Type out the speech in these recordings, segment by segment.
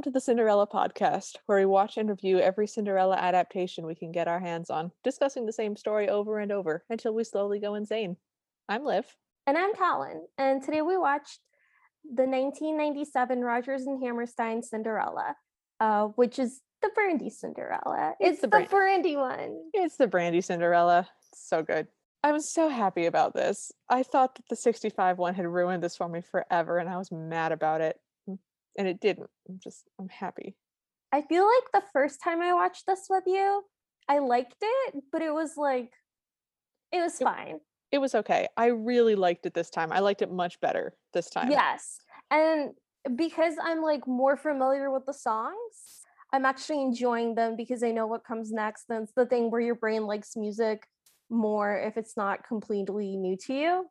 Welcome to the Cinderella podcast, where we watch and review every Cinderella adaptation we can get our hands on, discussing the same story over and over until we slowly go insane. I'm Liv. And I'm Talon. And today we watched the 1997 Rodgers and Hammerstein Cinderella, uh, which is the Brandy Cinderella. It's It's, the the, Brandy one. It's the Brandy Cinderella. It's so good. I was so happy about this. I thought that the 65 one had ruined this for me forever, and I was mad about it. And it didn't. I'm just, I'm happy. I feel like the first time I watched this with you, I liked it, but it was like, it was It- fine. It was okay. I really liked it this time. I liked it much better this time. Yes. And because I'm like more familiar with the songs, I'm actually enjoying them because I know what comes next. And it's the thing where your brain likes music more if it's not completely new to you.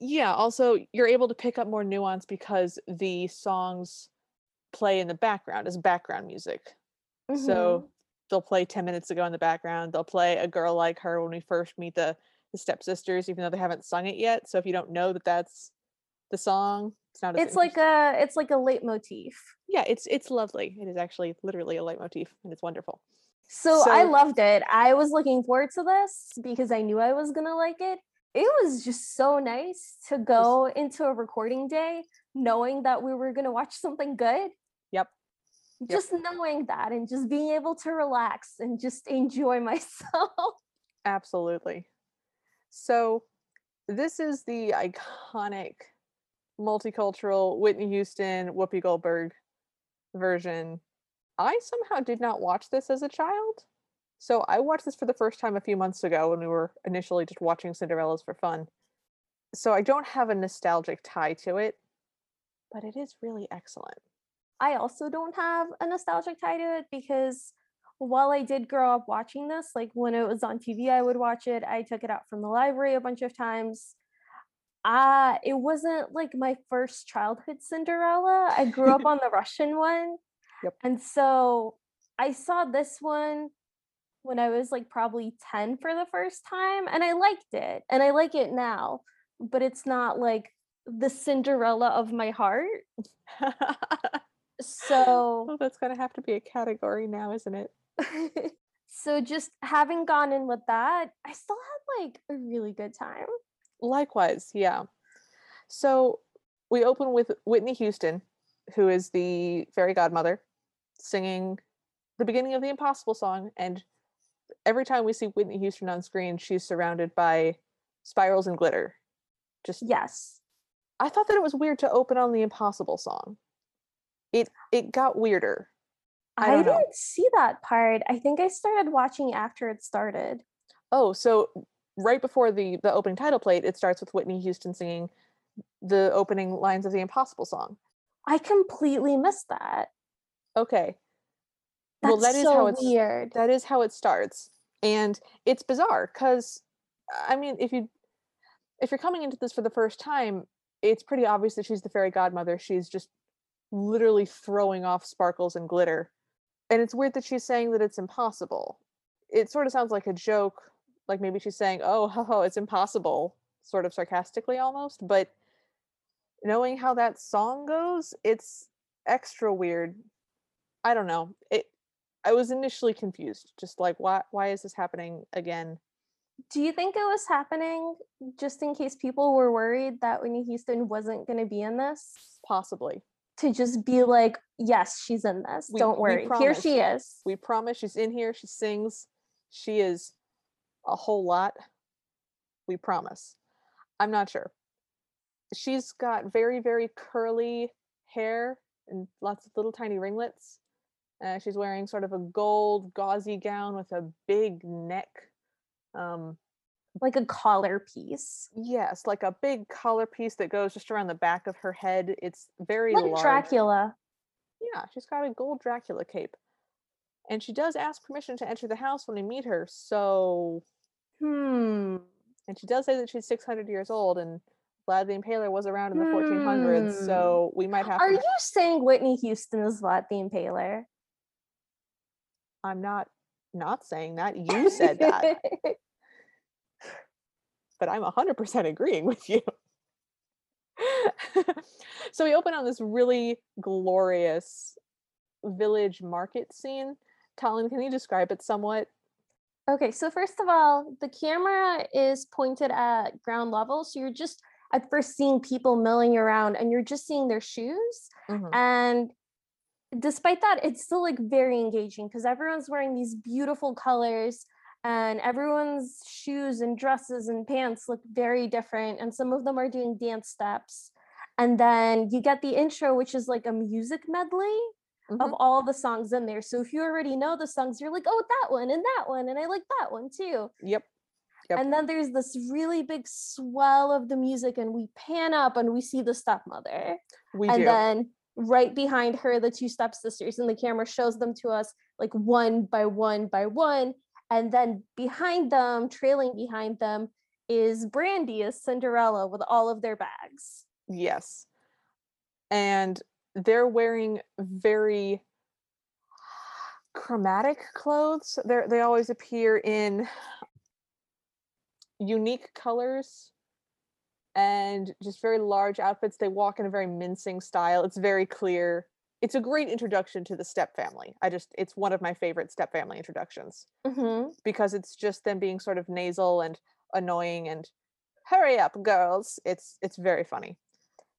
Yeah, also you're able to pick up more nuance because the songs play in the background as background music. Mhm. So they'll play 10 minutes ago in the background. They'll play a girl like her when we first meet the the stepsisters, even though they haven't sung it yet. So if you don't know that that's the song, it's not as it's like a it's like a leitmotif. yeah, it's it's lovely. It is actually literally a leitmotif and it's wonderful. So, I loved it. I was looking forward to this because I knew I was gonna like it. It was just so nice to go into a recording day knowing that we were gonna watch something good. Yep. Just knowing that and just being able to relax and just enjoy myself. Absolutely. So this is the iconic multicultural Whitney Houston, Whoopi Goldberg version. I somehow did not watch this as a child. So I watched this for the first time a few months ago when we were initially just watching Cinderellas for fun. So I don't have a nostalgic tie to it, but it is really excellent. I also don't have a nostalgic tie to it because while I did grow up watching this, like when it was on TV, I would watch it. I took it out from the library a bunch of times. Uh, it wasn't like my first childhood Cinderella. I grew up on the Russian one. Yep. And so I saw this one when I was like probably 10 for the first time and I liked it. And I like it now, but it's not like the Cinderella of my heart. So well, that's going to have to be a category now, isn't it? so just having gone in with that, I still had like a really good time. Likewise, yeah. So we open with Whitney Houston, who is the fairy godmother, singing the beginning of the Impossible song. And every time we see Whitney Houston on screen, she's surrounded by spirals and glitter. Just Yes. I thought that it was weird to open on the Impossible song. It it got weirder. I I, know. didn't see that part. I think I started watching after it started. Oh, so right before the the opening title plate, it starts with Whitney Houston singing the opening lines of the Impossible song. I completely missed that. Okay. That's well, that is so how it's weird. that is how it starts, and it's bizarre because, I mean, if you if you're coming into this for the first time, it's pretty obvious that she's the fairy godmother. She's just literally throwing off sparkles and glitter, and it's weird that she's saying that it's impossible. It sort of sounds like a joke, like maybe she's saying, "Oh, ho, ho, it's impossible," sort of sarcastically almost. But knowing how that song goes, it's extra weird. I don't know. It I was initially confused, just like why why is this happening again? Do you think it was happening just in case people were worried that Whitney Houston wasn't going to be in this? Possibly. To just be like, yes, she's in this. We- Don't worry. Here she is. We promise she's in here, she sings. She is a whole lot. We promise. I'm not sure. She's got very very curly hair and lots of little tiny ringlets. Uh, she's wearing sort of a gold gauzy gown with a big neck. Um, like a collar piece. Yes, like a big collar piece that goes just around the back of her head. It's very Like large. Dracula. Yeah, she's got a gold Dracula cape. And she does ask permission to enter the house when we meet her. So, Hmm. and she does say that she's 600 years old and Vlad the Impaler was around in the 1400s. Hmm. So we might have Are to. you saying Whitney Houston is Vlad the Impaler? I'm not not saying that. You said that, but I'm 100% agreeing with you. so we open on this really glorious village market scene. Talon, can you describe it somewhat? Okay, so first of all, the camera is pointed at ground level. So you're just at first seeing people milling around and you're just seeing their shoes. Mhm. And despite that, it's still like very engaging because everyone's wearing these beautiful colors and everyone's shoes and dresses and pants look very different. And some of them are doing dance steps. And then you get the intro, which is like a music medley of Mhm. all the songs in there. So if you already know the songs, you're like, oh, that one and that one. And I like that one too. Yep. Yep. And then there's this really big swell of the music, and we pan up and we see the stepmother. We and do. then right behind her, the two stepsisters, and the camera shows them to us like one by one by one. And then behind them, trailing behind them, is Brandy as Cinderella with all of their bags. Yes. And they're wearing very chromatic clothes. They they always appear in unique colors and just very large outfits. They walk in a very mincing style. It's very clear. It's a great introduction to the step family. I just it's one of my favorite step family introductions hmm because it's just them being sort of nasal and annoying and hurry up girls. It's it's very funny.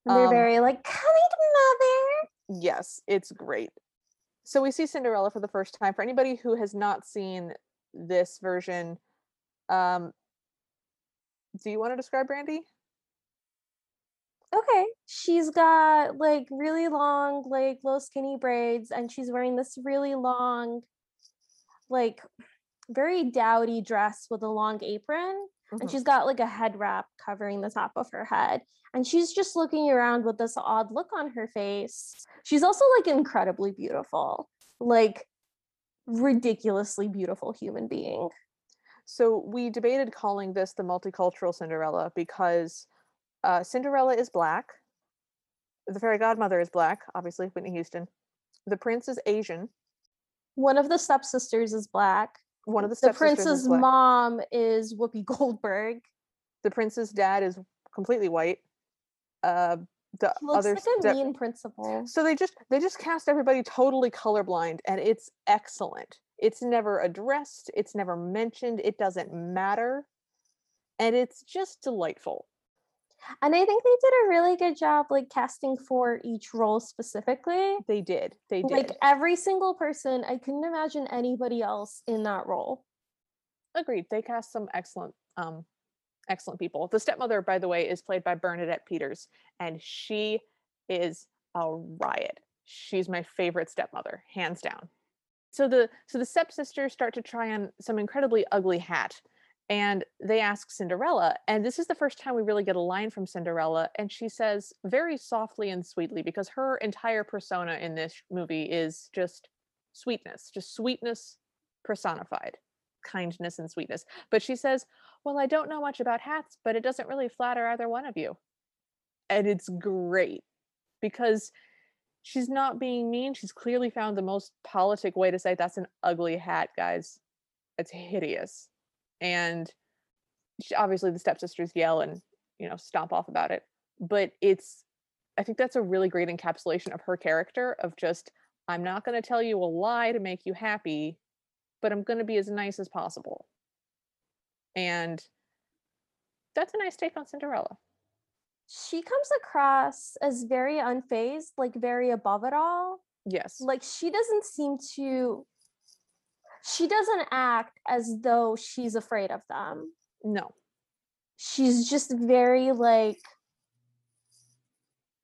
They're Um, very like, coming, mother. Yes, it's great. So we see Cinderella for the first time. For anybody who has not seen this version, um, do you want to describe Brandy? Okay. She's got like really long, like low skinny braids, and she's wearing this really long, like very dowdy dress with a long apron. And Mhm. she's got like a head wrap covering the top of her head. And she's just looking around with this odd look on her face. She's also like incredibly beautiful, like ridiculously beautiful human being. So we debated calling this the multicultural Cinderella because uh, Cinderella is black. The fairy godmother is black, obviously Whitney Houston. The prince is Asian. One of the stepsisters is black. One of the The stepsisters is prince's black. mom is Whoopi Goldberg. The prince's dad is completely white. Uh, the He looks other like a step- mean principal. So they just they just cast everybody totally colorblind and it's excellent. It's never addressed, it's never mentioned, it doesn't matter. And it's just delightful. And I think they did a really good job like casting for each role specifically. They did. They did. Like every single person, I couldn't imagine anybody else in that role. Agreed. They cast some excellent um excellent people. The stepmother by the way is played by Bernadette Peters and she is a riot. She's my favorite stepmother, hands down. So the so the stepsisters start to try on some incredibly ugly hat and they ask Cinderella and this is the first time we really get a line from Cinderella and she says very softly and sweetly because her entire persona in this movie is just sweetness, just sweetness personified, kindness and sweetness. But she says, "Well, I don't know much about hats, but it doesn't really flatter either one of you." And it's great because she's not being mean. She's clearly found the most politic way to say that's an ugly hat, guys. It's hideous. And obviously the stepsisters yell and, you know, stomp off about it. But it's I think that's a really great encapsulation of her character of just I'm not going to tell you a lie to make you happy, but I'm going to be as nice as possible. And that's a nice take on Cinderella. She comes across as very unfazed, like very above it all. Yes. Like she doesn't seem to she doesn't act as though she's afraid of them. no. She's just very like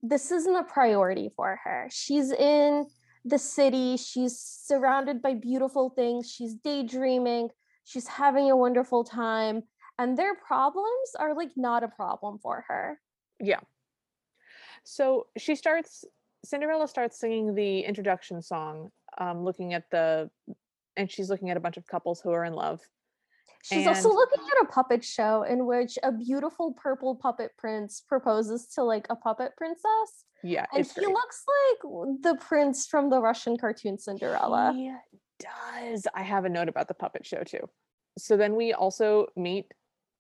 this isn't a priority for her. She's in the city, she's surrounded by beautiful things, she's daydreaming, she's having a wonderful time, and their problems are like not a problem for her. Yeah. So she starts Cinderella starts singing the introduction song, um, looking at the and she's looking at a bunch of couples who are in love. She's also looking at a puppet show in which a beautiful purple puppet prince proposes to like a puppet princess. Yeah, And he great. looks like the prince from the Russian cartoon Cinderella. He does. I have a note about the puppet show too. So then we also meet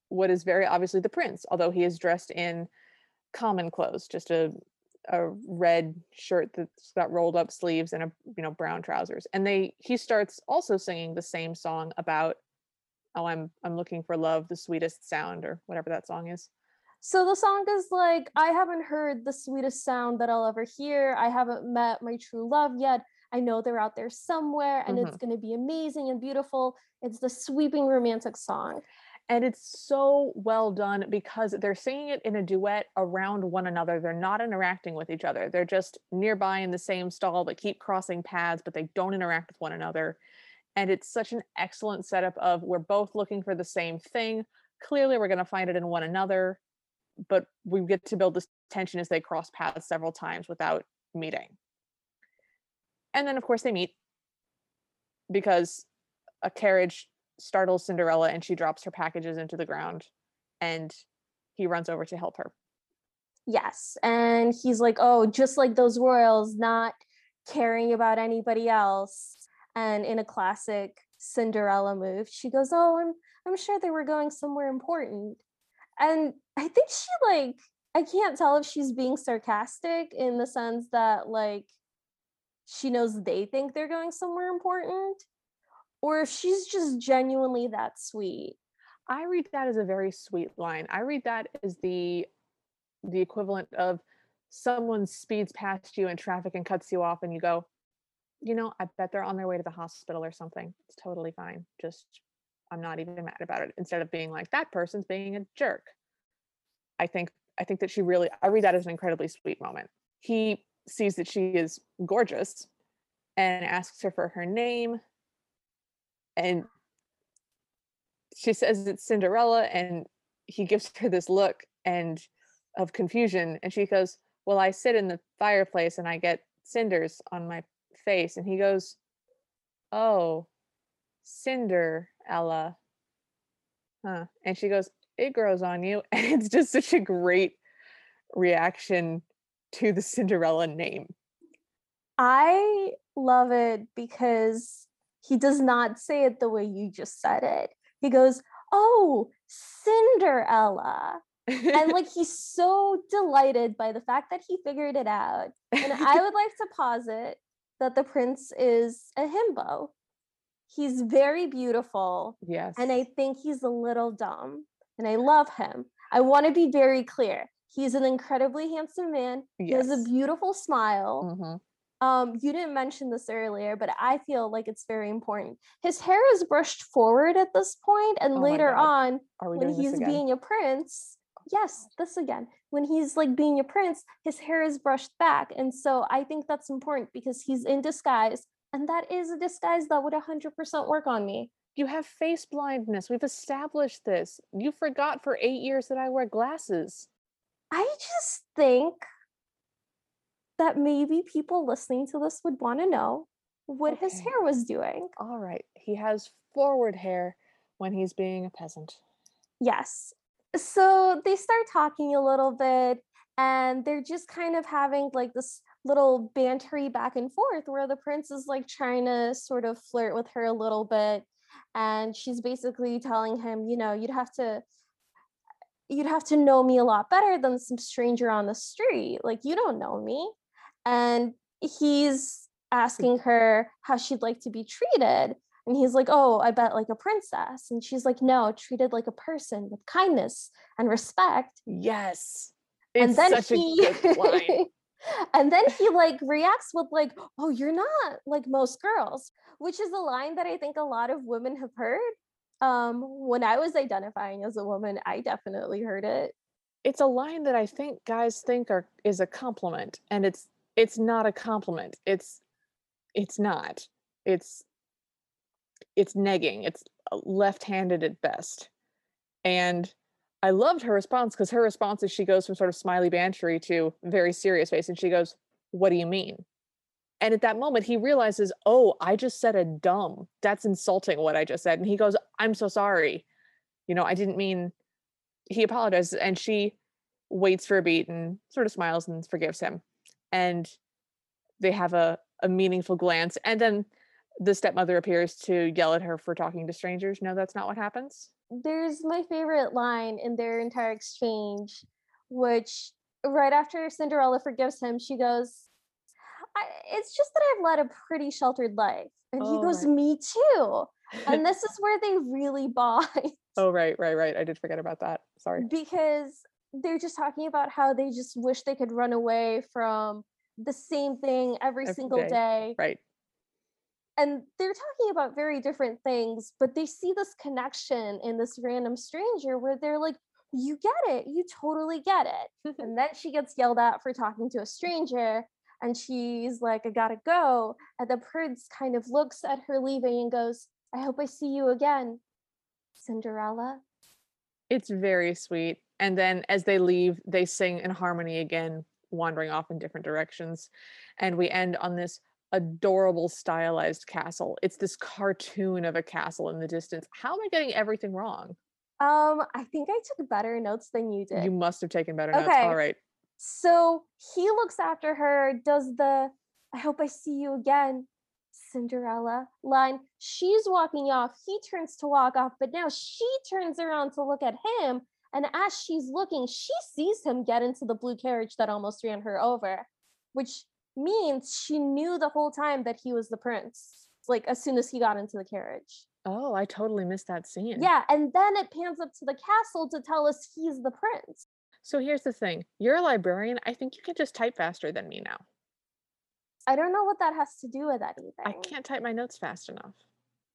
what is very obviously the prince, although he is dressed in common clothes, just a a red shirt that's got rolled up sleeves and a you know brown trousers and they he starts also singing the same song about oh i'm i'm looking for love the sweetest sound or whatever that song is So the song is like, I haven't heard the sweetest sound that I'll ever hear. I haven't met my true love yet. I know they're out there somewhere and it's Mhm. going to be amazing and beautiful. It's the sweeping romantic song. And it's so well done because they're singing it in a duet around one another. They're not interacting with each other. They're just nearby in the same stall but keep crossing paths but they don't interact with one another. And it's such an excellent setup of we're both looking for the same thing. Clearly we're going to find it in one another but we get to build this tension as they cross paths several times without meeting. And then of course they meet because a carriage startles cinderella and she drops her packages into the ground and he runs over to help her Yes. And he's like, oh, just like those royals, not caring about anybody else. And in a classic Cinderella move, she goes, Oh, I'm I'm sure they were going somewhere important. And I think she like I can't tell if she's being sarcastic in the sense that like she knows they think they're going somewhere important, or if she's just genuinely that sweet. i read that as a very sweet line. I read that as the the equivalent of someone speeds past you in traffic and cuts you off and you go you know i bet they're on their way to the hospital or something. It's totally fine. Just i'm not even mad about it. Instead of being like that person's being a jerk. I think i think that she really i read that as an incredibly sweet moment. He sees that she is gorgeous and asks her for her name and she says it's cinderella and he gives her this look and of confusion and she goes well i sit in the fireplace and i get cinders on my face and he goes oh Cinderella." huh and she goes it grows on you and it's just such a great reaction to the cinderella name I love it because he does not say it the way you just said it. He goes, "Oh, Cinderella." And like he's so delighted by the fact that he figured it out. And I would like to posit that the prince is a himbo. He's very beautiful yes and I think he's a little dumb. And I love him. I want to be very clear. He's an incredibly handsome man. He has a beautiful smile. Mhm. Um, you didn't mention this earlier, but I feel like it's very important. His hair is brushed forward at this point, and Oh later on, when he's being a prince, yes, this again. When he's like being a prince, his hair is brushed back. And so I think that's important because he's in disguise. And that is a disguise that would 100% work on me. You have face blindness. We've established this. You forgot for eight years that I wear glasses. I just think that maybe people listening to this would want to know what his hair was doing. All right. He has forward hair when he's being a peasant. Yes. So they start talking a little bit and they're just kind of having like this little bantery back and forth where the prince is like trying to sort of flirt with her a little bit and she's basically telling him, you know, you'd have to you'd have to know me a lot better than some stranger on the street. Like you don't know me. And he's asking her how she'd like to be treated. And he's like, Oh, I bet like a princess. And she's like, No, treated like a person with kindness and respect. Yes. and It's then such he a good line. and then he like reacts with like, Oh, you're not like most girls, which is a line that I think a lot of women have heard. Um, when I was identifying as a woman, I definitely heard it. It's a line that I think guys think are is a compliment, and it's it's not a compliment. It's it's not. It's it's negging. It's uh, left-handed at best. And I loved her response because her response is she goes from sort of smiley bantery to very serious face, and she goes, "What do you mean?" And at that moment, he realizes, "Oh, I just said a dumb. That's insulting what I just said." And he goes, "I'm so sorry. You know, I didn't mean." He apologizes, and she waits for a beat and sort of smiles and forgives him. And they have a a meaningful glance, and then the stepmother appears to yell at her for talking to strangers. No, that's not what happens. There's my favorite line in their entire exchange, which right after Cinderella forgives him, she goes, I, "It's just that I've led a pretty sheltered life," and he Oh, goes, right. "Me too." And this is where they really bond oh, right, right, right. I did forget about that. Sorry. because they're just talking about how they just wish they could run away from the same thing every Every single day. day. Right. And they're talking about very different things, but they see this connection in this random stranger where they're like, You get it. You totally get it. and then she gets yelled at for talking to a stranger. And she's like, I gotta go. And the prince kind of looks at her leaving and goes, I hope I see you again, Cinderella. It's very sweet. And then as they leave, they sing in harmony again, wandering off in different directions. And we end on this adorable stylized castle. It's this cartoon of a castle in the distance. How am I getting everything wrong? Um, I think I took better notes than you did. You must have taken better notes. Okay. All right. So he looks after her, does the I hope I see you again, Cinderella line. She's walking off. He turns to walk off, but now she turns around to look at him. And as she's looking, she sees him get into the blue carriage that almost ran her over, which means she knew the whole time that he was the prince, like as soon as he got into the carriage. Oh, I totally missed that scene. Yeah. And then it pans up to the castle to tell us he's the prince. So here's the thing you're a librarian. I think you can just type faster than me now. I don't know what that has to do with anything. I can't type my notes fast enough.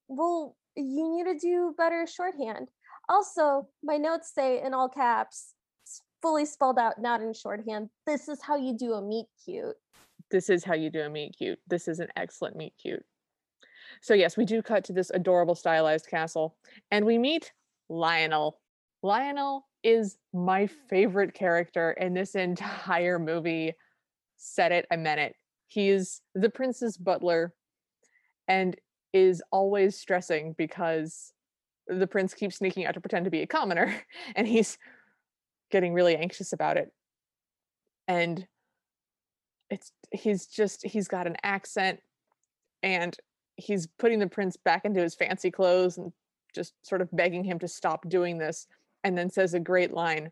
Well, you need to do better shorthand. Also, my notes say in all caps, fully spelled out, not in shorthand. This is how you do a meet cute. This is how you do a meet cute. This is an excellent meet cute. So, yes, we do cut to this adorable stylized castle and we meet Lionel. Lionel is my favorite character in this entire movie. Said it, I meant it. He's the prince's butler and is always stressing because the prince keeps sneaking out to pretend to be a commoner and he's getting really anxious about it. And it's he's just he's got an accent and he's putting the prince back into his fancy clothes and just sort of begging him to stop doing this and then says a great line.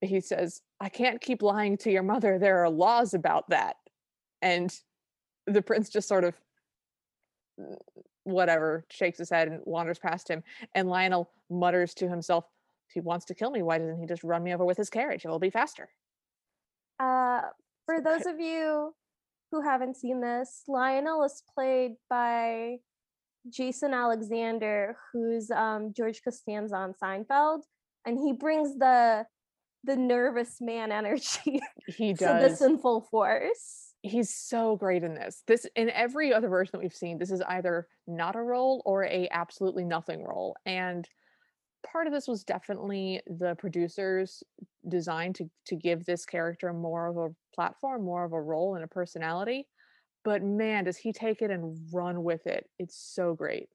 He says i can't keep lying to your mother. There are laws about that. And the prince just sort of whatever shakes his head and wanders past him and lionel mutters to himself if he wants to kill me why doesn't he just run me over with his carriage? It will be faster. Uh, for those of you who haven't seen this, Lionel is played by Jason Alexander, who's um, George Costanza on Seinfeld, and he brings the the nervous man energy he to does. this in full force. He's so great in this. This in every other version that we've seen, this is either not a role or a absolutely nothing role. And part of this was definitely the producers designed to to give this character more of a platform, more of a role and a personality. But man, does he take it and run with it. It's so great.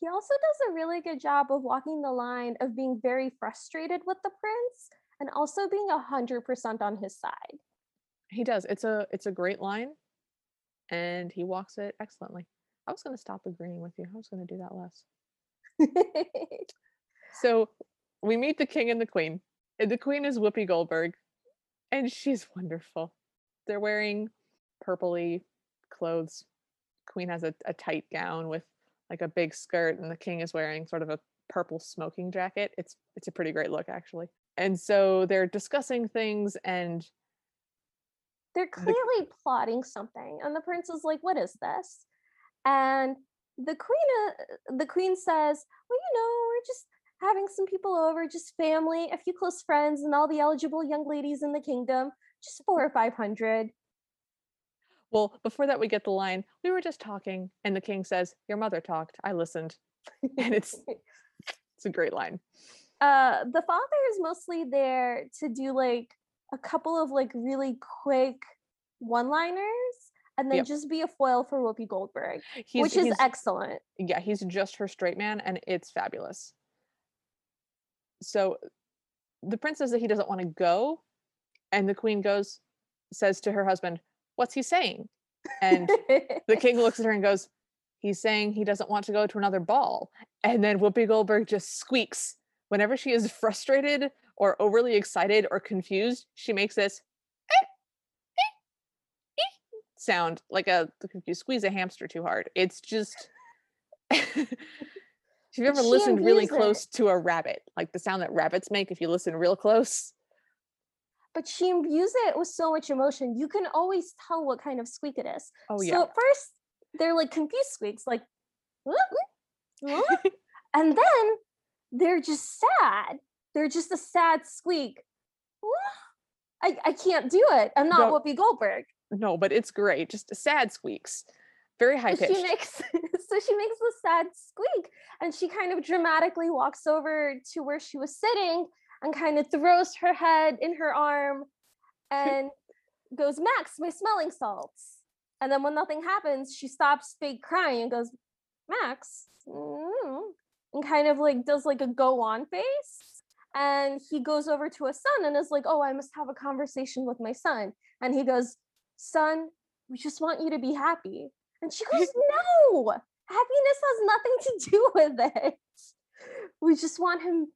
He also does a really good job of walking the line of being very frustrated with the prince and also being a hundred percent on his side. He does. It's a it's a great line and he walks it excellently. I was going to stop agreeing with you. I was going to do that less. So we meet the king and the queen. And the queen is Whoopi Goldberg, and she's wonderful. They're wearing purpley clothes. Queen has a, a tight gown with like a big skirt, and the king is wearing sort of a purple smoking jacket. It's it's a pretty great look actually. And so they're discussing things, and they're clearly plotting something and the prince is like what is this and the queen uh, the queen says well you know we're just having some people over just family a few close friends and all the eligible young ladies in the kingdom just four or five hundred well, before that we get the line, we were just talking, and the king says, Your mother talked. I listened. And it's it's a great line. uh the father is mostly there to do like a couple of like really quick one liners and then Yep. just be a foil for whoopi goldberg He's, which is excellent yeah, he's just her straight man, and it's fabulous. So the prince says that he doesn't want to go, and the queen goes, says to her husband, What's he saying? And the king looks at her and goes, He's saying he doesn't want to go to another ball. And then Whoopi Goldberg just squeaks. Whenever she is frustrated or overly excited or confused, she makes this sound like a if you squeeze a hamster too hard. It's just if you've ever she listened really imbues it. close to a rabbit, like the sound that rabbits make if you listen real close. but she imbues it with so much emotion. You can always tell what kind of squeak it is. Oh So yeah. at first they're like confused squeaks, like, "What? What? What?" and then they're just sad. They're just a sad squeak. I, I can't do it. I'm not No. Whoopi Goldberg. no, but it's great. Just sad squeaks. Very high So pitched. she makes so she makes the sad squeak and she kind of dramatically walks over to where she was sitting and kind of throws her head in her arm and goes max my smelling salts and then when nothing happens she stops fake crying and goes max mm," and kind of like does like a go on face and he goes over to his son and is like oh i must have a conversation with my son and he goes son we just want you to be happy and she goes, No, happiness has nothing to do with it. We just want him,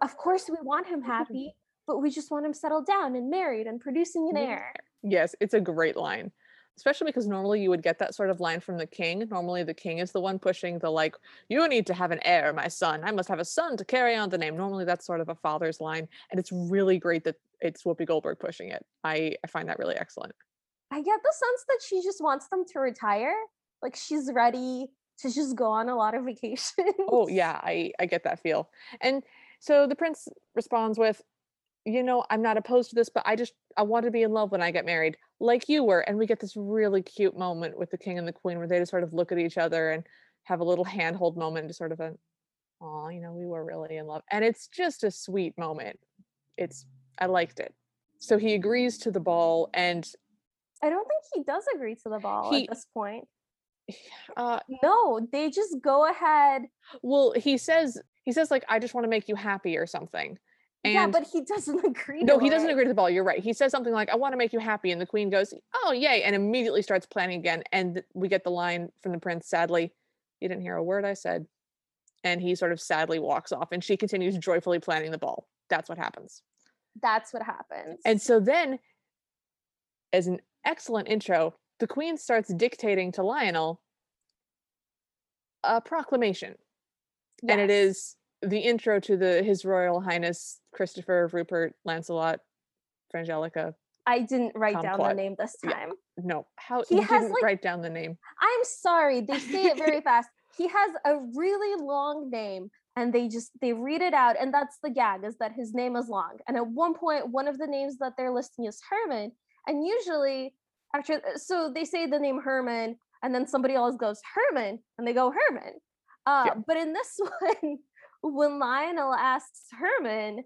of course, we want him happy, but we just want him settled down and married and producing an heir. Yes, it's a great line. Especially because normally you would get that sort of line from the king. Normally the king is the one pushing the like, you need to have an heir, my son. I must have a son to carry on the name. Normally that's sort of a father's line. And it's really great that it's Whoopi Goldberg pushing it. I, I find that really excellent. I get the sense that she just wants them to retire. Like she's ready to just go on a lot of vacations. Oh yeah, I, I get that feel. And so the prince responds with, you know, I'm not opposed to this, but I just I want to be in love when I get married, like you were. And we get this really cute moment with the king and the queen where they just sort of look at each other and have a little handhold moment, just sort of a, oh, you know, we were really in love. And it's just a sweet moment. It's I liked it. So he agrees to the ball and I don't think he does agree to the ball He- at this point. uh No, they just go ahead. well he says he says like I just want to make you happy or something. And yeah, but he doesn't agree. No, he doesn't it. agree to the ball. You're right. He says something like, I want to make you happy. And the queen goes, Oh, yay. And immediately starts planning again. And we get the line from the prince, sadly, you didn't hear a word I said. And he sort of sadly walks off and she continues joyfully planning the ball. That's what happens. That's what happens. And so then, as an excellent intro, the queen starts dictating to Lionel a proclamation. And it Yes. is the intro to the His Royal Highness Christopher Rupert Lancelot Frangelica I didn't write down the name this Yeah. time. No, how He has, didn't like- write down the name. I'm sorry, they say it very fast. He has a really long name and they just they read it out and that's the gag is that his name is long. And at one point one of the names that they're listing is Herman and usually after so they say the name Herman and then somebody else goes Herman and they go Herman. Uh, Yeah. but in this one when Lionel asks Herman,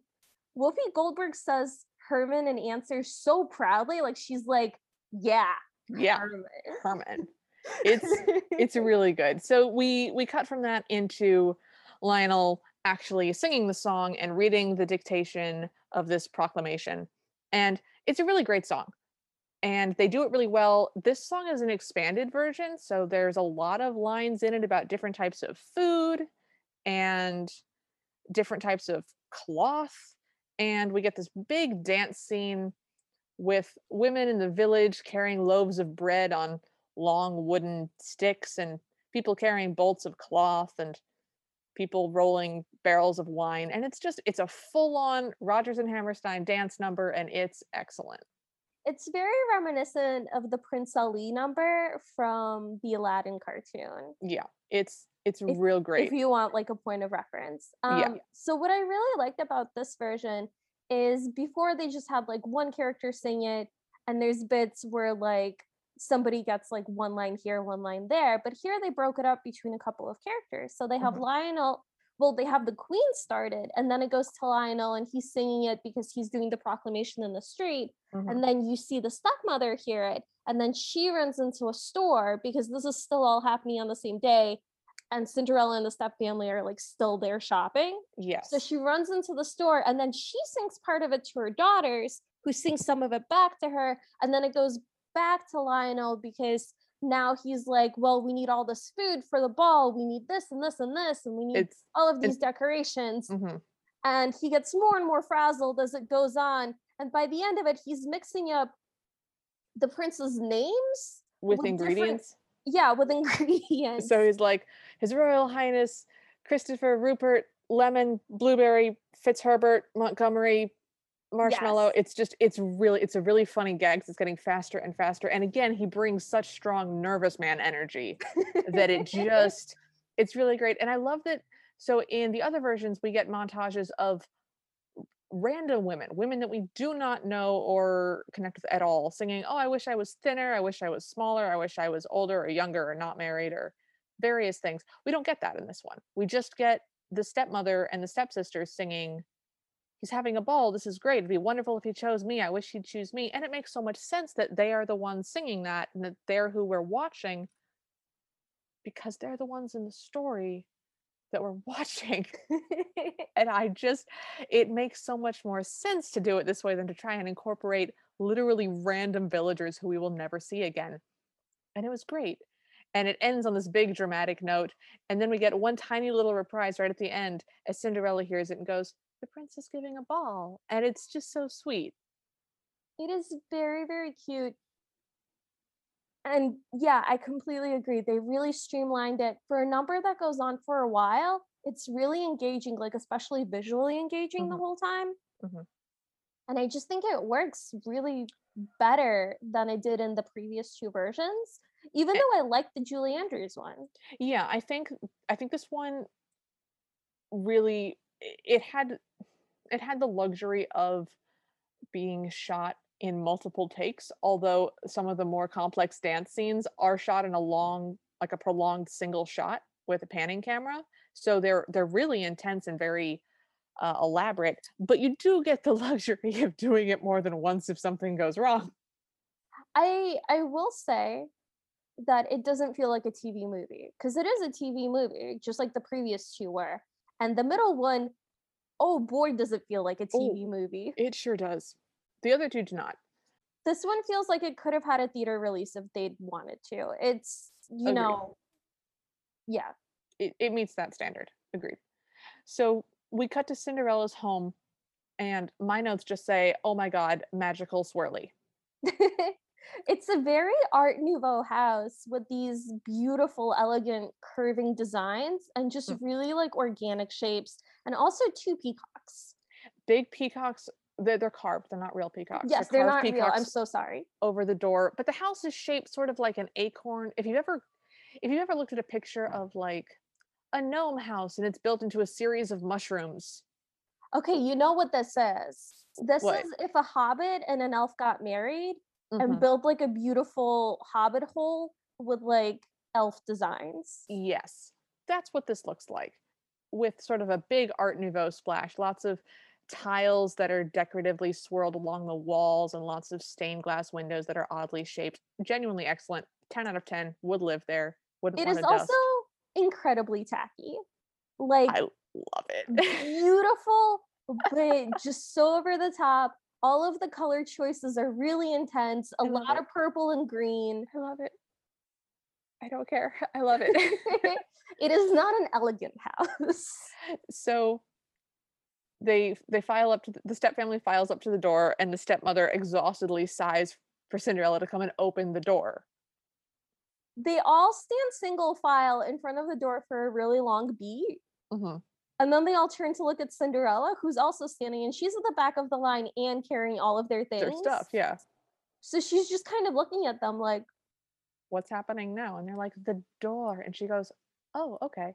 Whoopi Goldberg says Herman and answers so proudly like she's like, "Yeah, Yeah, Herman." Herman. It's it's really good. So we we cut from that into Lionel actually singing the song and reading the dictation of this proclamation. And it's a really great song. And they do it really well. This song is an expanded version, so there's a lot of lines in it about different types of food and different types of cloth. And we get this big dance scene with women in the village carrying loaves of bread on long wooden sticks and people carrying bolts of cloth and people rolling barrels of wine and it's just it's a full-on Rodgers and Hammerstein dance number and it's excellent. it's very reminiscent of the Prince Ali number from the Aladdin cartoon. Yeah, it's it's If- real great. If you want like a point of reference. Um, Yeah. So what I really liked about this version is before they just had like one character sing it, and there's bits where like somebody gets like one line here, one line there. But here they broke it up between a couple of characters. So they have Mhm. Lionel. Well, they have the Queen started, and then it goes to Lionel, and he's singing it because he's doing the proclamation in the street Mhm. and then you see the stepmother hear it and then she runs into a store because this is still all happening on the same day and cinderella and the step family are like still there shopping yes. so she runs into the store and then she sings part of it to her daughters who sing some of it back to her and then it goes back to lionel because now he's like well we need all this food for the ball we need this and this and this and we need it's all of these decorations mhm. and he gets more and more frazzled as it goes on and by the end of it he's mixing up the prince's names with With ingredients. yeah with ingredients So he's like, His Royal Highness Christopher Rupert Lemon Blueberry Fitzherbert Montgomery Marshmallow. Yes. It's just it's really it's a really funny gag. It's getting faster and faster. And again, he brings such strong nervous man energy that it just it's really great. And I love that. So in the other versions, we get montages of random women, women that we do not know or connect with at all, singing, "Oh, I wish I was thinner. I wish I was smaller. I wish I was older or younger or not married or various things." We don't get that in this one. We just get the stepmother and the stepsisters singing. He's having a ball. This is great. It'd be wonderful if he chose me. I wish he'd choose me. And it makes so much sense that they are the ones singing that and that they're who we're watching because they're the ones in the story that we're watching. and I just, it makes so much more sense to do it this way than to try and incorporate literally random villagers who we will never see again. And it was great. And it ends on this big dramatic note. And then we get one tiny little reprise right at the end as Cinderella hears it and goes, The prince is giving a ball. And it's just so sweet. It is very, very cute. And yeah, I completely agree. They really streamlined it for a number that goes on for a while. It's really engaging, like especially visually engaging the Mhm. whole time. Mhm. And I just think it works really better than it did in the previous two versions, even Eh though I like the Julie Andrews one. Yeah, I think I think this one really it had it had the luxury of being shot in multiple takes, although some of the more complex dance scenes are shot in a long like a prolonged single shot with a panning camera. So they're they're really intense and very uh, elaborate, but you do get the luxury of doing it more than once if something goes wrong. I I will say that it doesn't feel like a TV movie because it is a TV movie, just like the previous two were. And the middle one, oh boy, does it feel like a Oh. TV movie. It sure does. The other two do not. This one feels like it could have had a theater release if they'd wanted to. It's you Agreed. know, yeah. it, it meets that standard. Agreed. So we cut to Cinderella's home, and my notes just say, "Oh my God, magical swirly." it's a very art nouveau house with these beautiful elegant curving designs and just Mm. really like organic shapes and also two peacocks Big peacocks. They're, they're carved. They're not real peacocks. yes they're carved not real i'm so sorry over the door, but the house is shaped sort of like an acorn. If you've ever, if you've ever looked at a picture of like a gnome house and it's built into a series of mushrooms, okay you know what this is this What? is if a hobbit and an elf got married Mhm. and build like a beautiful hobbit hole with like elf designs Yes, that's what this looks like, with sort of a big Art Nouveau splash. Lots of tiles that are decoratively swirled along the walls, and lots of stained glass windows that are oddly shaped. Genuinely excellent. Ten out of ten. Would live there. Wouldn't it want also dust. incredibly tacky like I love it. beautiful, but just so over the top. All of the color choices are really intense. a lot it. of purple and green. I love it. I don't care. I love it. it is not an elegant house. so they they file up to the, the step family files up to the door and the stepmother exhaustedly sighs for cinderella to come and open the door They all stand single file in front of the door for a really long beat. Mhm. And then they all turn to look at Cinderella, who's also standing, and she's at the back of the line and carrying all of their things. their stuff yeah. So she's just kind of looking at them like, what's happening now? And they're like the door. And she goes oh okay.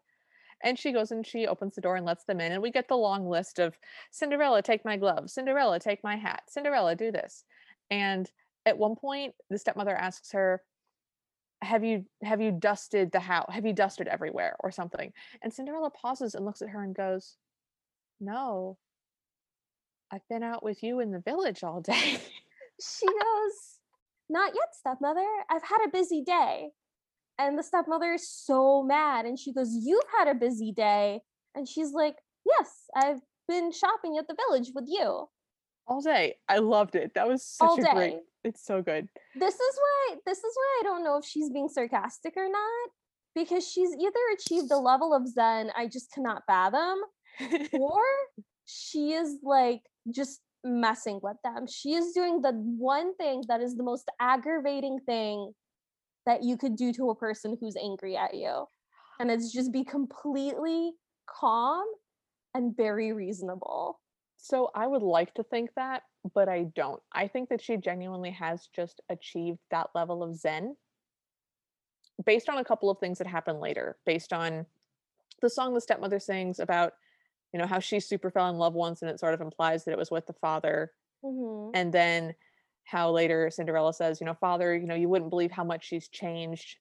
And she goes and she opens the door and lets them in and we get the long list of cinderella take my gloves. Cinderella take my hat. Cinderella do this. And at one point the stepmother asks her have you have you dusted the house have you dusted everywhere or something and cinderella pauses and looks at her and goes no i've been out with you in the village all day she goes, Not yet, stepmother. I've had a busy day. And the stepmother is so mad. And she goes, You've had a busy day. And she's like, Yes, I've been shopping at the village with you all day i loved it that was such all a day. great it's so good This is why this is why I don't know if she's being sarcastic or not. Because she's either achieved a level of Zen I just cannot fathom, or she is like just messing with them. She is doing the one thing that is the most aggravating thing that you could do to a person who's angry at you. And it's just be completely calm and very reasonable. So I would like to think that, but I don't. I think that she genuinely has just achieved that level of zen based on a couple of things that happen later, based on the song the stepmother sings about, you know, how she super fell in love once and it sort of implies that it was with the father. hmm And then how later Cinderella says, you know, father, you know, you wouldn't believe how much she's changed.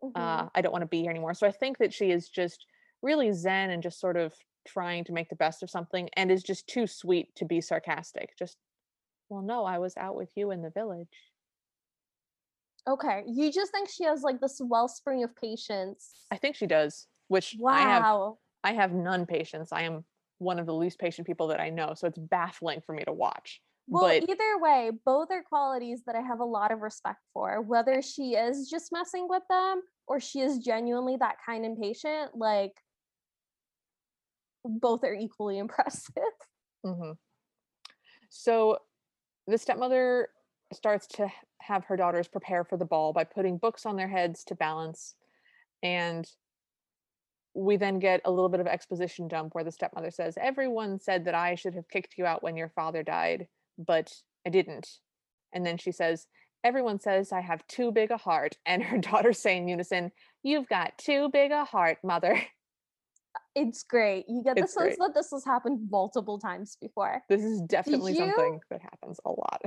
hmm Uh, I don't want to be here anymore. So I think that she is just really zen and just sort of trying to make the best of something and is just too sweet to be sarcastic. Just, well, no, I was out with you in the village. Okay. You just think she has like this wellspring of patience. I think she does, which I have Wow. I have none patience. I am one of the least patient people that I know, so it's baffling for me to watch. Well, But either way, both are qualities that I have a lot of respect for. Whether she is just messing with them or she is genuinely that kind and patient, like both are equally impressive. Mhm. so the stepmother starts to have her daughters prepare for the ball by putting books on their heads to balance and we then get a little bit of exposition dump where the stepmother says everyone said that i should have kicked you out when your father died but i didn't and then she says everyone says i have too big a heart and her daughters say in unison you've got too big a heart mother It's great. You get the It's sense great. that this has happened multiple times before. this is definitely you- something that happens a lot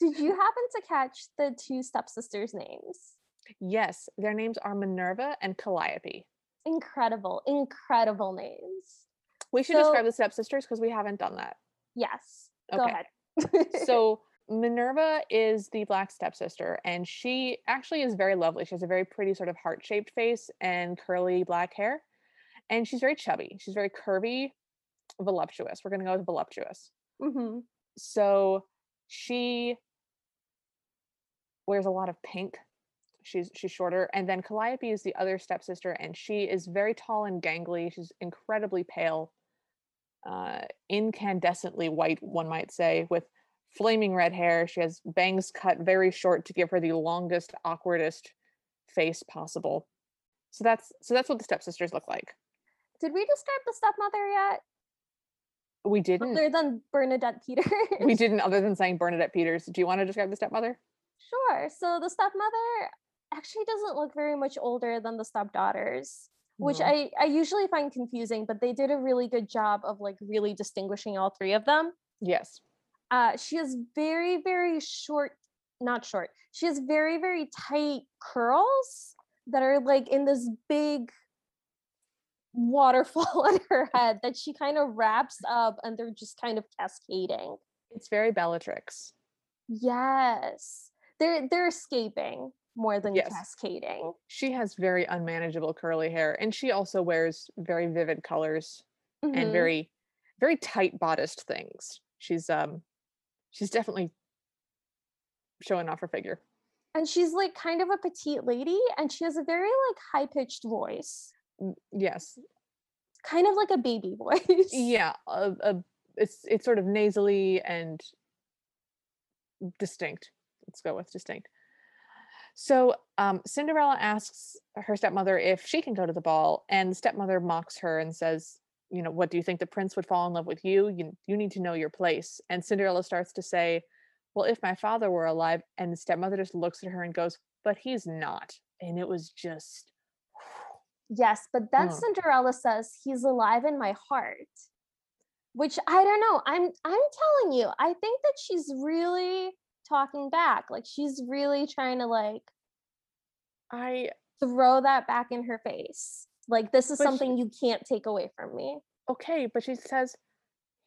Did you happen to catch the two stepsisters' names? yes their names are minerva and calliope Incredible, incredible names. we should So- describe the stepsisters because we haven't done that Yes. Go ahead. so Minerva is the black stepsister, and she actually is very lovely. She has a very pretty sort of heart-shaped face and curly black hair, and she's very chubby. She's very curvy, voluptuous. We're gonna go with voluptuous. hmm So she wears a lot of pink. She's she's shorter, and then Calliope is the other stepsister, and she is very tall and gangly. She's incredibly pale, uh, incandescently white, one might say, with flaming red hair. She has bangs cut very short to give her the longest, awkwardest face possible. So that's so that's what the stepsisters look like. Did we describe the stepmother yet? We didn't. Other than Bernadette Peters? We didn't, other than saying Bernadette Peters. Do you want to describe the stepmother? Sure. So the stepmother actually doesn't look very much older than the stepdaughters, which I, I usually find confusing, but they did a really good job of like really distinguishing all three of them. Yes. Uh, she has very, very short, not short, she has very, very tight curls that are like in this big waterfall on her head that she kind of wraps up and they're just kind of cascading. It's very Bellatrix. Yes. They're they're escaping more than Yes. cascading. She has very unmanageable curly hair, and she also wears very vivid colors and Mhm. very, very tight bodiced things. She's um, she's definitely showing off her figure. and she's like kind of a petite lady and she has a very like high pitched voice. Mm, Yes, Kind of like a baby voice. yeah. A, a, it's it's sort of nasally and distinct. Let's go with distinct. So um, Cinderella asks her stepmother if she can go to the ball, and the stepmother mocks her and says, "You know, what do you think the prince would fall in love with you? You you need to know your place." And Cinderella starts to say, "Well, if my father were alive," and the stepmother just looks at her and goes, "But he's not." And it was just, Yes, but then Mm. Cinderella says he's alive in my heart. Which I don't know. I'm I'm telling you, I think that she's really talking back. Like she's really trying to like I throw that back in her face. Like this is But she- something you can't take away from me. okay, but she says,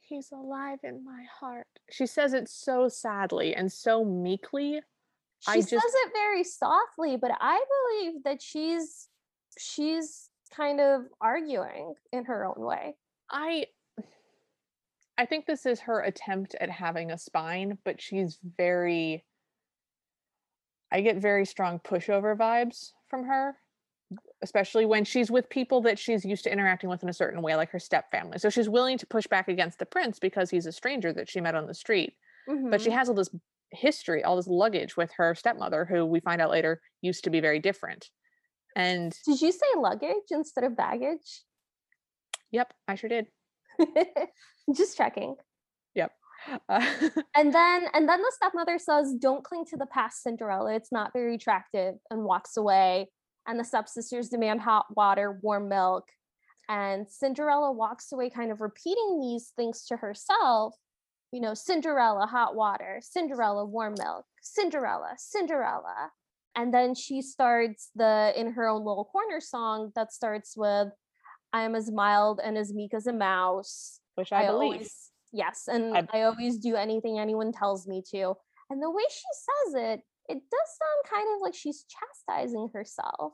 he's alive in my heart. She says it so sadly and so meekly. She I says it very softly, but I believe that she's she's kind of arguing in her own way. I I think this is her attempt at having a spine, but she's very I get very strong pushover vibes from her. especially when she's with people that she's used to interacting with in a certain way, like her step family. So she's willing to push back against the prince because he's a stranger that she met on the street. But she Mhm. has all this history, all this luggage with her stepmother, who we find out later used to be very different. And Did you say luggage instead of baggage? yep, I sure did. Just checking. Yep. Uh, And then and then the stepmother says, "Don't cling to the past, Cinderella. It's not very attractive," and walks away. And the stepsisters demand hot water, warm milk, and Cinderella walks away, kind of repeating these things to herself. You know, Cinderella, hot water. Cinderella, warm milk. Cinderella, Cinderella. And then she starts the in her own little corner song that starts with, "I am as mild and as meek as a mouse." which I, believe. always yes, and I- I, always do anything anyone tells me to. And the way she says it, it does sound kind of like she's chastising herself.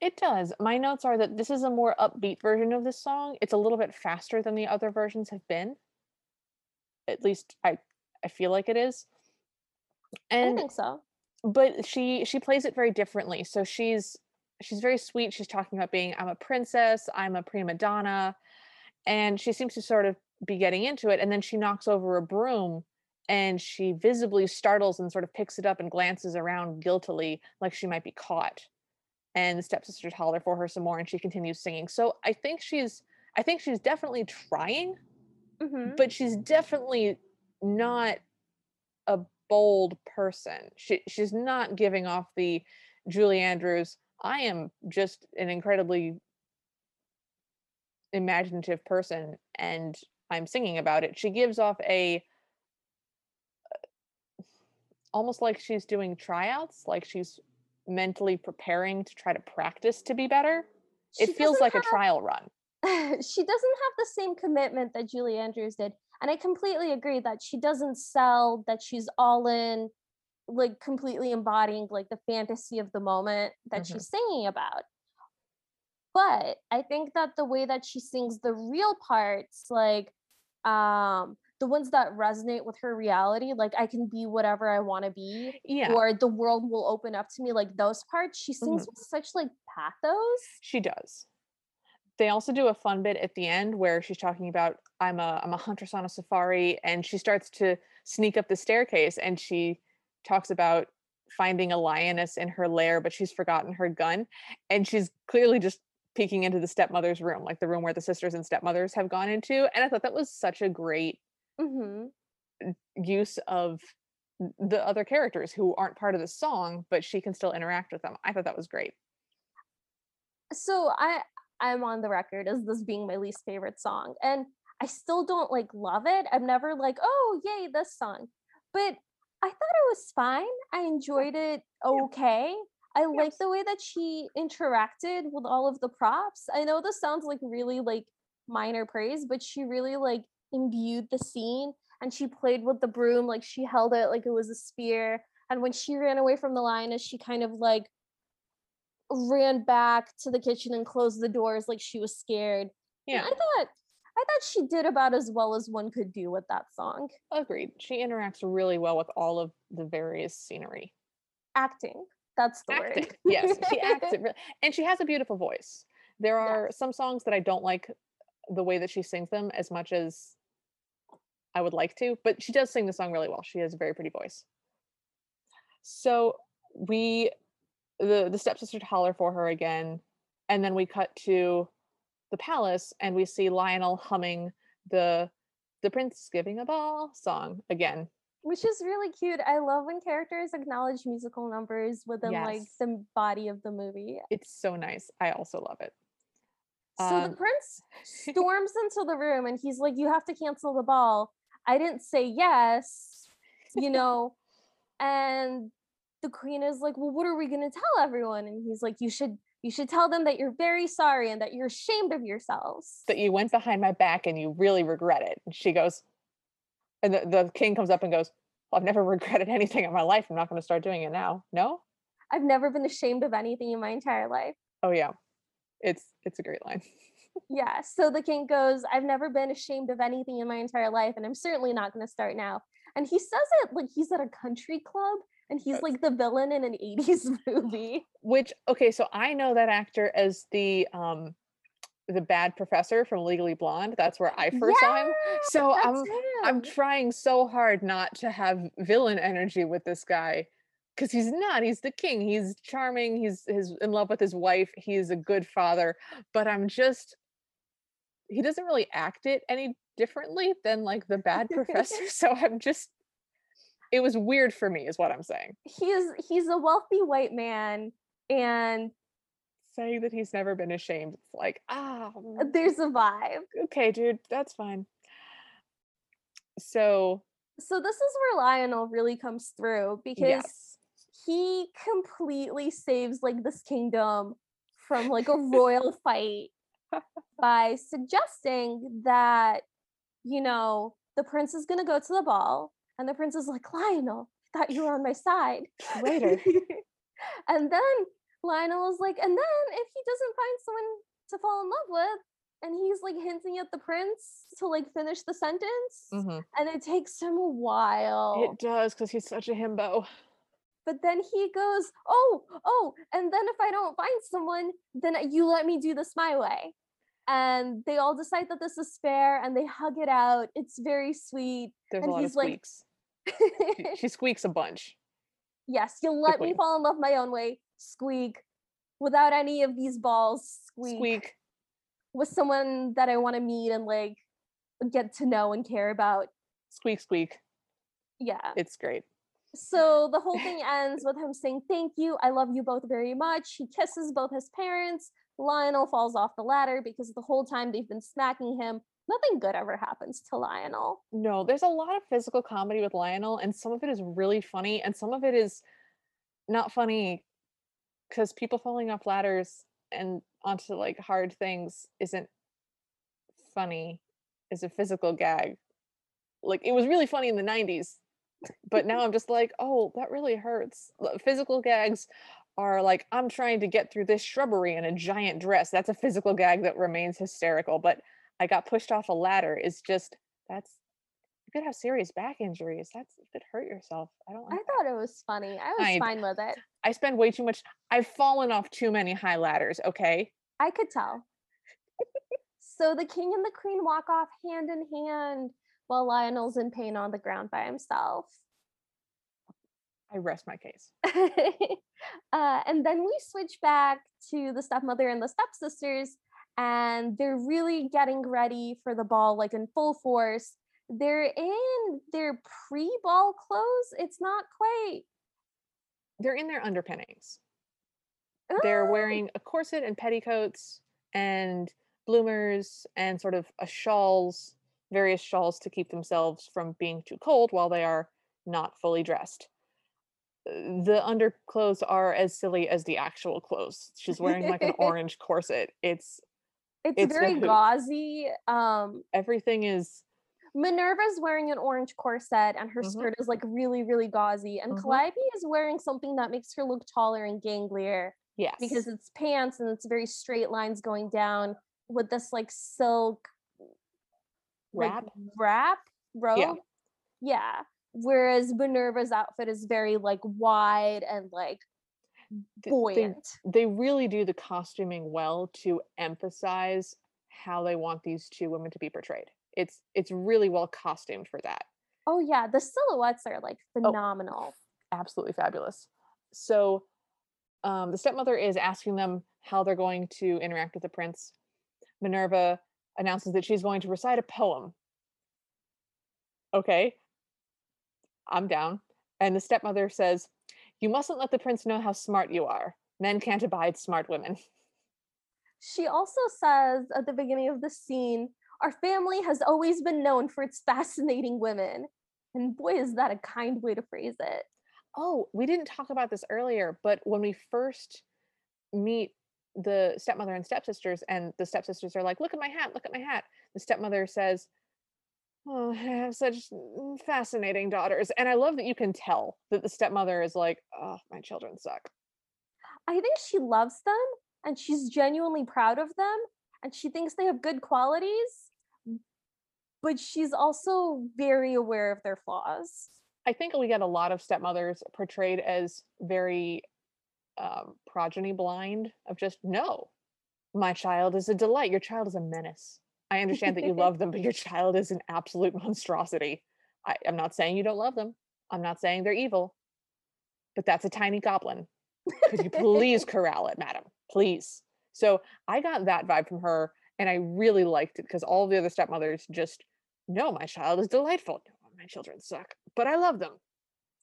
It does. My notes are that this is a more upbeat version of this song. It's a little bit faster than the other versions have been. At least I I feel like it is. I think so. But she she plays it very differently. So she's she's very sweet. She's talking about being I'm a princess, I'm a prima donna, and she seems to sort of be getting into it and then she knocks over a broom and she visibly startles and sort of picks it up and glances around guiltily like she might be caught. And the stepsisters holler for her some more and she continues singing. So I think she's I think she's definitely trying Mhm. but she's definitely not a bold person. She she's not giving off the Julie Andrews. I am just an incredibly imaginative person, and I'm singing about it. She gives off a almost like she's doing tryouts, like she's mentally preparing to try to practice to be better. She It feels like a trial run. she doesn't have the same commitment that Julie Andrews did. And I completely agree that she doesn't sell that she's all in, like completely embodying like the fantasy of the moment that Mhm. she's singing about. But I think that the way that she sings the real parts, like um the ones that resonate with her reality, like I can be whatever I want to be, Yeah, or the world will open up to me, like those parts, she sings with such like pathos. She does. They also do a fun bit at the end where she's talking about I'm a I'm a huntress on a safari and she starts to sneak up the staircase and she talks about finding a lioness in her lair but she's forgotten her gun and she's clearly just peeking into the stepmother's room like the room where the sisters and stepmothers have gone into and I thought that was such a great hmm use of the other characters who aren't part of the song but she can still interact with them. I thought that was great. so i i'm on the record as this being my least favorite song and i still don't like love it. I'm never like oh yay this song. But i thought it was fine. I enjoyed it okay. I like the way that she interacted with all of the props. I know this sounds like really like minor praise but she really like imbued the scene and she played with the broom like she held it like it was a spear and when she ran away from the lioness she kind of like ran back to the kitchen and closed the doors like she was scared. And Yeah. I thought I thought she did about as well as one could do with that song. Agreed. She interacts really well with all of the various scenery. Acting. That's the word. Yes, she acts it really, and she has a beautiful voice. There are Yes. some songs that I don't like the way that she sings them as much as I would like to, but she does sing the song really well. She has a very pretty voice. So we the the stepsisters holler for her again, and then we cut to the palace and we see Lionel humming the the prince giving a ball song again. Which is really cute. I love when characters acknowledge musical numbers within like the body of the movie. It's so nice. I also love it. So Um, the prince storms into the room and he's like, You have to cancel the ball. I didn't say yes, you know. and the queen is like, Well, what are we gonna tell everyone? And he's like, You should you should tell them that you're very sorry and that you're ashamed of yourselves. that you went behind my back and you really regret it. And she goes, and the, the king comes up and goes, well, I've never regretted anything in my life. I'm not going to start doing it now. No? I've never been ashamed of anything in my entire life. Oh yeah. It's it's a great line. Yeah. So the king goes, I've never been ashamed of anything in my entire life, and I'm certainly not going to start now. And he says it like he's at a country club, and he's like the villain in an 80s movie. Which okay, so I know that actor as the um the bad professor from Legally Blonde. That's where I first saw him. So I'm I'm trying so hard not to have villain energy with this guy because he's not. He's the king. He's charming. He's he's in love with his wife. He's a good father. But I'm just he doesn't really act it any differently than like the bad professor. So I'm just it was weird for me, is what I'm saying. he's he's a wealthy white man and Saying that he's never been ashamed. It's like, ah, mm, there's a vibe. okay, dude, that's fine. So So this is where Lionel really comes through because yes. he completely saves like this kingdom from like a royal fight by suggesting that you know the prince is going to go to the ball and the prince is like Lionel I thought you were on my side Traitor. and then Lionel is like and then if he doesn't find someone to fall in love with and he's like hinting at the prince to like finish the sentence Mhm. and it takes him a while It does because he's such a himbo. but then he goes, "Oh, oh, and then if I don't find someone, then you let me do this my way." And they all decide that this is fair, and they hug it out. It's very sweet. There's And a lot of he's like- squeaks. She- she squeaks a bunch. yes, you'll let me fall in love my own way. Squeak, without any of these balls. Squeak, Squeak. with someone that I want to meet and like get to know and care about. Squeak, squeak. Yeah. It's great. So the whole thing ends with him saying, Thank you. I love you both very much. He kisses both his parents. Lionel falls off the ladder because the whole time they've been smacking him. Nothing good ever happens to Lionel. No, there's a lot of physical comedy with Lionel, and some of it is really funny, and some of it is not funny because people falling off ladders and onto like hard things isn't funny is a physical gag. Like it was really funny in the 90s, but now I'm just like, oh, that really hurts. Physical gags are like, I'm trying to get through this shrubbery in a giant dress. That's a physical gag that remains hysterical. But I got pushed off a ladder is just that's you could have serious back injuries. That's you could hurt yourself. I don't I that. thought it was funny. I was I- fine with it. I spend way too much I've fallen off too many high ladders, okay? I could tell. so the king and the queen walk off hand in hand while Lionel's in pain on the ground by himself. I rest my case. uh, and then we switch back to the stepmother and the stepsisters, and they're really getting ready for the ball, like in full force. They're in their pre ball clothes. It's not quite. They're in their underpinnings. They're Ah, wearing a corset and petticoats and bloomers and sort of a shawls, various shawls to keep themselves from being too cold while they are not fully dressed. Uh, The underclothes are as silly as the actual clothes. She's wearing like an orange corset. It's It's, it's very gauzy. Um, everything is Minerva's wearing an orange corset and her Mhm. skirt is like really, really gauzy. And Mhm. Calliope is wearing something that makes her look taller and ganglier yes. because it's pants and it's very straight lines going down with this like silk like, wrap. wrap robe. Yeah. Yeah. Whereas Minerva's outfit is very like wide and like th- they- they really do the costuming well to emphasize how they want these two women to be portrayed. It's it's really well costumed for that. Oh yeah, the silhouettes are like Oh. phenomenal. Absolutely fabulous. So um, the stepmother is asking them how they're going to interact with the prince. Minerva announces that she's going to recite a poem. Okay. I'm down. And the stepmother says, You mustn't let the prince know how smart you are. Men can't abide smart women. She also says at the beginning of the scene, our family has always been known for its fascinating women. And boy, is that a kind way to phrase it. Oh, we didn't talk about this earlier, but when we first meet the stepmother and stepsisters, and the stepsisters are like, Look at my hat, look at my hat. The stepmother says, Oh, I have such fascinating daughters. And I love that you can tell that the stepmother is like, Oh, my children suck. I think she loves them and she's genuinely proud of them and she thinks they have good qualities, but she's also very aware of their flaws. I think we get a lot of stepmothers portrayed as very um, progeny blind of just no, my child is a delight. Your child is a menace. I understand that you love them, but your child is an absolute monstrosity. I, I'm not saying you don't love them. I'm not saying they're evil, but that's a tiny goblin. Could you please corral it, madam? Please. So I got that vibe from her, and I really liked it because all the other stepmothers just, no, my child is delightful. No, my children suck, but I love them.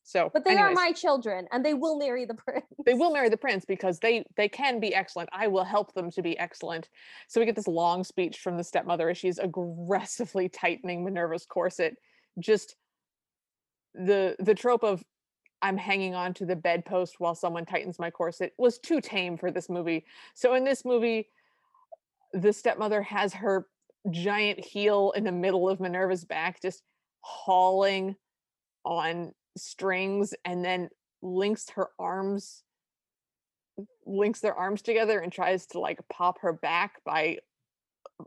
So, But they are my children and they will marry the prince. they will marry the prince because they they can be excellent. I will help them to be excellent. So we get this long speech from the stepmother as she's aggressively tightening Minerva's corset. Just the the trope of I'm hanging on to the bedpost while someone tightens my corset was too tame for this movie. So in this movie, the stepmother has her giant heel in the middle of Minerva's back, just hauling on strings and then links her arms links their arms together and tries to like pop her back by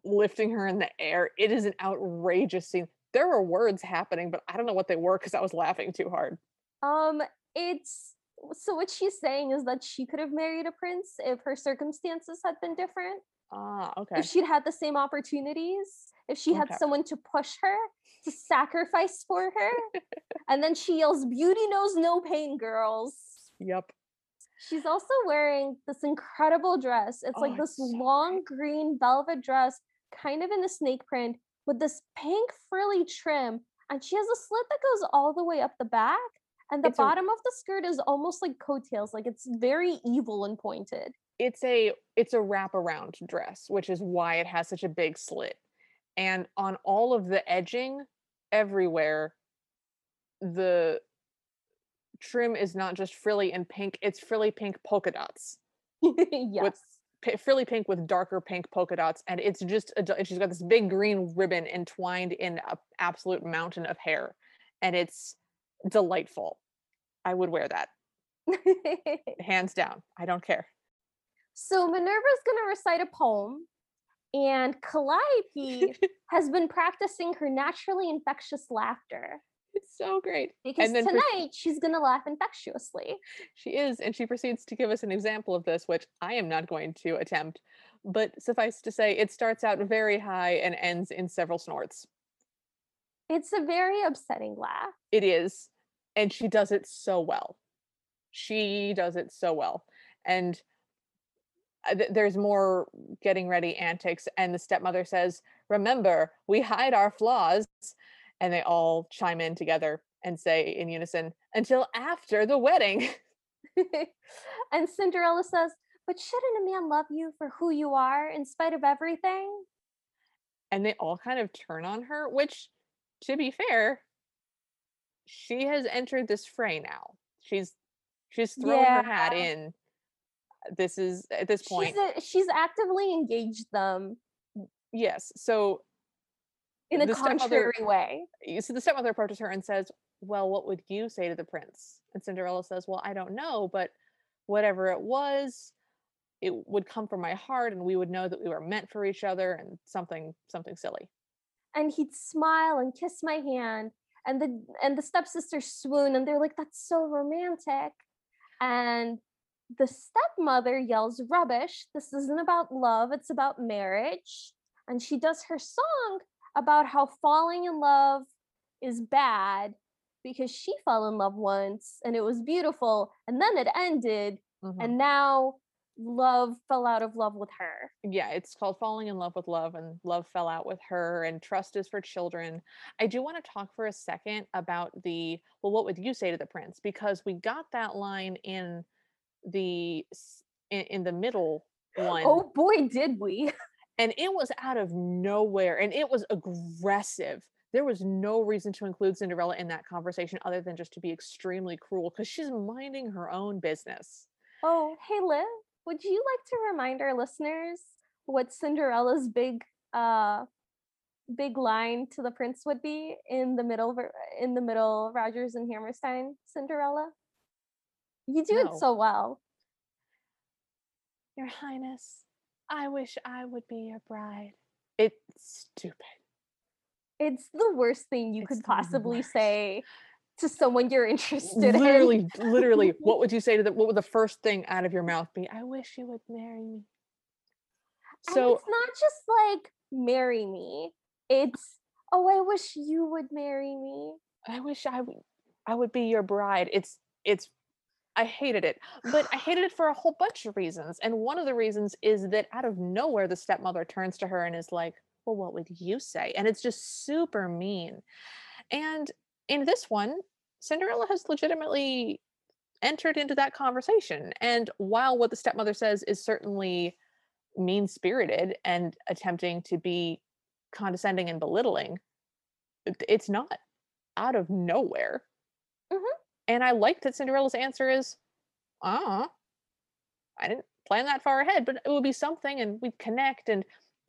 lifting her in the air. It is an outrageous scene. There were words happening, but I don't know what they were because I was laughing too hard. Um, it's so what she's saying is that she could have married a prince if her circumstances had been different. Ah, okay. If she'd had the same opportunities, if she had Okay. someone to push her, to sacrifice for her. and then she yells, Beauty knows no pain, girls. Yep. She's also wearing this incredible dress. It's Oh, like it's this so long green velvet dress, kind of in the snake print, with this pink frilly trim. And she has a slit that goes all the way up the back. And the It's a- bottom of the skirt is almost like coattails, like it's very evil and pointed. It's a it's a wraparound dress, which is why it has such a big slit. And on all of the edging, everywhere, the trim is not just frilly and pink, it's frilly pink polka dots. yes. p- frilly pink with darker pink polka dots and it's just a, and she's got this big green ribbon entwined in an absolute mountain of hair and it's delightful i would wear that hands down i don't care so Minerva's going to recite a poem, and Calliope has been practicing her naturally infectious laughter it's so great because tonight she's going to laugh infectiously. she is and she proceeds to give us an example of this which i am not going to attempt but suffice to say it starts out very high and ends in several snorts It's a very upsetting laugh. It is. And she does it so well. She does it so well. And Uh, there's more getting ready antics. And the stepmother says, Remember, we hide our flaws. And they all chime in together and say in unison, Until after the wedding. and Cinderella says, But shouldn't a man love you for who you are in spite of everything? and they all kind of turn on her, which, to be fair, she has entered this fray now. She's she's thrown her hat in. This is at this point. She's, a, she's actively engaged them mm, Yes. So in a contrary way. you see the stepmother approaches her and says, Well, what would you say to the prince? And Cinderella says, Well, I don't know, but whatever it was, it would come from my heart and we would know that we were meant for each other and something something silly. and he'd smile and kiss my hand and the and the stepsisters swoon and they're like that's so romantic and the stepmother yells rubbish this isn't about love it's about marriage and she does her song about how falling in love is bad because she fell in love once and it was beautiful and then it ended Mhm. and now love fell out of love with her yeah, it's called Falling in Love with Love, and love fell out with her, and trust is for children. I do want to talk for a second about the well, what would you say to the prince? Because we got that line in the in, in the middle one. oh boy did we and it was out of nowhere and it was aggressive there was no reason to include cinderella in that conversation other than just to be extremely cruel because she's minding her own business Oh, hey Liv, would you like to remind our listeners what Cinderella's big uh big line to the prince would be in the middle in the middle Rodgers and Hammerstein Cinderella? You do No. it so well. your highness i wish i would be your bride it's stupid It's the worst thing you It's could possibly say to someone you're interested in. literally, literally, what would you say to the what would the first thing out of your mouth be? I wish you would marry me. And So it's not just like marry me. It's oh, I wish you would marry me. I wish I would I would be your bride. It's it's I hated it. But I hated it for a whole bunch of reasons. And one of the reasons is that out of nowhere the stepmother turns to her and is like, "Well, what would you say?" And it's just super mean. And in this one, Cinderella has legitimately entered into that conversation. And while what the stepmother says is certainly mean spirited and attempting to be condescending and belittling, it's not out of nowhere. And I like that Cinderella's answer is, uh, I didn't plan that far ahead, but it would be something and we'd connect. And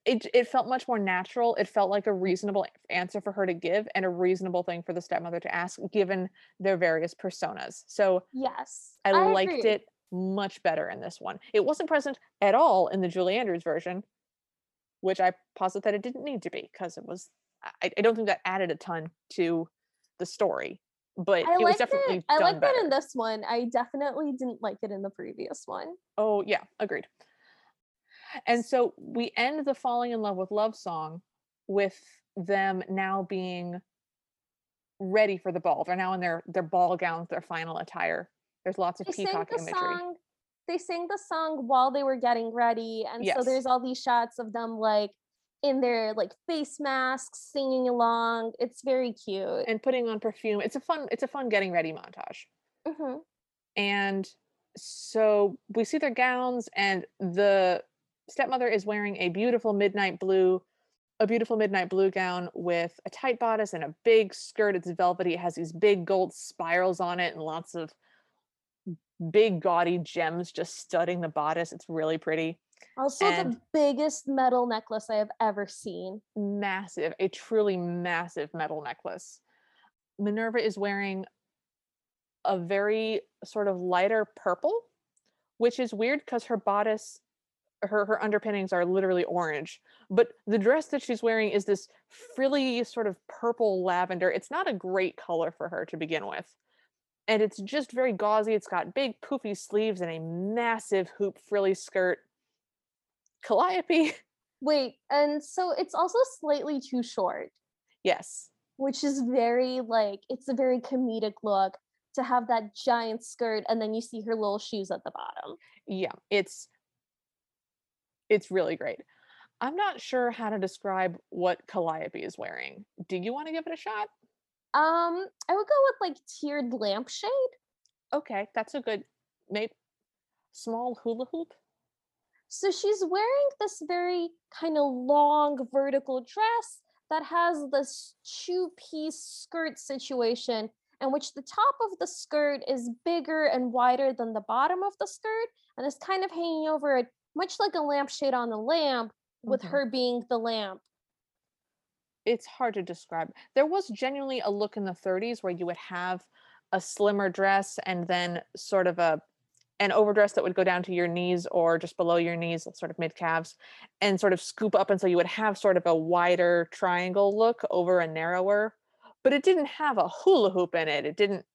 it, it felt much more natural. It felt like a reasonable answer for her to give and a reasonable thing for the stepmother to ask, given their various personas. So Yes. I, liked agree. it much better in this one. It wasn't present at all in the Julie Andrews version, which I posit that it didn't need to be because it was. I, I don't think that added a ton to the story, but I it was definitely it. I like it in this one. I definitely didn't like it in the previous one. Oh yeah, agreed. And so we end the falling in love with love song with them now being ready for the ball. They're now in their their ball gowns, their final attire. There's lots of They peacock the imagery. song. They sang the song while they were getting ready, and so there's all these shots of them like in their like face masks singing along. It's very cute. and putting on perfume. It's a fun it's a fun getting ready montage. hmm And so we see their gowns and the stepmother is wearing a beautiful midnight blue a beautiful midnight blue gown with a tight bodice and a big skirt. It's velvety. It has these big gold spirals on it and lots of big gaudy gems just studding the bodice. It's really pretty. Also, And- the biggest metal necklace I have ever seen. massive, a truly massive metal necklace. Minerva is wearing a very sort of lighter purple, which is weird because her bodice, her her underpinnings are literally orange. But the dress that she's wearing is this frilly sort of purple lavender. It's not a great color for her to begin with. And it's just very gauzy. It's got big poofy sleeves and a massive hoop frilly skirt. Calliope, Wait, and so it's also slightly too short, yes. which is very like it's a very comedic look to have that giant skirt and then you see her little shoes at the bottom. yeah it's it's really great i'm not sure how to describe what calliope is wearing do you want to give it a shot Um, I would go with like tiered lampshade. okay that's a good maybe small hula hoop So she's wearing this very kind of long vertical dress that has this two piece skirt situation in which the top of the skirt is bigger and wider than the bottom of the skirt and is kind of hanging over it, much like a lampshade on a lamp, with Mhm. her being the lamp. it's hard to describe there was genuinely a look in the 30s where you would have a slimmer dress and then sort of a an overdress that would go down to your knees or just below your knees sort of mid calves and sort of scoop up and so you would have sort of a wider triangle look over a narrower but it didn't have a hula hoop in it. It didn't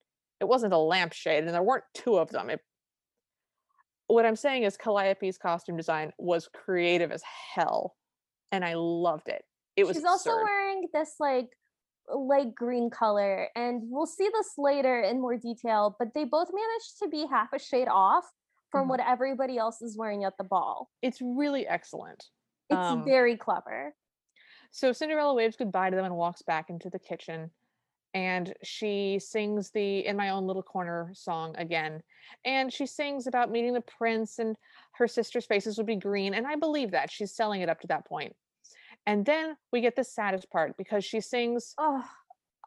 it wasn't a lampshade and there weren't two of them. It, what i'm saying is calliope's costume design was creative as hell and i loved it. It was She's also absurd. wearing this like light green color, and we'll see this later in more detail, but they both managed to be half a shade off from Mhm. what everybody else is wearing at the ball. it's really excellent It's Um, very clever. So Cinderella waves goodbye to them and walks back into the kitchen. And she sings the In My Own Little Corner song again. And she sings about meeting the prince and her sister's faces would be green. And I believe that. She's selling it up to that point. And then we get the saddest part because she sings, Oh,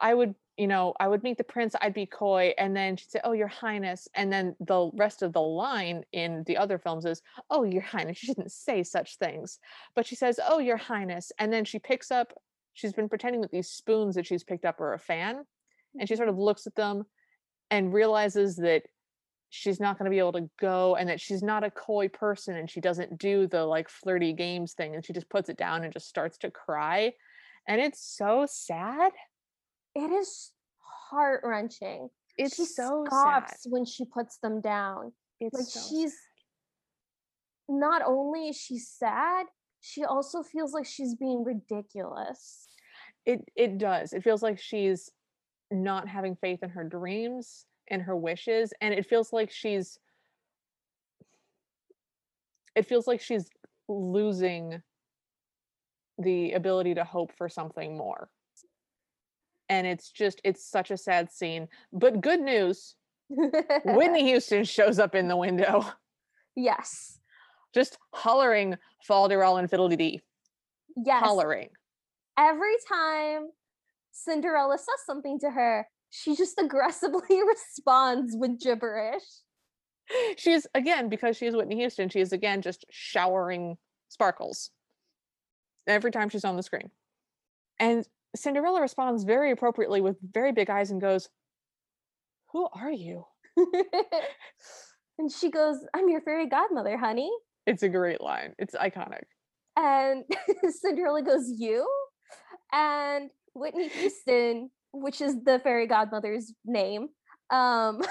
I would, you know, I would meet the prince, I'd be coy. And then she'd say, Oh, your highness. And then the rest of the line in the other films is, Oh, your highness, you shouldn't say such things. But she says, Oh, your highness. And then she picks up, she's been pretending that these spoons that she's picked up are a fan. And she mm-hmm. sort of looks at them and realizes that she's not going to be able to go and that she's not a coy person and she doesn't do the like flirty games thing and she just puts it down and just starts to cry and it's so sad it is heart wrenching. It's she so scoffs sad. when she puts them down. It's Like so sad. she's not only is she sad, she also feels like she's being ridiculous. It it does. It feels like she's not having faith in her dreams and her wishes, and it feels like she's it feels like she's losing the ability to hope for something more. And it's just it's such a sad scene. But good news, Whitney Houston shows up in the window, yes. just hollering Falderall and Fiddle-dee-dee. Yes. Hollering. Every time Cinderella says something to her, she just aggressively responds with gibberish. She's again because she is Whitney Houston. She is again just showering sparkles every time she's on the screen. And Cinderella responds very appropriately with very big eyes and goes, "Who are you?" and she goes, I'm your fairy godmother, honey. It's a great line. It's iconic. And Cinderella goes, You? And Whitney Houston, which is the fairy godmother's name, um,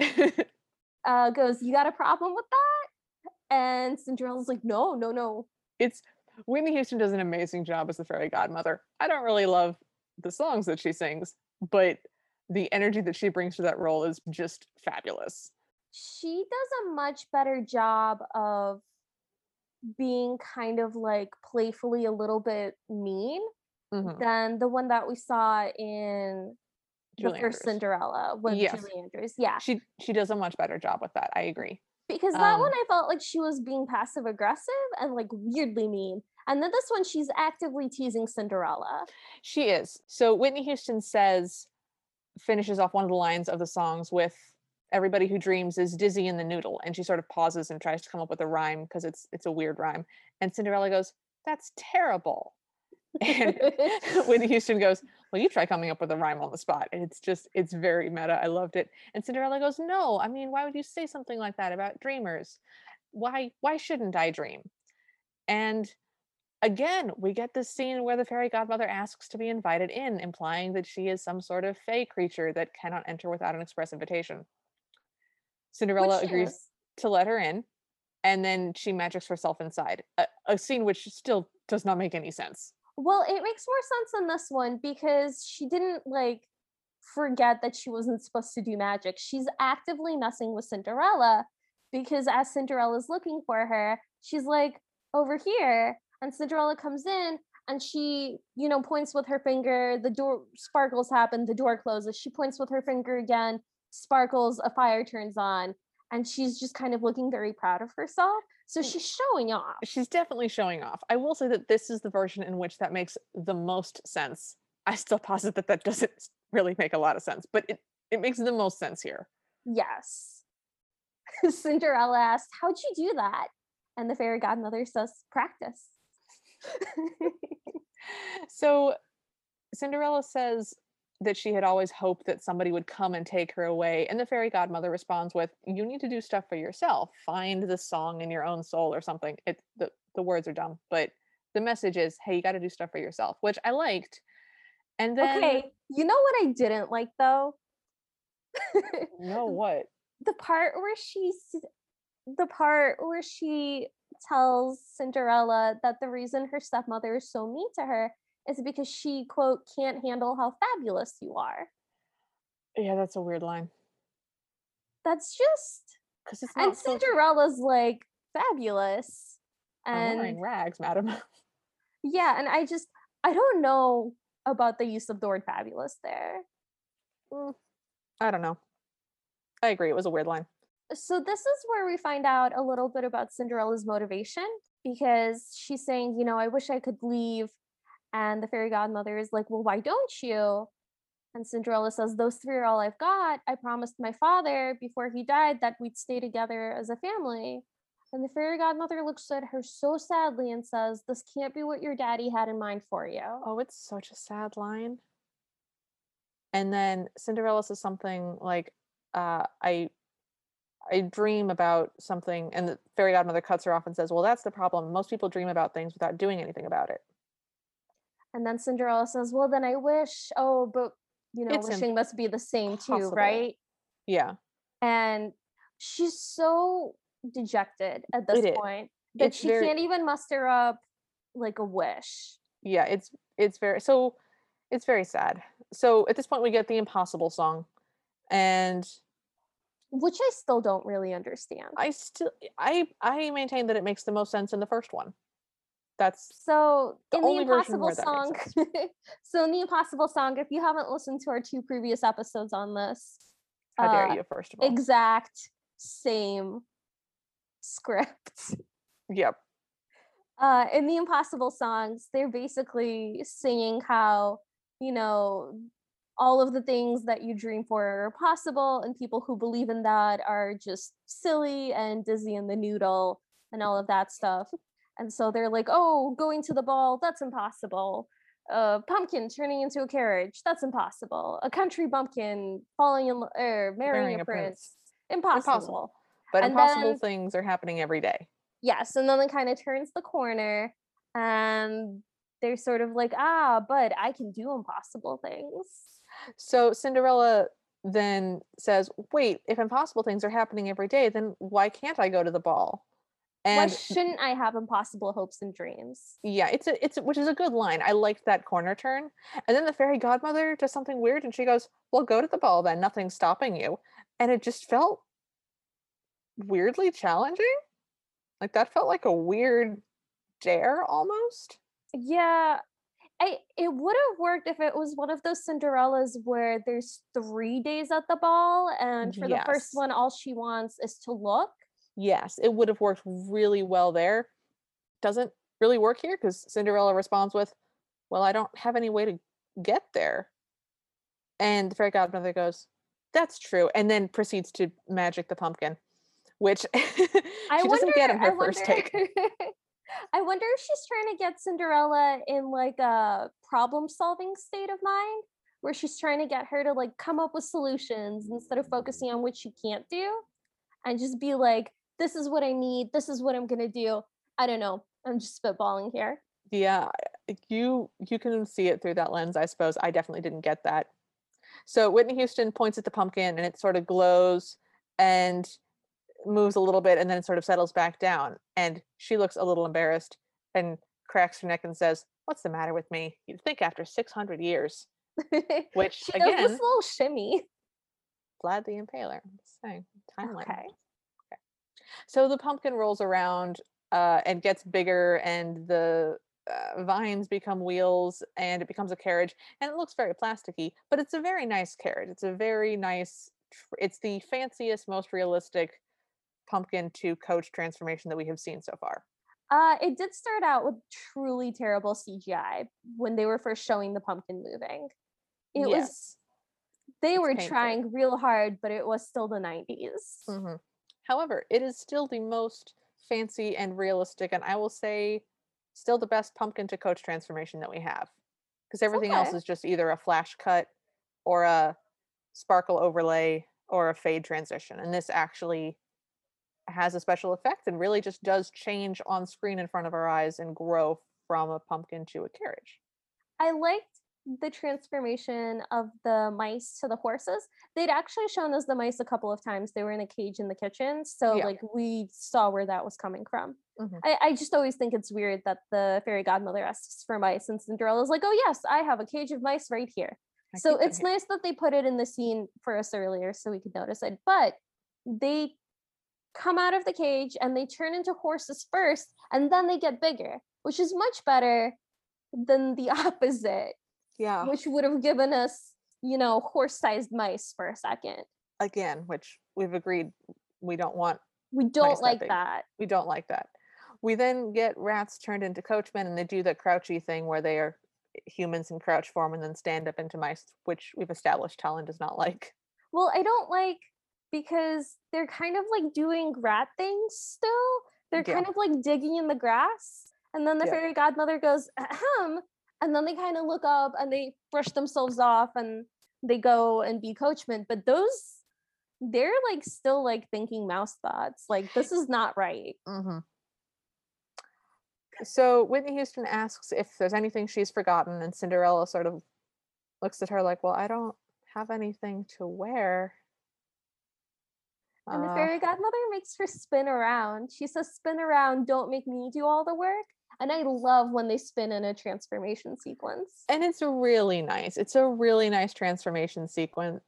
uh, goes, You got a problem with that? And Cinderella's like, No, no, no. it's Whitney Houston does an amazing job as the fairy godmother. I don't really love the songs that she sings, but the energy that she brings to that role is just fabulous. She does a much better job of being kind of like playfully a little bit mean Mhm. than the one that we saw in the first Andrews. Cinderella with Yes. Julie Andrews. Yeah. She she does a much better job with that. I agree. because that one Um, I felt like she was being passive aggressive and like weirdly mean. And then this one she's actively teasing Cinderella. She is. So Whitney Houston says, finishes off one of the lines of the songs with everybody who dreams is dizzy in the noodle. And she sort of pauses and tries to come up with a rhyme because it's it's a weird rhyme. And Cinderella goes, That's terrible. And Whitney Houston goes, Well, you try coming up with a rhyme on the spot. And it's just, it's very meta. I loved it. And Cinderella goes, No, I mean, why would you say something like that about dreamers? Why, why shouldn't I dream? And again, we get this scene where the fairy godmother asks to be invited in, implying that she is some sort of fey creature that cannot enter without an express invitation. Cinderella Which uh agrees is. to let her in, and then she magics herself inside. A, a scene which still does not make any sense. Well, it makes more sense in this one because she didn't like forget that she wasn't supposed to do magic. She's actively messing with Cinderella because as Cinderella's looking for her, she's like over here and Cinderella comes in and she, you know, points with her finger, the door sparkles happen, the door closes. She points with her finger again, sparkles, a fire turns on, and she's just kind of looking very proud of herself. So Mm. she's showing off. She's definitely showing off. I will say that this is the version in which that makes the most sense. I still posit that that doesn't really make a lot of sense, but it, it makes the most sense here. Yes. Cinderella asked, How'd you do that? And the fairy godmother says, Practice. So Cinderella says that she had always hoped that somebody would come and take her away. And the fairy godmother responds with, You need to do stuff for yourself. Find the song in your own soul or something. It the, the words are dumb, but the message is, hey, you got to do stuff for yourself, which I liked. And then okay, you know what I didn't like though? no what? the part where she's the part where she tells Cinderella that the reason her stepmother is so mean to her is because she quote can't handle how fabulous you are. Yeah, that's a weird line. That's just Because it's and so Cinderella's like fabulous. I'm wearing And rags, madam. yeah, and I just I don't know about the use of the word fabulous there. Mm. I don't know. I agree. It was a weird line. so this is where we find out a little bit about Cinderella's motivation because she's saying, you know, I wish I could leave. And the fairy godmother is like, well, why don't you? And Cinderella says, those three are all I've got. I promised my father before he died that we'd stay together as a family. And the fairy godmother looks at her so sadly and says, this can't be what your daddy had in mind for you. Oh, it's such a sad line. And then Cinderella says something like, uh, I I dream about something and the fairy godmother cuts her off and says, Well, that's the problem. Most people dream about things without doing anything about it. And then Cinderella says, Well, then I wish, oh, but you know, It's wishing must be the same too, right? Yeah. And she's so dejected at this It is. point that It's she very can't even muster up like a wish. yeah, it's it's very so it's very sad. So at this point we get the impossible song and Which I still don't really understand. I still I I maintain that it makes the most sense in the first one. That's So The in the impossible song, so in the impossible song, if you haven't listened to our two previous episodes on this, how dare uh, you first of all. exact same script. yep. uh in the impossible songs they're basically singing how you know all of the things that you dream for are possible and people who believe in that are just silly and dizzy in the noodle and all of that stuff and so they're like oh going to the ball that's impossible a pumpkin turning into a carriage that's impossible a country bumpkin falling in er, marrying, a, prince, impossible. Impossible. But And impossible then- things are happening every day. yes and then it kind of turns the corner and they're sort of like ah but i can do impossible things So Cinderella then says, "Wait, if impossible things are happening every day, then why can't I go to the ball?" Why shouldn't i have impossible hopes and dreams yeah, it's a it's a, which is a good line. I liked that corner turn. And then the fairy godmother does something weird and she goes, "Well, go to the ball then. Nothing's stopping you." And it just felt weirdly challenging. Like that felt like a weird dare almost. yeah I, it would have worked if it was one of those Cinderellas where there's three days at the ball, and for the first one, all she wants is to look. Yes, it would have worked really well there. Doesn't really work here because Cinderella responds with, Well, I don't have any way to get there. And the fairy godmother goes, That's true. And then proceeds to magic the pumpkin, which she I doesn't get in her I first wonder- take. I wonder if she's trying to get Cinderella in like a problem solving state of mind where she's trying to get her to like come up with solutions instead of focusing on what she can't do and just be like, this is what I need, this is what I'm gonna do. I don't know. I'm just spitballing here. Yeah, you you can see it through that lens, I suppose. I definitely didn't get that. So Whitney Houston points at the pumpkin and it sort of glows and moves a little bit and then it sort of settles back down. And she looks a little embarrassed and cracks her neck and says, What's the matter with me? You'd think after 600 years, which she does again, this little shimmy. Vlad the Impaler. I'm saying, timeline. Okay. So the pumpkin rolls around uh, and gets bigger, and the uh, vines become wheels, and it becomes a carriage, and it looks very plasticky, but it's a very nice carriage. It's a very nice. tr- It's the fanciest, most realistic pumpkin to coach transformation that we have seen so far. Uh, it did start out with truly terrible CGI when they were first showing the pumpkin moving. It was they it's were painful. trying real hard, but it was still the 90s. Mhm. However, it is still the most fancy and realistic, and I will say, still the best pumpkin to coach transformation that we have. Because everything else is just either a flash cut or a sparkle overlay or a fade transition. And this actually has a special effect and really just does change on screen in front of our eyes and grow from a pumpkin to a carriage. I liked the transformation of the mice to the horses. They'd actually shown us the mice a couple of times. They were in a cage in the kitchen. So Yeah. like we saw where that was coming from. Mhm. I, I just always think it's weird that the fairy godmother asks for mice and Cinderella's like, oh yes, I have a cage of mice right here. I so it's here. nice that they put it in the scene for us earlier so we could notice it. But they come out of the cage and they turn into horses first and then they get bigger, which is much better than the opposite, Yeah. which would have given us, you know, horse-sized mice for a second. Again, which we've agreed we don't want We don't like big. that. we don't like that. We then get rats turned into coachmen and they do the crouchy thing where they are humans in crouch form and then stand up into mice, which we've established Talon does not like. Well, I don't like because they're kind of like doing rat things still. They're Yeah. kind of like digging in the grass. And then the Yeah. fairy godmother goes, ahem. And then they kind of look up and they brush themselves off and they go and be coachmen. But those, they're like still like thinking mouse thoughts. Like, this is not right. Mm-hmm. So Whitney Houston asks if there's anything she's forgotten, and Cinderella sort of looks at her like, "Well, I don't have anything to wear. And the Uh, fairy godmother makes her spin around. She says, "Spin around, don't make me do all the work." And I love when they spin in a transformation sequence. and it's really nice. It's a really nice transformation sequence.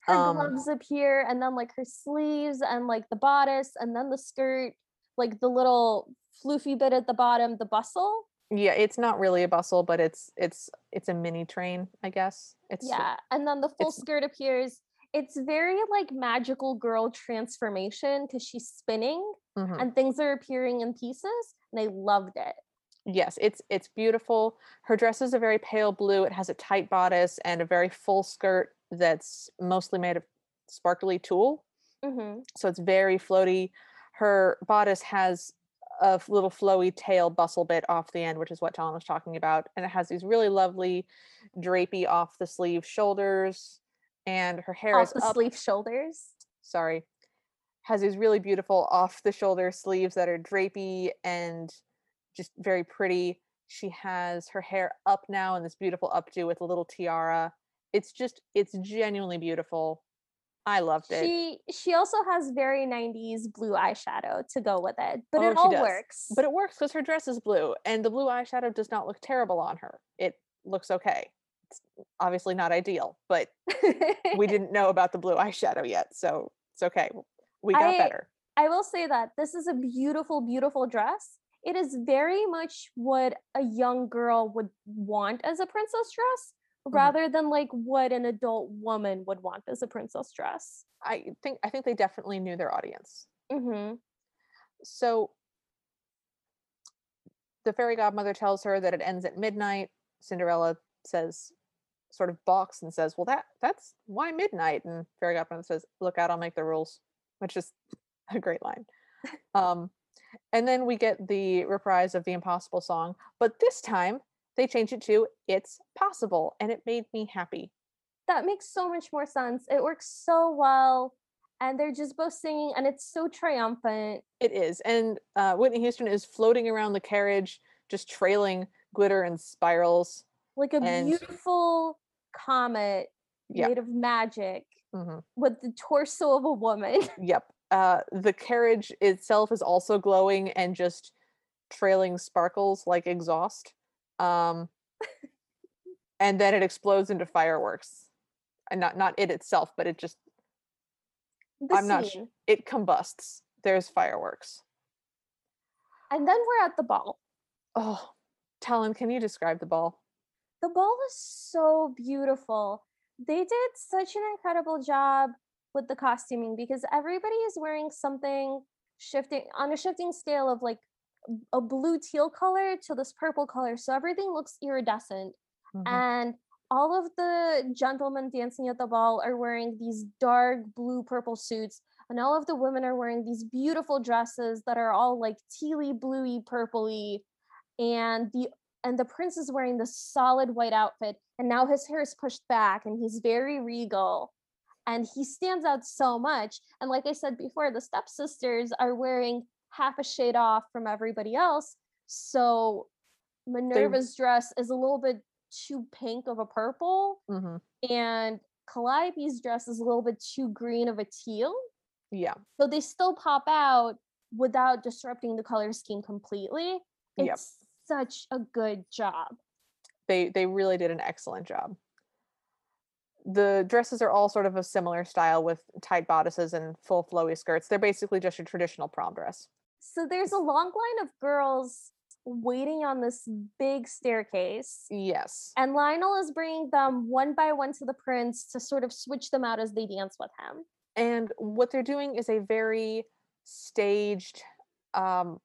Her Um, gloves appear, and then like her sleeves, and like the bodice, and then the skirt, like the little floofy bit at the bottom, the bustle. Yeah, it's not really a bustle, but it's it's it's a mini train, I guess. It's Yeah, and then the full skirt appears. It's very like magical girl transformation because she's spinning mhm. and things are appearing in pieces, and I loved it. Yes, it's it's beautiful. Her dress is a very pale blue. It has a tight bodice and a very full skirt that's mostly made of sparkly tulle. hmm So it's very floaty. Her bodice has a little flowy tail bustle bit off the end, which is what Talon was talking about. And it has these really lovely drapey off the sleeve shoulders. And her hair Off is the up sleeve shoulders. sorry, has these really beautiful off the shoulder sleeves that are drapey and just very pretty. She has her hair up now in this beautiful updo with a little tiara. It's just, it's genuinely beautiful. I loved it. She she also has very 90s blue eyeshadow to go with it, but Oh, it all does. works. but it works because her dress is blue and the blue eyeshadow does not look terrible on her. It looks okay. It's obviously not ideal, but we didn't know about the blue eyeshadow yet. So it's okay. We got I- better. I will say that this is a beautiful, beautiful dress. It is very much what a young girl would want as a princess dress, Mm-hmm. rather than like what an adult woman would want as a princess dress. I think I think they definitely knew their audience. hmm so the fairy godmother tells her that it ends at midnight cinderella says sort of balks and says well that that's why midnight and fairy godmother says look out i'll make the rules which is a great line um and then we get the reprise of the impossible song but this time they change it to it's possible and it made me happy That makes so much more sense. It works so well, and they're just both singing, and it's so triumphant. It is. And uh, Whitney Houston is floating around the carriage, just trailing glitter and spirals. Like a And- beautiful comet Yeah. made of magic hmm with the torso of a woman. Yep. Uh, the carriage itself is also glowing and just trailing sparkles like exhaust. Um, and then it explodes into fireworks. And not not it itself, but it just The I'm not sh- scene. it combusts. There's fireworks. And then we're at the ball. Oh, Talon, can you describe the ball? The ball is so beautiful. They did such an incredible job with the costuming because everybody is wearing something shifting on a shifting scale of like a blue teal color to this purple color. So everything looks iridescent. Mhm. And all of the gentlemen dancing at the ball are wearing these dark blue purple suits. And all of the women are wearing these beautiful dresses that are all like tealy, bluey, purpley. And the and the prince is wearing this solid white outfit. And now his hair is pushed back and he's very regal. And he stands out so much. And like I said before, the stepsisters are wearing half a shade off from everybody else. So Minerva's dress is a little bit too pink of a purple, Mhm. and Calliope's dress is a little bit too green of a teal. Yeah. So they still pop out without disrupting the color scheme completely. It's Yep. Such a good job. they they really did an excellent job. The dresses are all sort of a similar style with tight bodices and full flowy skirts. They're basically just a traditional prom dress. So there's a long line of girls waiting on this big staircase. Yes. And Lionel is bringing them one by one to the prince to sort of switch them out as they dance with him. And what they're doing is a very staged um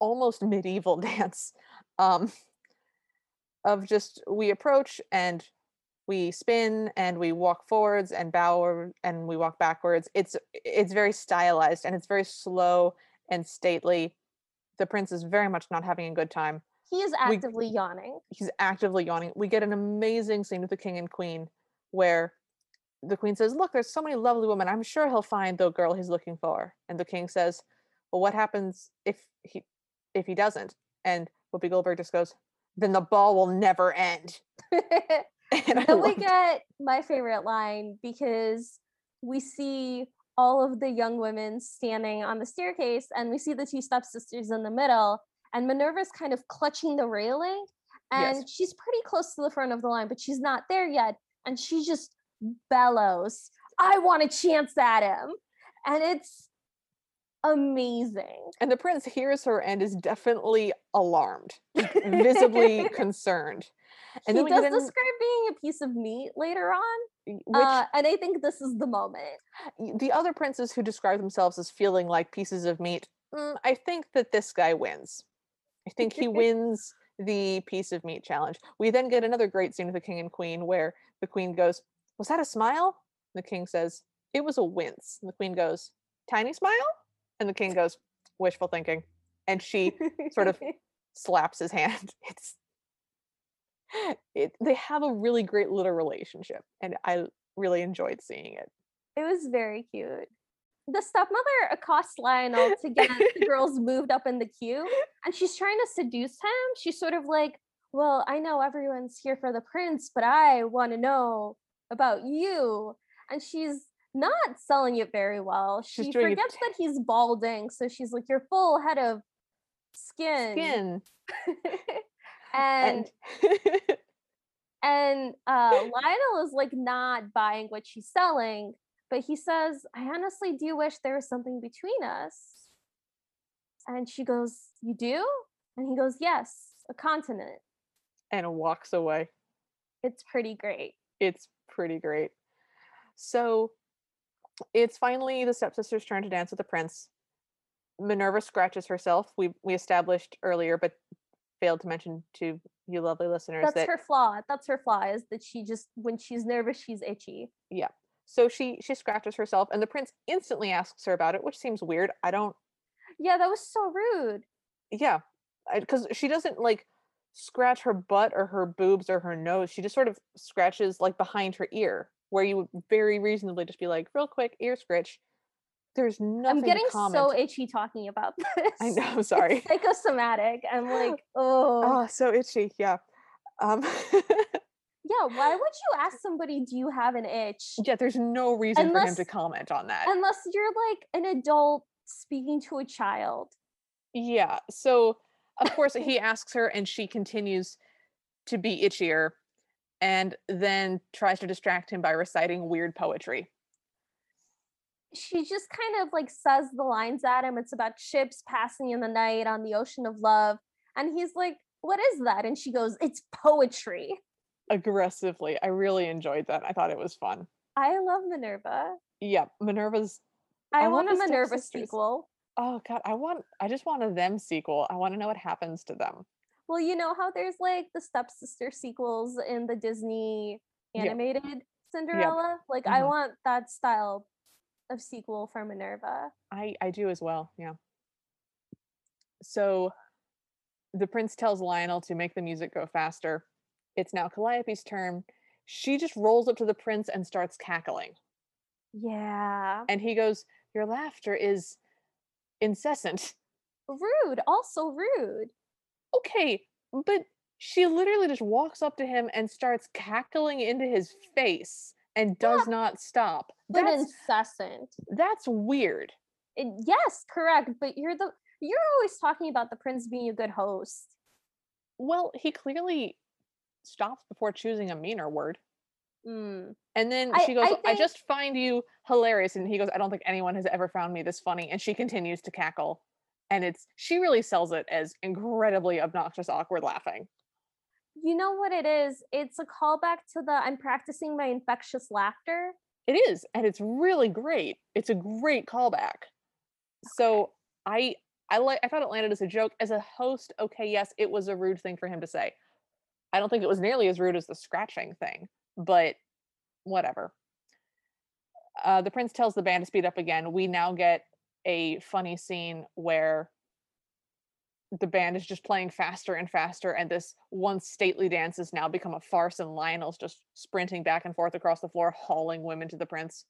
almost medieval dance um of just we approach and we spin and we walk forwards and bow and we walk backwards it's it's very stylized and it's very slow and stately the prince is very much not having a good time He is We- actively yawning. he's actively yawning. We get an amazing scene with the king and queen where the queen says, Look, there's so many lovely women. I'm sure he'll find the girl he's looking for. And the king says, Well, what happens if he if he doesn't? And Whoopi Goldberg just goes, Then the ball will never end. And Then we get my favorite line because we see all of the young women standing on the staircase and we see the two stepsisters in the middle and Minerva's kind of clutching the railing and Yes. she's pretty close to the front of the line but she's not there yet and she just bellows I want a chance at him and it's amazing and the prince hears her and is definitely alarmed, visibly concerned. And he does in, describe being a piece of meat later on which uh, and I think this is the moment the other princes who describe themselves as feeling like pieces of meat, mm, I think that this guy wins. I think he wins the piece of meat challenge. We then get another great scene with the king and queen where the queen goes, Was that a smile? And the king says, It was a wince. And the queen goes, Tiny smile? And the king goes, Wishful thinking. And she sort of slaps his hand. It's it, they have a really great little relationship, and I really enjoyed seeing it. It was very cute. The stepmother accosts Lionel to get the girls moved up in the queue, and she's trying to seduce him. She's sort of like, Well, I know everyone's here for the prince, but I want to know about you. And she's not selling it very well. She's She forgets that he's balding, so she's like, Your full head of skin. Skin and and and uh Lionel is like not buying what she's selling, but he says, I honestly do wish there was something between us. And she goes, You do? And he goes, Yes, a continent. and walks away. It's pretty great. It's pretty great. So it's finally the stepsister's turn to dance with the prince. Minerva scratches herself. We we established earlier, but failed to mention to you lovely listeners That's that her flaw. That's her flaw is that she just when she's nervous, she's itchy. Yeah. So she she scratches herself and the prince instantly asks her about it, which seems weird. I don't Yeah, that was so rude. yeah, because she doesn't like scratch her butt or her boobs or her nose. She just sort of scratches like behind her ear, where you would very reasonably just be like, real quick, ear scratch. There's nothing I'm getting so itchy talking about this. I know, I'm sorry. It's psychosomatic. I'm like, oh Oh, so itchy. Yeah. Um, yeah, why would you ask somebody, do you have an itch? yeah, there's no reason for him to comment on that. unless you're like an adult speaking to a child. Yeah. So, of course, he asks her, and she continues to be itchier and then tries to distract him by reciting weird poetry. She just kind of like says the lines at him. It's about ships passing in the night on the ocean of love. And he's like, What is that? And she goes, It's poetry. Aggressively. I really enjoyed that. I thought it was fun. I love Minerva. Yeah. Minerva's. I, I want want a Minerva sequel. Oh, God. I want. I just want a them sequel. I want to know what happens to them. Well, you know how there's like the stepsister sequels in the Disney Yep. animated Cinderella? Like, I Mhm. want that style of sequel for Minerva. I I do as well. Yeah. So the prince tells Lionel to make the music go faster. It's now Calliope's turn. She just rolls up to the prince and starts cackling. Yeah. And he goes, "Your laughter is incessant." Rude. Also rude. Okay, but she literally just walks up to him and starts cackling into his face and does not stop. But That's incessant. that's weird. It, yes, correct. But you're the you're always talking about the prince being a good host. Well, he clearly stops before choosing a meaner word. Mm. And then I- she goes, I I, just find you hilarious. And he goes, I don't think anyone has ever found me this funny. And she continues to cackle. And it's, she really sells it as incredibly obnoxious, awkward laughing. You know what it is? It's a callback to the I'm practicing my infectious laughter. It is. And it's really great. It's a great callback. So I, I like, I thought it landed as a joke. As a host, okay, yes, it was a rude thing for him to say. I don't think it was nearly as rude as the scratching thing, but whatever. Uh, the prince tells the band to speed up again. We now get a funny scene where the band is just playing faster and faster, and this once stately dance has now become a farce, and Lionel's just sprinting back and forth across the floor, hauling women to the prince.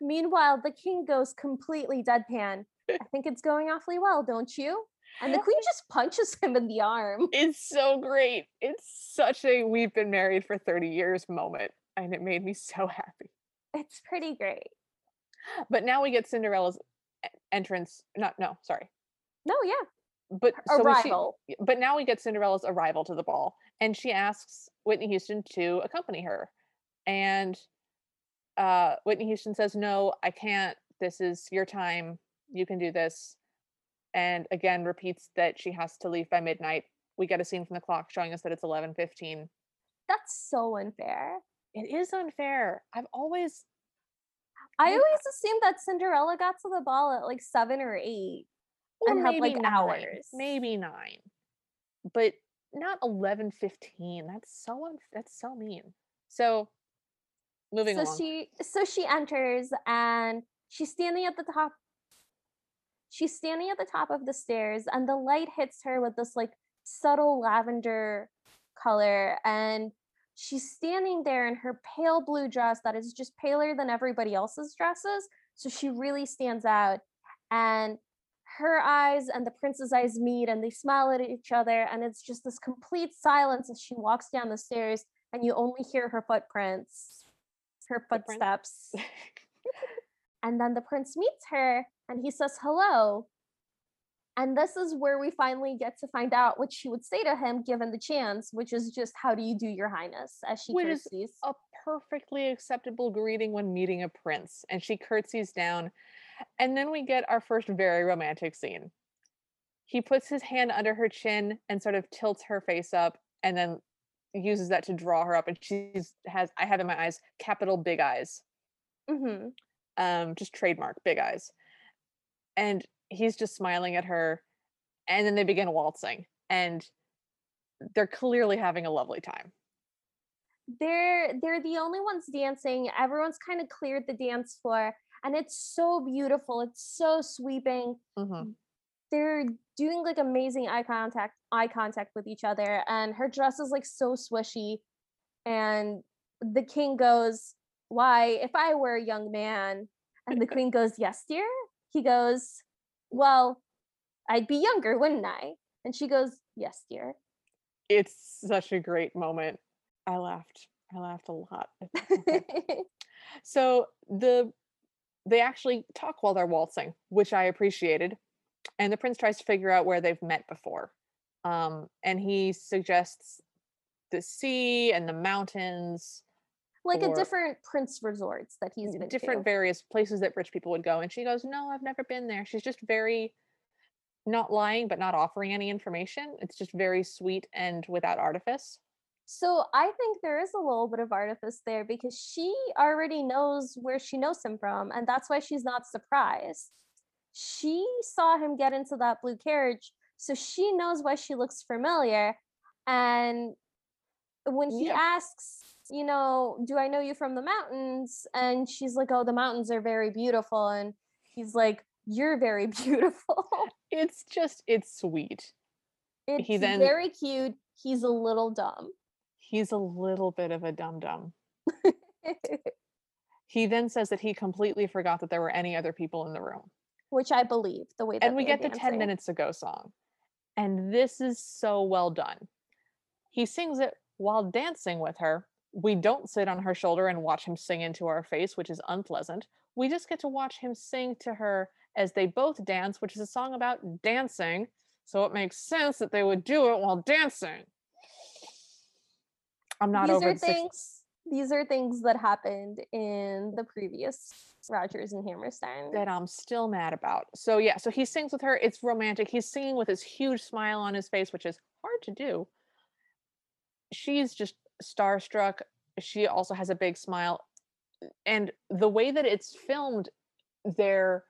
Meanwhile, the king goes completely deadpan. I think it's going awfully well, don't you? And the queen just punches him in the arm. It's so great. It's such a we've been married for 30 years moment. And it made me so happy. It's pretty great. But now we get Cinderella's entrance. Not no, sorry. No, yeah. But so we see- Arrival. y- but now we get Cinderella's arrival to the ball, and she asks Whitney Houston to accompany her, and uh, Whitney Houston says, "No, I can't. This is your time. You can do this." And again, repeats that she has to leave by midnight. We get a scene from the clock showing us that it's eleven fifteen. That's so unfair. It is unfair. I've always I always assumed that Cinderella got to the ball at like seven or eight. or And maybe like, nine, hours. maybe nine, but not eleven fifteen. That's so un- that's so mean. So moving on. so along. she so she enters and she's standing at the top. She's standing at the top of the stairs and the light hits her with this like subtle lavender color and she's standing there in her pale blue dress that is just paler than everybody else's dresses so she really stands out and her eyes and the prince's eyes meet and they smile at each other and it's just this complete silence as she walks down the stairs and you only hear her footprints her footsteps. And then the prince meets her and he says hello and this is where we finally get to find out what she would say to him given the chance which is just how do you do your highness as she Which is a perfectly acceptable greeting when meeting a prince, and she curtsies down. And then we get our first very romantic scene. He puts his hand under her chin and sort of tilts her face up, and then uses that to draw her up. And she's has I have in my eyes capital big eyes, Mm-hmm. um, just trademark big eyes. And he's just smiling at her, and then they begin waltzing, and they're clearly having a lovely time. they're they're the only ones dancing everyone's kind of cleared the dance floor and it's so beautiful it's so sweeping Mhm. they're doing like amazing eye contact eye contact with each other and her dress is like so swishy and the king goes why if i were a young man and the queen goes yes dear he goes well i'd be younger wouldn't i and she goes yes dear it's such a great moment. I laughed. I laughed a lot. so the they actually talk while they're waltzing, which I appreciated. And the prince tries to figure out where they've met before. Um, and he suggests the sea and the mountains, like a different prince resorts that he's mm, been different to. various places that rich people would go. And she goes, No, I've never been there. She's just very not lying, but not offering any information. It's just very sweet and without artifice. So I think there is a little bit of artifice there because she already knows where she knows him from, and that's why she's not surprised. She saw him get into that blue carriage, so she knows why she looks familiar. And when he Yeah. asks, you know, do I know you from the mountains? And she's like, oh, the mountains are very beautiful. And he's like, you're very beautiful. It's just, it's sweet. it's then- very cute. He's a little dumb. He's a little bit of a dum dum. He then says that he completely forgot that there were any other people in the room. which I believe the way that And we get the 10 minutes ago song. And this is so well done. He sings it while dancing with her. We don't sit on her shoulder and watch him sing into our face, which is unpleasant. We just get to watch him sing to her as they both dance, which is a song about dancing. So it makes sense that they would do it while dancing. I'm not these over are things. These are things that happened in the previous Rodgers and Hammerstein. that I'm still mad about. So yeah, so he sings with her. It's romantic. He's singing with his huge smile on his face, which is hard to do. She's just starstruck. She also has a big smile. And the way that it's filmed, they're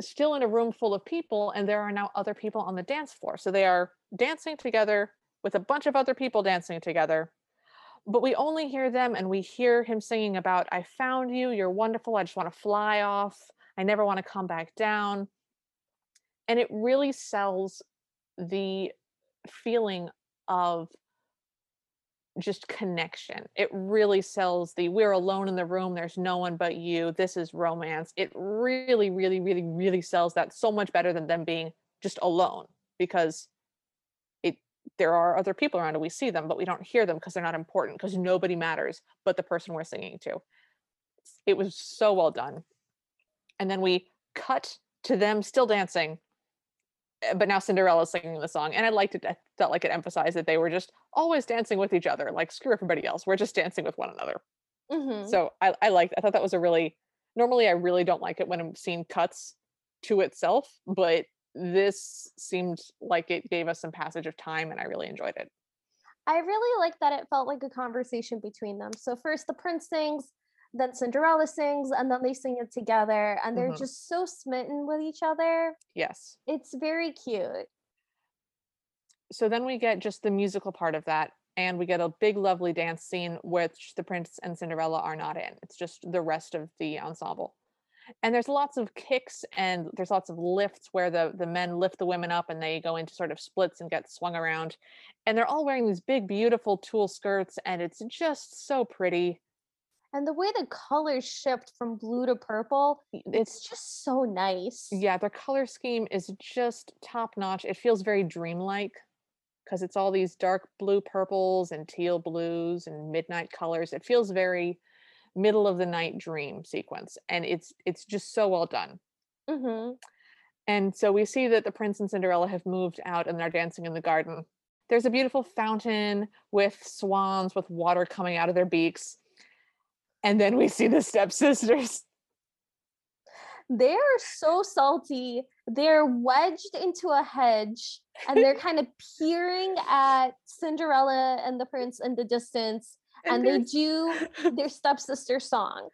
still in a room full of people and there are now other people on the dance floor. So they are dancing together with a bunch of other people dancing together but we only hear them and we hear him singing about i found you you're wonderful i just want to fly off i never want to come back down and it really sells the feeling of just connection it really sells the we're alone in the room there's no one but you this is romance it really really really really sells that so much better than them being just alone because it there are other people around and we see them, but we don't hear them because they're not important because nobody matters but the person we're singing to. It was so well done. And then we cut to them still dancing, but now Cinderella's singing the song. And I liked it. I felt like it emphasized that they were just always dancing with each other. Like screw everybody else. We're just dancing with one another. Mhm. So I, I liked I thought that was a really normally I really don't like it when I'm seeing cuts to itself, but this seemed like it gave us some passage of time and I really enjoyed it. I really like that it felt like a conversation between them. So first the prince sings, then Cinderella sings, and then they sing it together, and they're Mhm. just so smitten with each other. Yes. It's very cute. So then we get just the musical part of that and we get a big lovely dance scene which the prince and Cinderella are not in. It's just the rest of the ensemble. And there's lots of kicks and there's lots of lifts where the the men lift the women up and they go into sort of splits and get swung around. And they're all wearing these big beautiful tulle skirts and it's just so pretty. And the way the colors shift from blue to purple it's, It's just so nice. yeah, their color scheme is just top notch. It feels very dreamlike because it's all these dark blue purples and teal blues and midnight colors. It feels very middle of the night dream sequence and it's it's just so well done. hmm And so we see that the prince and Cinderella have moved out and they're dancing in the garden. There's a beautiful fountain with swans with water coming out of their beaks. And then we see the stepsisters. They're so salty. They're wedged into a hedge and they're kind of peering at Cinderella and the prince in the distance. And, they do their stepsister song.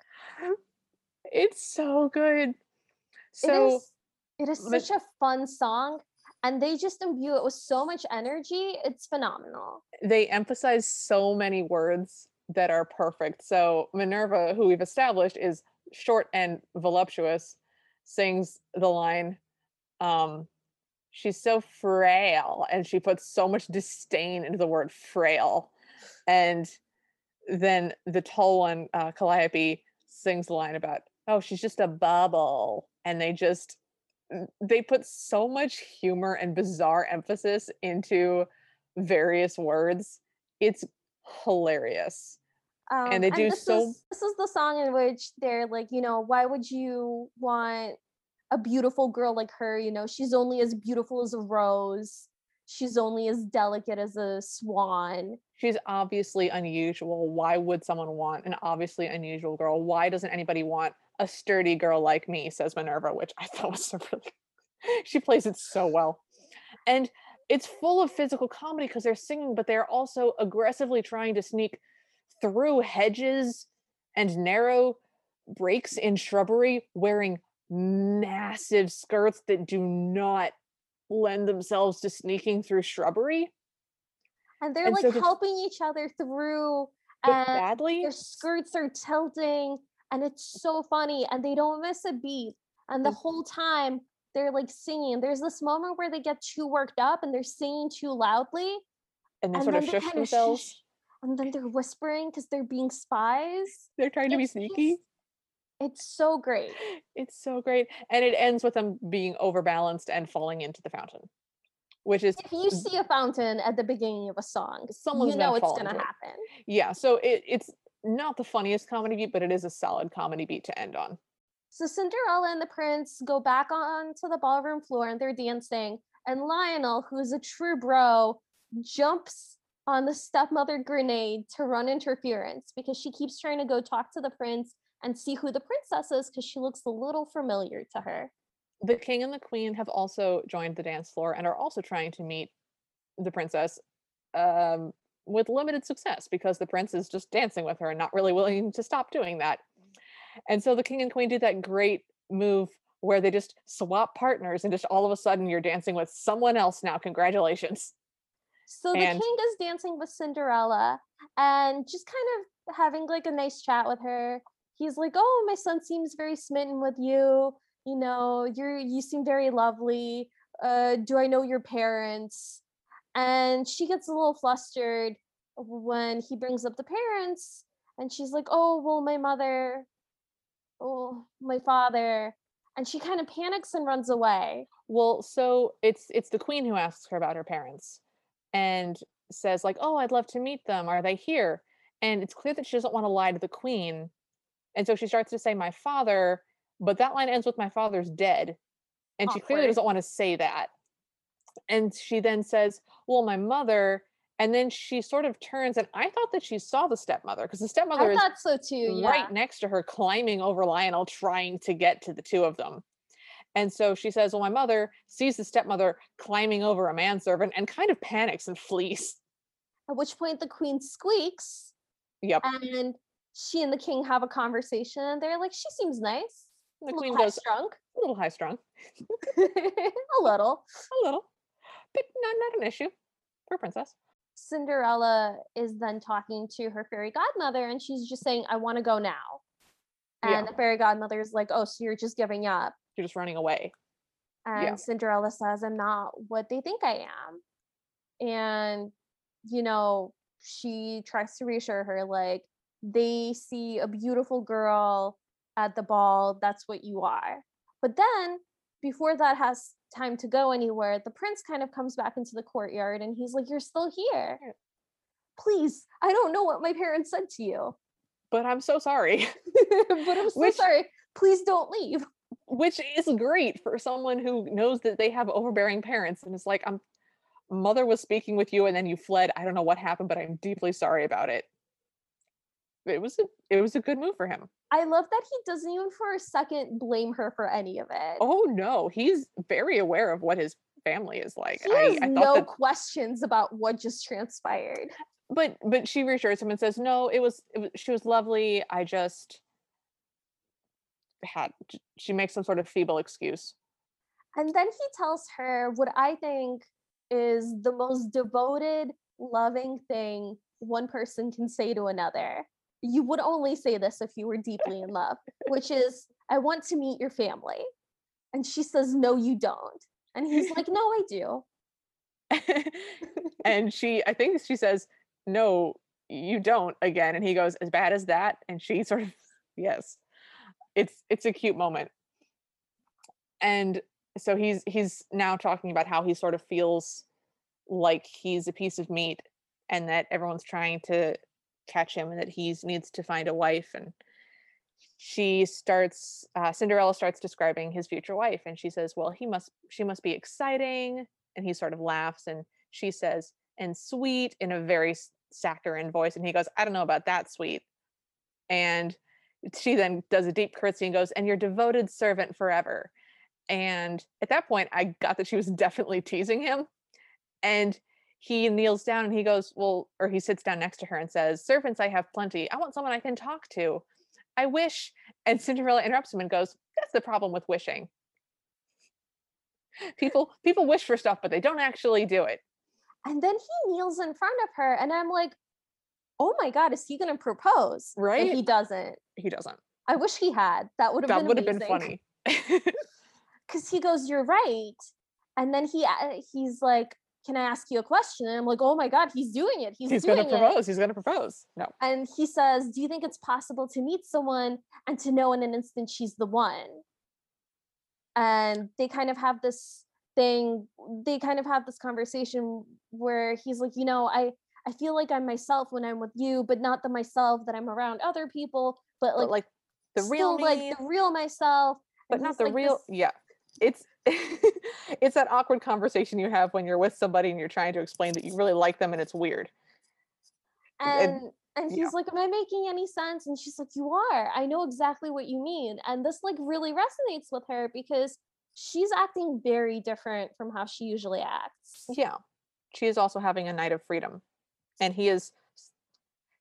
It's so good. So is it is such a fun song. And they just imbue it with so much energy. It's phenomenal. they emphasize so many words that are perfect. So Minerva, who we've established is short and voluptuous, sings the line, um, she's so frail, and she puts so much disdain into the word frail. And then the tall one, uh, Calliope, sings the line about, oh, she's just a bubble. And they just, they put so much humor and bizarre emphasis into various words. It's hilarious. Um, they do this so- Is, this is the song in which they're like, you know, why would you want a beautiful girl like her? You know, she's only as beautiful as a rose. She's only as delicate as a swan. She's obviously unusual. Why would someone want an obviously unusual girl? Why doesn't anybody want a sturdy girl like me? Says Minerva, which I thought was a really she plays it so well. And it's full of physical comedy because they're singing, but they're also aggressively trying to sneak through hedges and narrow breaks in shrubbery wearing massive skirts that do not lend themselves to sneaking through shrubbery And they're And like there's- helping each other through and badly their skirts are tilting and it's so funny and they don't miss a beat. And the Mm. whole time they're like singing. There's this moment where they get too worked up and they're singing too loudly. and they and sort of then they shush kinda themselves. And then they're whispering because they're being spies. They're trying to be sneaky. It's so great. It's so great. And it ends with them being overbalanced and falling into the fountain, which is If you see a fountain at the beginning of a song, someone's you know it's gonna into it. happen. Yeah. So it, it's not the funniest comedy beat, but it is a solid comedy beat to end on. So Cinderella and the prince go back onto the ballroom floor and they're dancing. And Lionel, who is a true bro, jumps on the stepmother grenade to run interference because she keeps trying to go talk to the prince and see who the princess is because she looks a little familiar to her. The king and the queen have also joined the dance floor and are also trying to meet the princess um, with limited success because the prince is just dancing with her and not really willing to stop doing that. And so the king and queen do that great move where they just swap partners and just all of a sudden you're dancing with someone else now. Congratulations. So the king is dancing with Cinderella and just kind of having like a nice chat with her. He's like, "Oh, my son seems very smitten with you. You know, you're you seem very lovely. Uh, do I know your parents?" And she gets a little flustered when he brings up the parents, and she's like, "Oh, well, my mother, oh, my father," and she kind of panics and runs away. Well, so it's it's the queen who asks her about her parents and says like, "Oh, I'd love to meet them. Are they here?" And it's clear that she doesn't want to lie to the queen. And so she starts to say my father, but that line ends with my father's dead. And she clearly doesn't want to say that. And she then says, "Well, my mother." And then she sort of turns and I thought that she saw the stepmother because the stepmother I is thought so too. Yeah. right next to her climbing over Lionel trying to get to the two of them. And so she says, Well, my mother sees the stepmother climbing over a manservant and kind of panics and flees. At which point the queen squeaks Yep. and she and the king have a conversation and they're like, she seems nice. And the a queen goes, high-strung. A little high strung, a little. a little, but not, not an issue for a princess. Cinderella is then talking to her fairy godmother and she's just saying, I want to go now. And Yeah. the fairy godmother is like, Oh, so you're just giving up. You're just running away. And Yeah. Cinderella says, I'm not what they think I am. And, you know, she tries to reassure her, like, they see a beautiful girl at the ball, that's what you are. But then, before that has time to go anywhere, the prince kind of comes back into the courtyard and he's like, You're still here. Mm. Please, I don't know what my parents said to you, But I'm so sorry. but I'm so Which- sorry. Please don't leave. Which is great for someone who knows that they have overbearing parents and is like, I'm mother was speaking with you and then you fled. I don't know what happened, but I'm deeply sorry about it. It was a it was a good move for him. I love that he doesn't even for a second blame her for any of it. Oh no, he's very aware of what his family is like. he I, I thought no that, questions about what just transpired. but but she reassures him and says, "No, it was, it was she was lovely. I just had." She makes some sort of feeble excuse. And then he tells her what I think is the most devoted, loving thing one person can say to another. You would only say this if you were deeply in love, which is, I want to meet your family. And she says, No, you don't. And he's like, No, I do. and she, I think she says, "No, you don't." Again, and he goes, "As bad as that?" And she sort of, yes, it's it's a cute moment. And so he's he's now talking about how he sort of feels like he's a piece of meat, and that everyone's trying to catch him, and that he needs to find a wife. And she starts, uh, Cinderella starts describing his future wife, and she says, "Well, he must, she must be exciting." And he sort of laughs, and she says, "And sweet," in a very saccharine voice, and he goes, "I don't know about that sweet." And she then does a deep curtsy and goes, "And your devoted servant forever." And at that point, I got that she was definitely teasing him. And he kneels down and he goes, Well, or he sits down next to her and says, Servants, I have plenty. I want someone I can talk to. I wish. And Cinderella interrupts him and goes, That's the problem with wishing. People people wish for stuff, but they don't actually do it. And then he kneels in front of her, and I'm like, Oh my God, is he going to propose? Right? he doesn't. He doesn't. I wish he had. That would have That been would have been funny. because he goes, "You're right," and then he uh, he's like, "Can I ask you a question?" And I'm like, "Oh my god, he's doing it! He's, He's doing gonna it!" propose. He's gonna propose. No. And he says, "Do you think it's possible to meet someone and to know in an instant she's the one?" And they kind of have this thing. They kind of have this conversation where he's like, "You know, I." I feel like I'm myself when I'm with you, but not the myself that I'm around other people, but like, But like the real still, like the real myself. but not the like real this- yeah. It's it's that awkward conversation you have when you're with somebody and you're trying to explain that you really like them and it's weird. And and- and he's yeah. like am i making any sense? And she's like you are. I know exactly what you mean. And this like really resonates with her because she's acting very different from how she usually acts. Yeah. She is also having a night of freedom and he is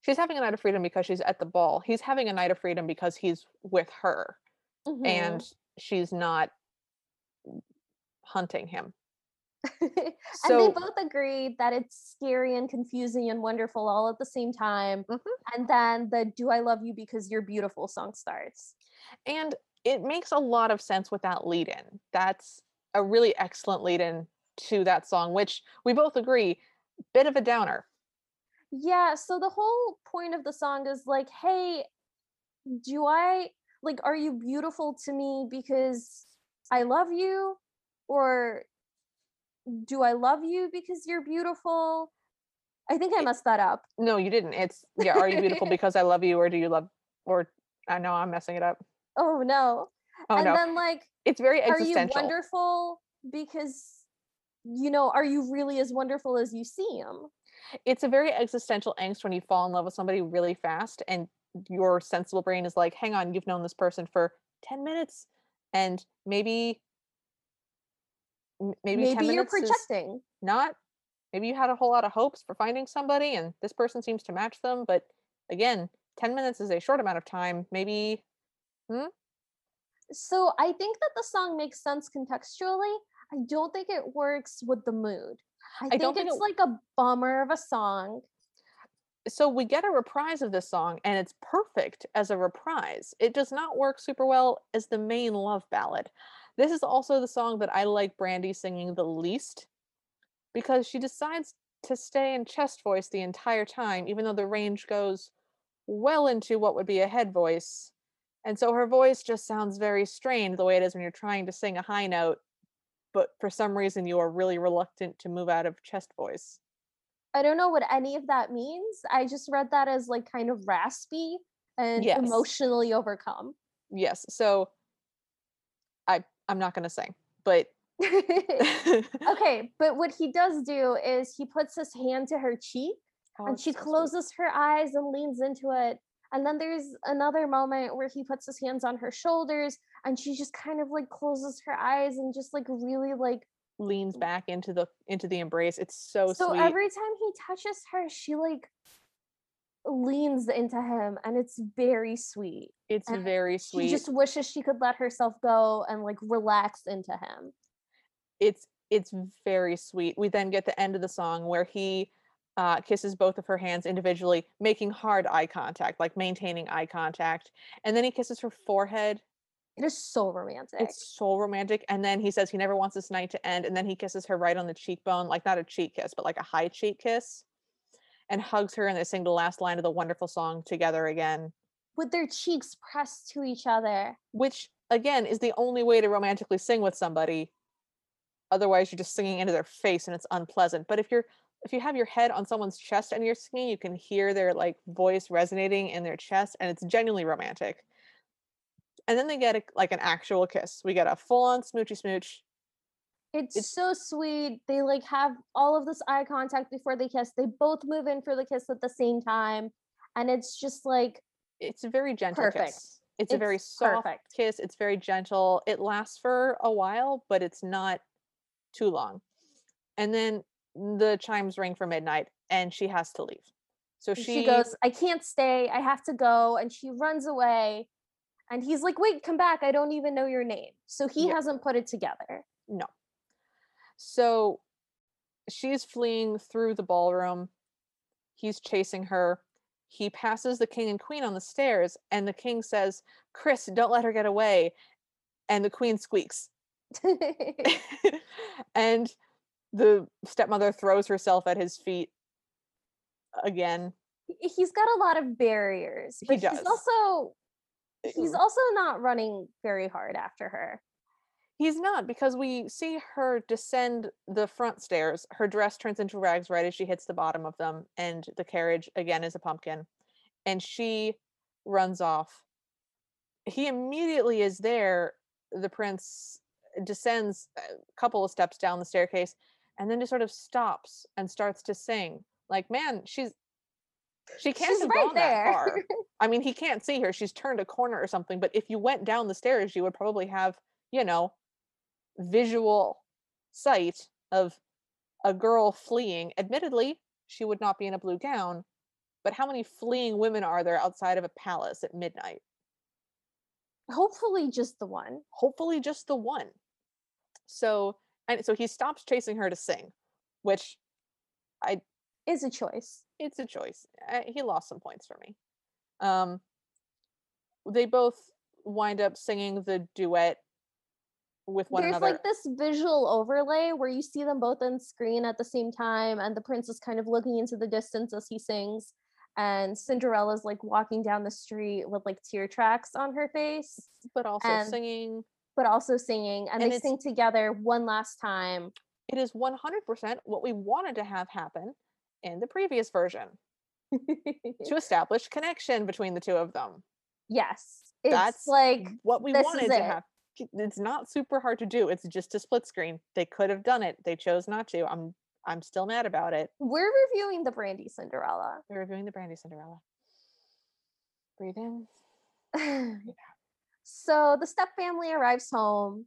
she's having a night of freedom because she's at the ball. He's having a night of freedom because he's with her Mhm. and she's not hunting him. And so they both agreed that it's scary and confusing and wonderful all at the same time Mhm. and then the do i love you because you're beautiful song starts. And it makes a lot of sense with that lead in that's a really excellent lead in to that song which we both agree bit of a downer Yeah, so the whole point of the song is like, hey, do I like are you beautiful to me because I love you or do I love you because you're beautiful? I think I messed that up. No, you didn't. It's yeah, are you beautiful because I love you or do you love or I know I'm messing it up. Oh no. Oh and no. then like it's very existential. are you wonderful because you know, are you really as wonderful as you seem? It's a very existential angst when you fall in love with somebody really fast and your sensible brain is like, hang on, you've known this person for 10 minutes and maybe m- maybe, 10 Maybe you're minutes is projecting. not maybe you had a whole lot of hopes for finding somebody and this person seems to match them but again 10 minutes is a short amount of time maybe hmm. So I think that the song makes sense contextually. I don't think it works with the mood. I, don't think think it's it- like a bummer of a song. so we get a reprise of this song and it's perfect as a reprise. It does not work super well as the main love ballad. This is also the song that i like brandy singing the least because she decides to stay in chest voice the entire time even though the range goes well into what would be a head voice. And so her voice just sounds very strained the way it is when you're trying to sing a high note but for some reason you are really reluctant to move out of chest voice I don't know what any of that means. I just read that as like kind of raspy and Yes. emotionally overcome. yes so i i'm not going to sing but okay, but what he does do is he puts his hand to her cheek Oh, and she so sweet. closes her eyes and leans into it. And then there's another moment where he puts his hands on her shoulders and she just kind of like closes her eyes and just like really like leans back into the into the embrace it's so, so sweet every time he touches her, she like leans into him and it's very sweet. it's and very She just wishes she could let herself go and like relax into him. it's it's very sweet we then get the end of the song where he uh, kisses both of her hands individually making hard eye contact like maintaining eye contact and then he kisses her forehead It is so romantic. it's so romantic and then he says he never wants this night to end and then he kisses her right on the cheekbone like not a cheek kiss but like a high cheek kiss and hugs her and they sing the last line of the wonderful song together again with their cheeks pressed to each other. which again is the only way to romantically sing with somebody otherwise you're just singing into their face and it's unpleasant but if you're if you have your head on someone's chest and you're singing you can hear their like voice resonating in their chest and it's genuinely romantic and then they get a, like an actual kiss we get a full-on smoochy smooch It's, It's- so sweet. They like have all of this eye contact before they kiss. They both move in for the kiss at the same time. And it's just like it's a very gentle Perfect. kiss it's, a very soft perfect. kiss it's very gentle it lasts for a while but it's not too long and then the chimes ring for midnight and she has to leave so she, she, goes, I can't stay. I have to go. And she runs away. And he's like, wait, come back. I don't even know your name. So he Yeah. hasn't put it together. no so she's fleeing through the ballroom he's chasing her he passes the king and queen on the stairs and the king says chris don't let her get away and the queen squeaks and the stepmother throws herself at his feet again he's got a lot of barriers. He But does. he's also he's Mm. also not running very hard after her. He's not because we see her descend the front stairs. Her dress turns into rags right as she hits the bottom of them, and the carriage again is a pumpkin. And she runs off. He immediately is there. The prince descends a couple of steps down the staircase and then just sort of stops and starts to sing. Like, man, she's she can't She's have right gone there. that far. I mean, he can't see her. She's turned a corner or something. But if you went down the stairs, you would probably have, you know, visual sight of a girl fleeing. Admittedly, she would not be in a blue gown, but how many fleeing women are there outside of a palace at midnight? Hopefully just the one. Hopefully, just the one. So, and so he stops chasing her to sing, which I Is a choice. It's a choice. Uh, he lost some points for me. Um, they both wind up singing the duet with one There's another. like this visual overlay where you see them both on screen at the same time, and the prince is kind of looking into the distance as he sings, and Cinderella's like walking down the street with like tear tracks on her face. but also and- singing. but also singing, and, And they sing together one last time. It is 100% what we wanted to have happen in the previous version to establish connection between the two of them. yes, it's That's like What we wanted to it. have. It's not super hard to do. It's just a split screen. They could have done it. They chose not to. I'm I'm still mad about it. we're reviewing the Brandy Cinderella. We're reviewing the Brandy Cinderella. Breathe in. so the step family arrives home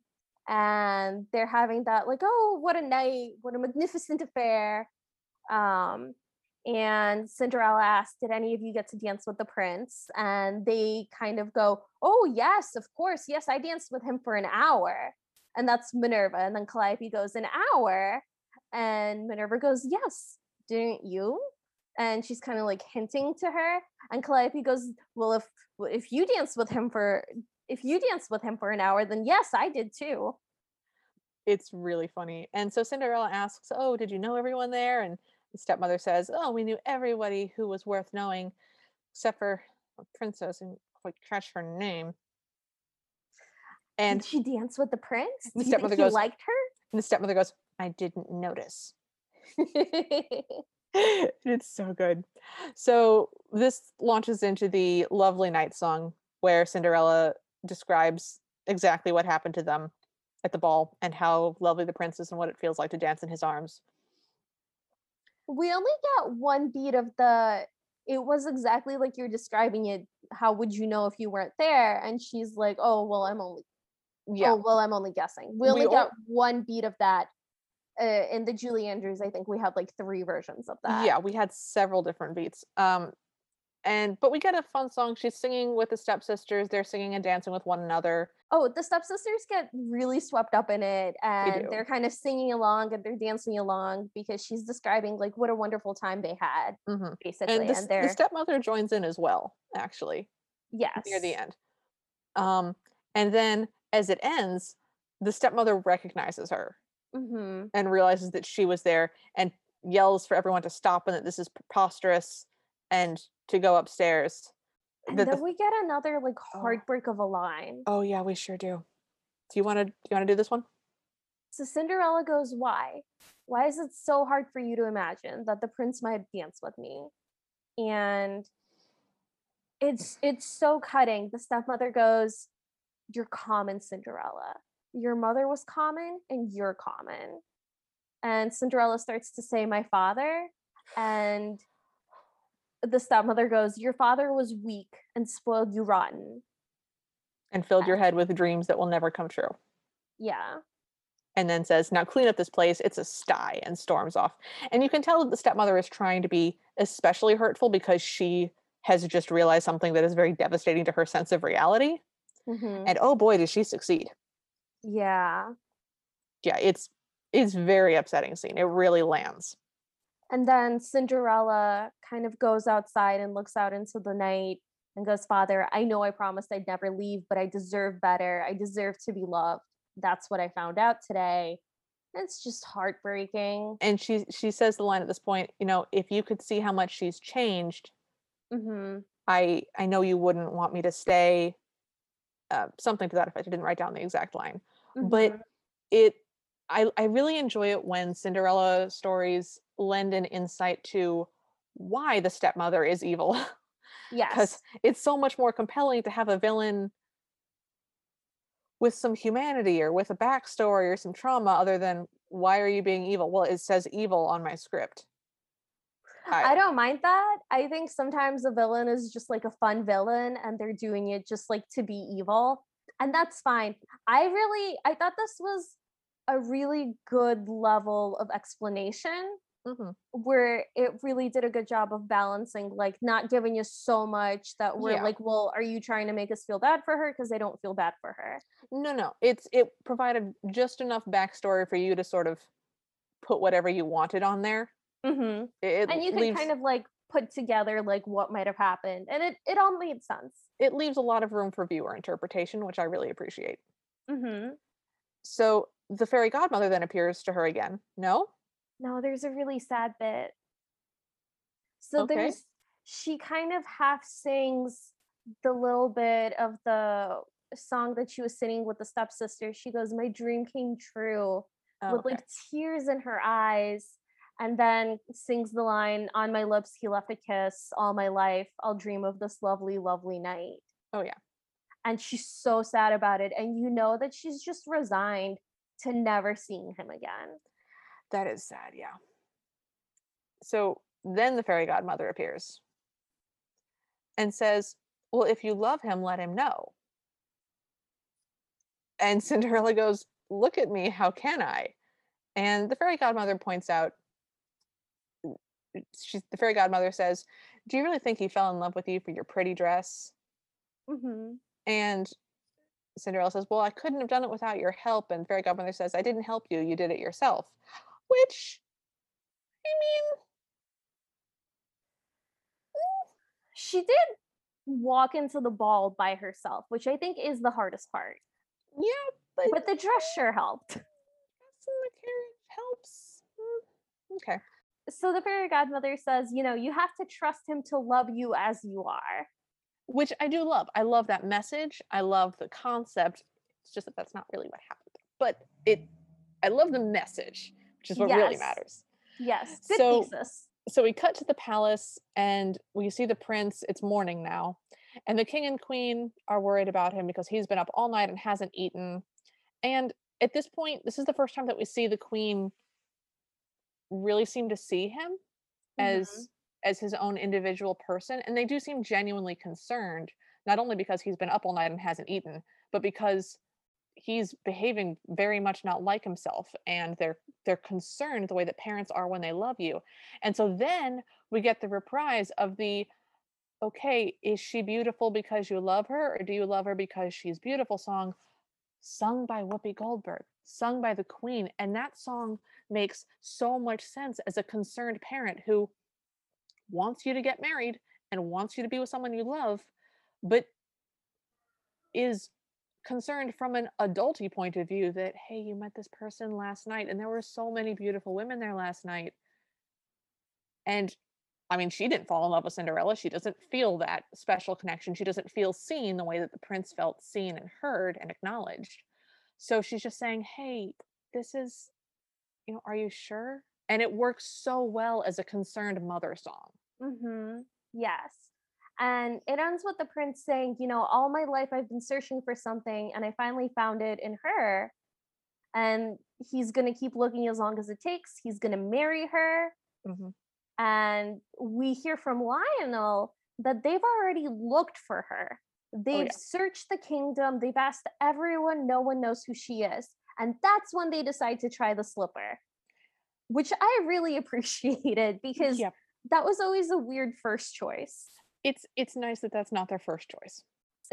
and they're having that like oh what a night what a magnificent affair um and cinderella asks did any of you get to dance with the prince? And they kind of go oh yes of course. Yes i danced with him for an hour. And that's minerva. And then calliope goes an hour? And minerva goes yes. Didn't you? And she's kind of like hinting to her. And calliope goes well if if you danced with him for if you danced with him for an hour, then yes, I did too. It's really funny. And so Cinderella asks, "Oh, did you know everyone there?" And the stepmother says, "Oh, we knew everybody who was worth knowing, except for a princess and quite catch her name." And did she danced with the prince? the Do you think stepmother he goes- liked her." And the stepmother goes, "I didn't notice." it's so good. So this launches into the lovely night song where Cinderella describes exactly what happened to them at the ball and how lovely the prince is and what it feels like to dance in his arms. We only got one beat of the. It was exactly like you're describing it. How would you know if you weren't there? And she's like, "Oh, well, I'm only. Yeah. Oh, well, I'm only guessing." We We only all- got one beat of that. Uh, in the Julie Andrews, I think we had like three versions of that. Yeah, we had several different beats. Um and but we get a fun song. She's singing with the stepsisters. They're singing and dancing with one another. Oh, the stepsisters get really swept up in it and they are kind of singing along and they're dancing along because she's describing like what a wonderful time they had, Mhm. basically. And And, the, the stepmother joins in as well, actually. yes. near the end. Um, and then as it ends, the stepmother recognizes her hmm and realizes that she was there and yells for everyone to stop and that this is preposterous and to go upstairs. And the then we get another like Oh. heartbreak of a line. Oh yeah, we sure do. Do you want to do you want to do this one? So Cinderella goes, Why? Why is it so hard for you to imagine that the prince might dance with me? And it's it's so cutting. The stepmother goes, You're common, Cinderella. Your mother was common and you're common. And Cinderella starts to say, My father. And the stepmother goes, Your father was weak and spoiled you rotten. And filled your head with dreams that will never come true. Yeah. And then says, "Now clean up this place. It's a sty," and storms off. And you can tell that the stepmother is trying to be especially hurtful because she has just realized something that is very devastating to her sense of reality. Mhm. And oh boy, does she succeed! Yeah. yeah, it's it's very upsetting scene. It really lands. And then Cinderella kind of goes outside and looks out into the night and goes, Father, I know I promised I'd never leave, but I deserve better. I deserve to be loved. That's what I found out today. It's just heartbreaking. And she she says the line at this point, you know, if you could see how much she's changed, hmm I I know you wouldn't want me to stay. Uh, something to that effect. I didn't write down the exact line, but it I I really enjoy it when Cinderella stories lend an insight to why the stepmother is evil. yes. because it's so much more compelling to have a villain with some humanity or with a backstory or some trauma other than why are you being evil well it says evil on my script I don't mind that. I think sometimes a villain is just like a fun villain and they're doing it just like to be evil. And that's fine. I really I thought this was a really good level of explanation Mhm. where it really did a good job of balancing like not giving you so much that we're Yeah. like, well, are you trying to make us feel bad for her? Because I don't feel bad for her. no no it's it provided just enough backstory for you to sort of put whatever you wanted on there hmm it, And you can kind of like put together like what might have happened. And it it all made sense. it leaves a lot of room for viewer interpretation which i really appreciate hmm so the fairy godmother then appears to her again no No, there's a really sad bit. So Okay. there's she kind of half sings the little bit of the song that she was singing with the stepsister. She goes, "My dream came true," Oh, with okay. like tears in her eyes, and then sings the line, "On my lips he left a kiss. All my life I'll dream of this lovely, lovely night." Oh yeah. And she's so sad about it, and you know that she's just resigned to never seeing him again. That is sad, yeah. So then the fairy godmother appears and says, Well, if you love him, let him know. And Cinderella goes, Look at me, how can I? And the fairy godmother points out, she's the fairy godmother says, Do you really think he fell in love with you for your pretty dress? hmm And Cinderella says, Well, I couldn't have done it without your help. And fairy godmother says, I didn't help you, you did it yourself. Which, I mean, She did walk into the ball by herself, which I think is the hardest part. yeah, but But the dress sure helped. dress in the carriage helps. Mm, Okay. So the fairy godmother says, you know, you have to trust him to love you as you are. Which I do love. I love that message. I love the concept. It's just that that's not really what happened. But it, I love the message, which is what really matters. Yes, good So- thesis. so we cut to the palace and we see the prince it's morning now and the king and queen are worried about him because he's been up all night and hasn't eaten and at this point this is the first time that we see the queen really seem to see him as mm-hmm. as his own individual person and they do seem genuinely concerned not only because he's been up all night and hasn't eaten but because he's behaving very much not like himself and they're they're concerned the way that parents are when they love you and so then we get the reprise of the okay, is she beautiful because you love her or do you love her because she's beautiful song sung by Whoopi Goldberg, sung by the queen. And that song makes so much sense as a concerned parent who wants you to get married and wants you to be with someone you love, but is concerned from an adulty point of view that hey you met this person last night and there were so many beautiful women there last night. And i mean she didn't fall in love with cinderella. She doesn't feel that special connection. She doesn't feel seen the way that the prince felt seen and heard and acknowledged. So she's just saying hey this is you know are you sure? And it works so well as a concerned mother song. Mm-hmm. Yes. And it ends with the prince saying, you know, all my life I've been searching for something and I finally found it in her. And he's going to keep looking as long as it takes. He's going to marry her. Mhm. And we hear from Lionel that they've already looked for her. They've yeah. searched the kingdom. They've asked everyone. No one knows who she is. And that's when they decide to try the slipper, which I really appreciated because Yep. that was always a weird first choice. It's it's nice that that's not their first choice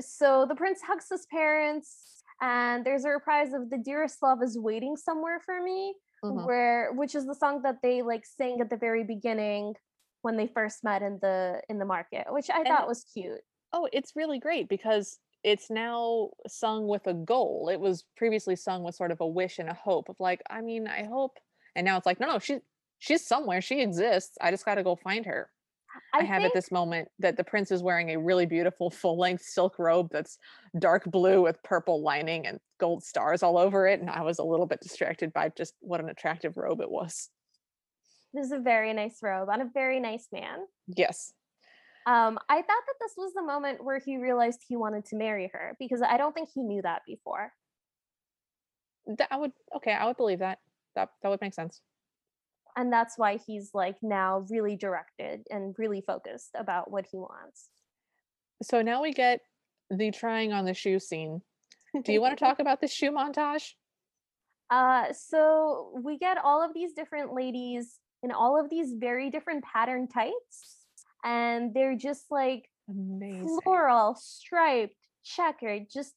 So the prince hugs his parents, and there's a reprise of "The Dearest Love Is Waiting Somewhere for Me," Mhm. where which is the song that they like sang at the very beginning when they first met in the in the market, which I thought was cute. Oh, it's really great because it's now sung with a goal. It was previously sung with sort of a wish and a hope of like, I mean, I hope. And now it's like, no, no, she she's somewhere. She exists. I just got to go find her. I, I, have at this moment that the prince is wearing a really beautiful full-length silk robe that's dark blue with purple lining and gold stars all over it. And I was a little bit distracted by just what an attractive robe it was. this is a very nice robe on a very nice man. Yes. Um, I thought that this was the moment where he realized he wanted to marry her because I don't think he knew that before. That I would okay, I would believe that. That that would make sense. And that's why he's like now really directed and really focused about what he wants. So now we get the trying on the shoe scene. Do you want to talk about the shoe montage? Uh, so we get all of these different ladies in all of these very different pattern types, and they're just like Amazing. floral, striped, checkered, just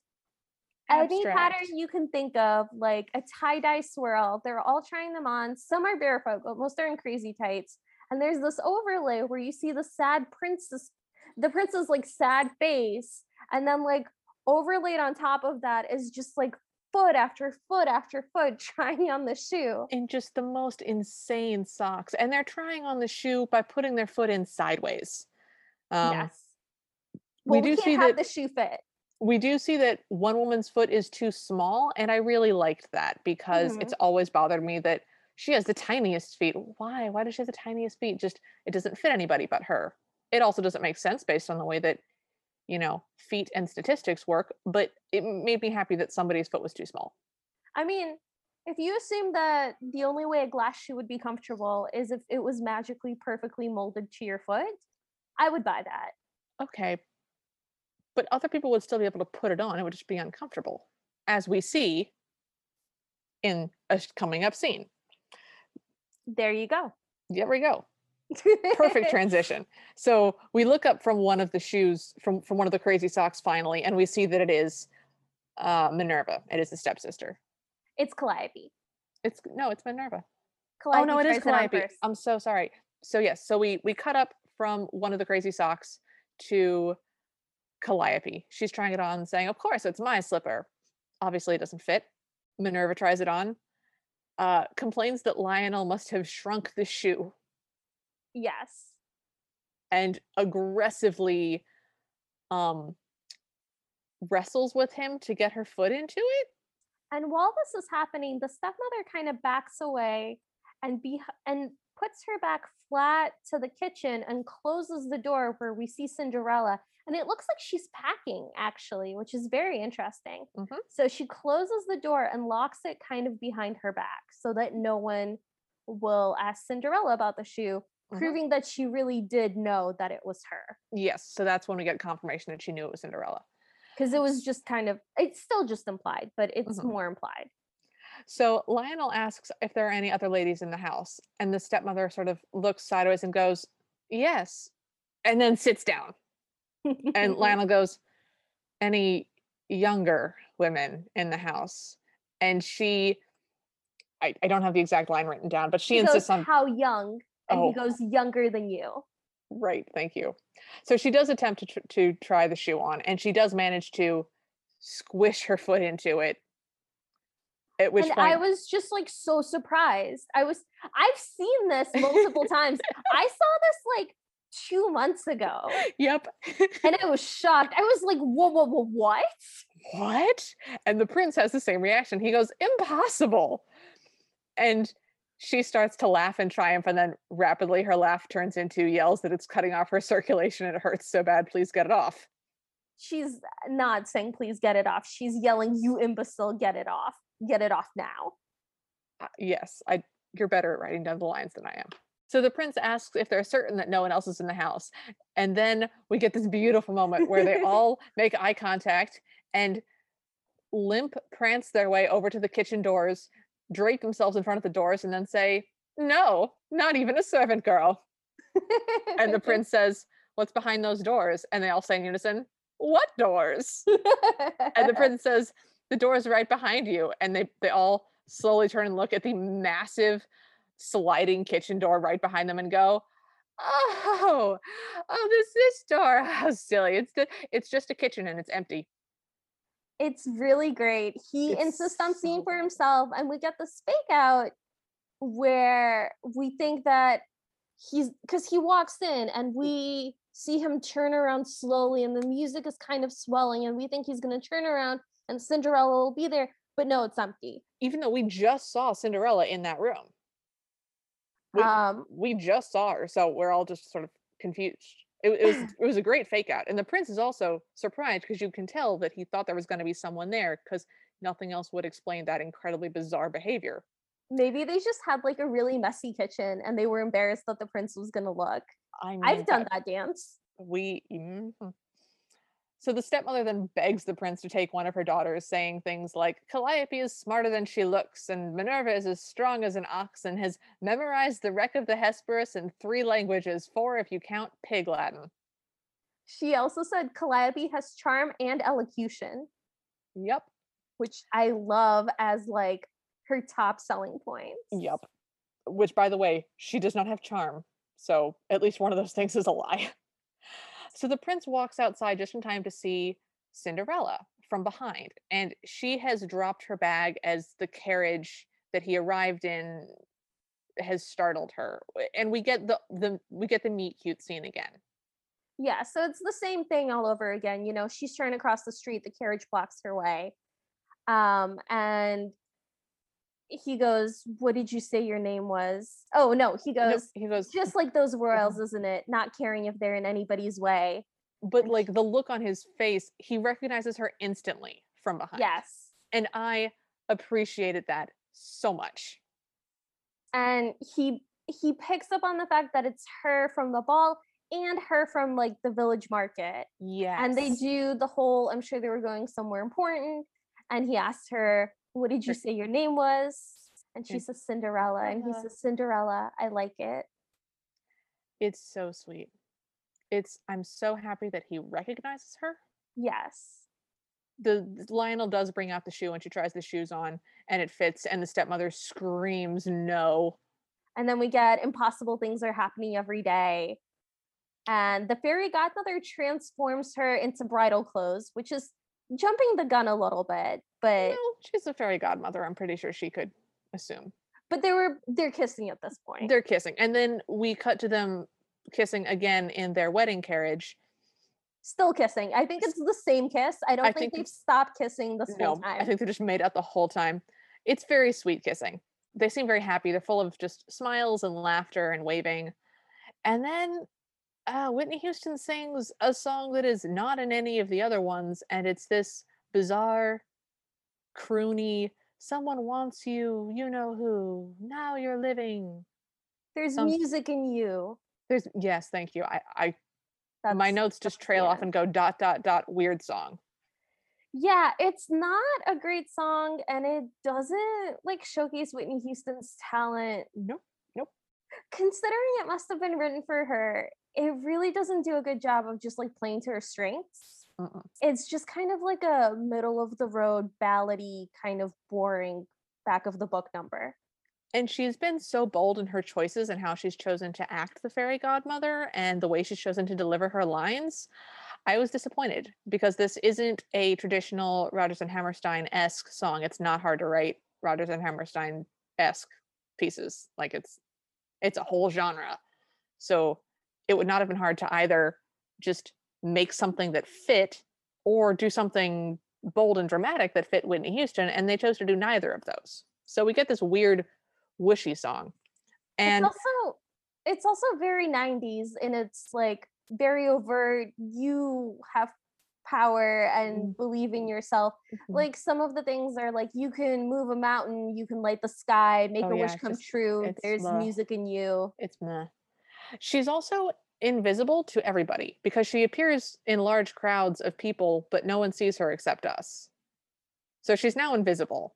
any Abstract. pattern you can think of, like a tie dye swirl. They're all trying them on. Some are barefoot, but most are in crazy tights. And there's this overlay where you see the sad princess, the princess like sad face, and then like overlaid on top of that is just like foot after foot after foot trying on the shoe. in just the most insane socks. And they're trying on the shoe by putting their foot in sideways. Um, yes. we Well, we, do can't see that- the shoe fit. We do see that one woman's foot is too small, and I really liked that because Mhm. it's always bothered me that she has the tiniest feet. Why? Why does she have the tiniest feet? Just it doesn't fit anybody but her. It also doesn't make sense based on the way that, you know, feet and statistics work, but it made me happy that somebody's foot was too small. I mean, if you assume that the only way a glass shoe would be comfortable is if it was magically perfectly molded to your foot, I would buy that. Okay. But other people would still be able to put it on. It would just be uncomfortable, as we see in a coming up scene. There you go. There we go. Perfect transition. So we look up from one of the shoes from from one of the crazy socks finally, and we see that it is uh Minerva. It is the stepsister. it's Calliope. It's no, it's Minerva. Calliope oh no, it is Calliope. first. I'm so sorry. So yes, so we we cut up from one of the crazy socks to Calliope. She's trying it on, saying, "Of course, it's my slipper." Obviously, it doesn't fit. Minerva tries it on. Uh, complains that Lionel must have shrunk the shoe Yes. and aggressively um wrestles with him to get her foot into it. And while this is happening, the stepmother kind of backs away and be and puts her back flat to the kitchen and closes the door where we see Cinderella. And it looks like she's packing actually, which is very interesting. Mhm. So she closes the door and locks it kind of behind her back so that no one will ask Cinderella about the shoe, Mhm. proving that she really did know that it was her. Yes, so that's when we get confirmation that she knew it was Cinderella. Because it was just kind of, it's still just implied, but it's Mhm. more implied. So Lionel asks if there are any other ladies in the house, and the stepmother sort of looks sideways and goes, "Yes," and then sits down. And Lionel goes, "Any younger women in the house?" And she, I, I don't have the exact line written down, but she he insists goes, on how young? And Oh. he goes, younger than you. Right, thank you. So she does attempt to tr- to try the shoe on, and she does manage to squish her foot into it. At which and point, I was just like so surprised. I was, I've seen this multiple times. I saw this like two months ago yep. and I was shocked. I was like, whoa, whoa, whoa, what? what? And the prince has the same reaction. He goes, impossible. And she starts to laugh in triumph, and then rapidly her laugh turns into yells that it's cutting off her circulation and it hurts so bad. Please get it off. She's not saying, please get it off. She's yelling, you imbecile, get it off. Get it off now. Uh, yes, I you're better at writing down the lines than I am. So the prince asks if they're certain that no one else is in the house. And then we get this beautiful moment where they all make eye contact and limp prance their way over to the kitchen doors, drape themselves in front of the doors, and then say, No, not even a servant girl. And the prince says, What's behind those doors? And they all say in unison, What doors? And the prince says, The door is right behind you. And they they all slowly turn and look at the massive sliding kitchen door right behind them and go, Oh, oh, this this door. How silly. It's the, it's just a kitchen and it's empty. it's really great. He It's insists on seeing so for himself, and we get this fake out where we think that he's because he walks in and mm. we see him turn around slowly, and the music is kind of swelling, and we think he's going to turn around and Cinderella will be there, but no, it's empty. Even though we just saw Cinderella in that room. We, Um, we just saw her, so we're all just sort of confused. It, it was it was a great fake out, and the prince is also surprised because you can tell that he thought there was going to be someone there because nothing else would explain that incredibly bizarre behavior. maybe they just had like a really messy kitchen, and they were embarrassed that the prince was going to look. I mean, I've done that dance. We mhm. So the stepmother then begs the prince to take one of her daughters, saying things like Calliope is smarter than she looks, and Minerva is as strong as an ox and has memorized the wreck of the Hesperus in three languages, four if you count pig Latin. She also said Calliope has charm and elocution. Yep. which I love as like her top selling points. Yep. Which, by the way, she does not have charm. So at least one of those things is a lie. So the prince walks outside just in time to see Cinderella from behind. And she has dropped her bag as the carriage that he arrived in has startled her. And we get the, the we get the meet cute scene again. Yeah, so it's the same thing all over again. You know, she's trying to cross the street, the carriage blocks her way. Um, and he goes, What did you say your name was? Oh, no, he goes, he goes, Just like those royals, isn't it? Not caring if they're in anybody's way. but like the look on his face, he recognizes her instantly from behind. yes. And I appreciated that so much. And he he picks up on the fact that it's her from the ball and her from like the village market. Yes. And they do the whole, I'm sure they were going somewhere important. And he asked her, What did you say your name was? And she says Cinderella. And he Uh-huh. says, Cinderella, I like it. It's so sweet. It's I'm so happy that he recognizes her. Yes. The the- Lionel does bring out the shoe and she tries the shoes on and it fits and the stepmother screams no. And then we get impossible things are happening every day. And the fairy godmother transforms her into bridal clothes, which is jumping the gun a little bit, but she's a fairy godmother. I'm pretty sure she could assume. but they were they're kissing at this point. They're kissing. And then we cut to them kissing again in their wedding carriage. Still kissing. I think it's the same kiss. I don't I think, think they've stopped kissing this whole No, time. I think they're just made out the whole time. It's very sweet kissing. They seem very happy. They're full of just smiles and laughter and waving. And then uh, Whitney Houston sings a song that is not in any of the other ones, and it's this bizarre, croony. Someone wants you, you know who. Now you're living. There's some- music in you. There's yes, thank you. I, I my notes just that's trail off and go dot dot dot weird song. Yeah, it's not a great song and it doesn't like showcase Whitney Houston's talent. Nope nope. Considering it must have been written for her, it really doesn't do a good job of just like playing to her strengths. Mm-mm. It's just kind of like a middle of the road ballady kind of boring back of the book number. and she's been so bold in her choices and how she's chosen to act the fairy godmother and the way she's chosen to deliver her lines. I was disappointed because this isn't a traditional Rodgers and Hammerstein esque song. It's not hard to write Rodgers and Hammerstein esque pieces. Like it's it's a whole genre. So it would not have been hard to either just make something that fit or do something bold and dramatic that fit Whitney Houston. And they chose to do neither of those. So we get this weird wishy song. And it's also it's also very 90s and it's like very overt you have power and believe in yourself Mhm. like some of the things are like you can move a mountain you can light the sky make Oh, a yeah, wish come just- true there's the- music in you it's meh. She's also invisible to everybody because she appears in large crowds of people, but no one sees her except us. So she's now invisible.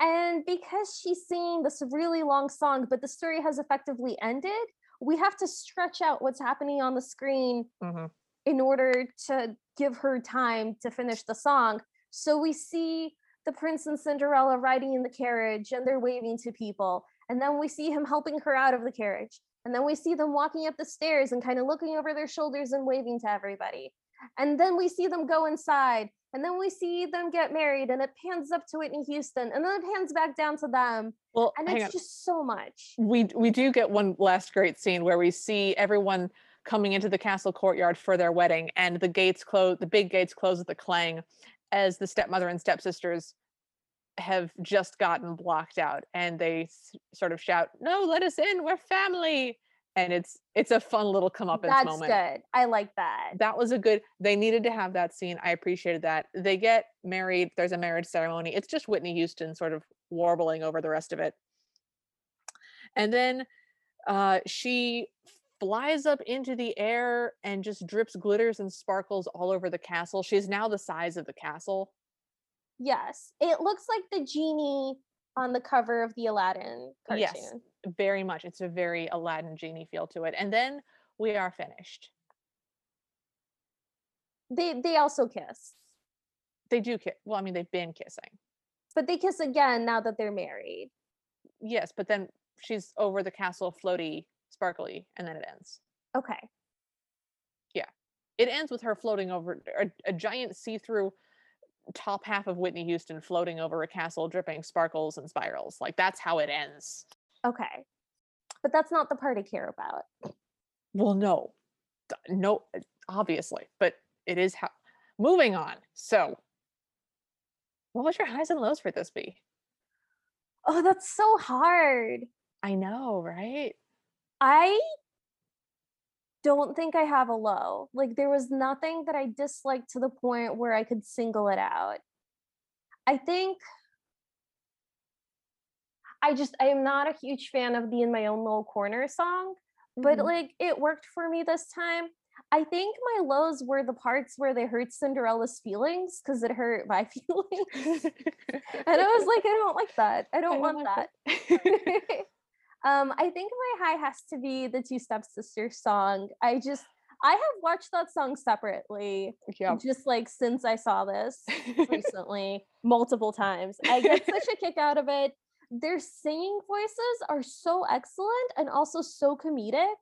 and because she's singing this really long song but the story has effectively ended we have to stretch out what's happening on the screen Mhm. in order to give her time to finish the song. So we see the prince and Cinderella riding in the carriage and they're waving to people. And then we see him helping her out of the carriage. And then we see them walking up the stairs and kind of looking over their shoulders and waving to everybody. And then we see them go inside. And then we see them get married and it pans up to Whitney Houston and then it pans back down to them. Well, And it's on. just so much. we we do get one last great scene where we see everyone coming into the castle courtyard for their wedding and the gates close the big gates close with a clang as the stepmother and stepsisters have just gotten blocked out and they s- sort of shout no let us in we're family! and it's it's a fun little come comeuppance That's moment. good. I like that. that was a good they needed to have that scene i appreciated that. They get married there's a marriage ceremony it's just whitney houston sort of warbling over the rest of it. And then uh she flies up into the air and just drips glitters and sparkles all over the castle. She's now the size of the castle Yes, it looks like the genie on the cover of the Aladdin cartoon. Yes. very much it's a very aladdin genie feel to it and then we are finished They they also kiss, they do kiss well i mean they've been kissing but they kiss again now that they're married. yes but then she's over the castle floaty sparkly and then it ends Okay. Yeah. It ends with her floating over a, a giant see-through top half of Whitney Houston floating over a castle dripping sparkles and spirals. Like that's how it ends. Okay. But that's not the part I care about. Well, no. No, eh, obviously, but it is how moving on. So, what was your highs and lows for this be? Oh, that's so hard. I know, right? I don't think I have a low. Like there was nothing that I disliked to the point where I could single it out. I think I just I am not a huge fan of the in my own little corner song, but Mhm. like it worked for me this time. I think my lows were the parts where they hurt Cinderella's feelings because it hurt my feelings. And I was like, I don't like that. I I don't don't want like that. um, I think my high has to be the two stepsisters song. I just I have watched that song separately, yeah. just like since I saw this recently, multiple times. I get such a kick out of it. Their singing voices are so excellent and also so comedic.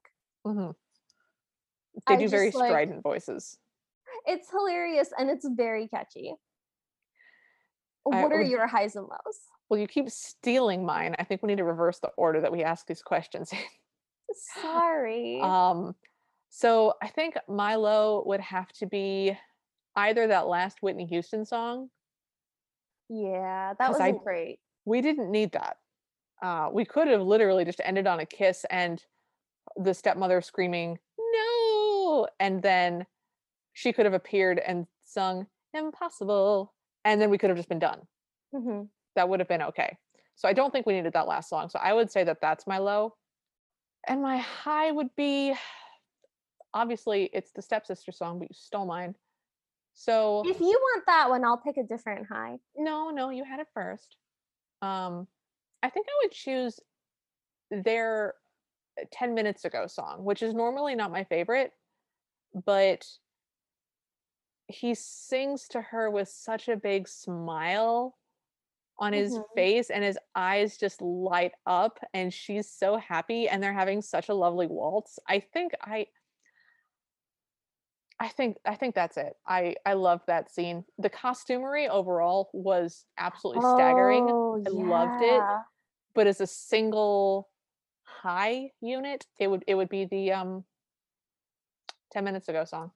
Mhm. They I do very like strident voices. It's hilarious and it's very catchy. I What are your highs and lows? Well, you keep stealing mine. I think we need to reverse the order that we ask these questions. Sorry. Um, so I think my low would have to be either that last Whitney Houston song. yeah, that wasn't great. We didn't need that. Uh, we could have literally just ended on a kiss and the stepmother screaming, no, and then she could have appeared and sung impossible. And then we could have just been done. Mhm. That would have been okay. So I don't think we needed that last song. So I would say that that's my low. And my high would be obviously it's the stepsister song, but you stole mine. So If you want that one, I'll pick a different high. no, no, you had it first. Um, I think I would choose their uh, 10 minutes ago song, which is normally not my favorite, but he sings to her with such a big smile on his Mhm. face and his eyes just light up and she's so happy and they're having such a lovely waltz. I think I I think I think that's it. I I love that scene. The costumery overall was absolutely staggering, Oh, I loved it. but as a single high unit, it would it would be the um 10 minutes ago song.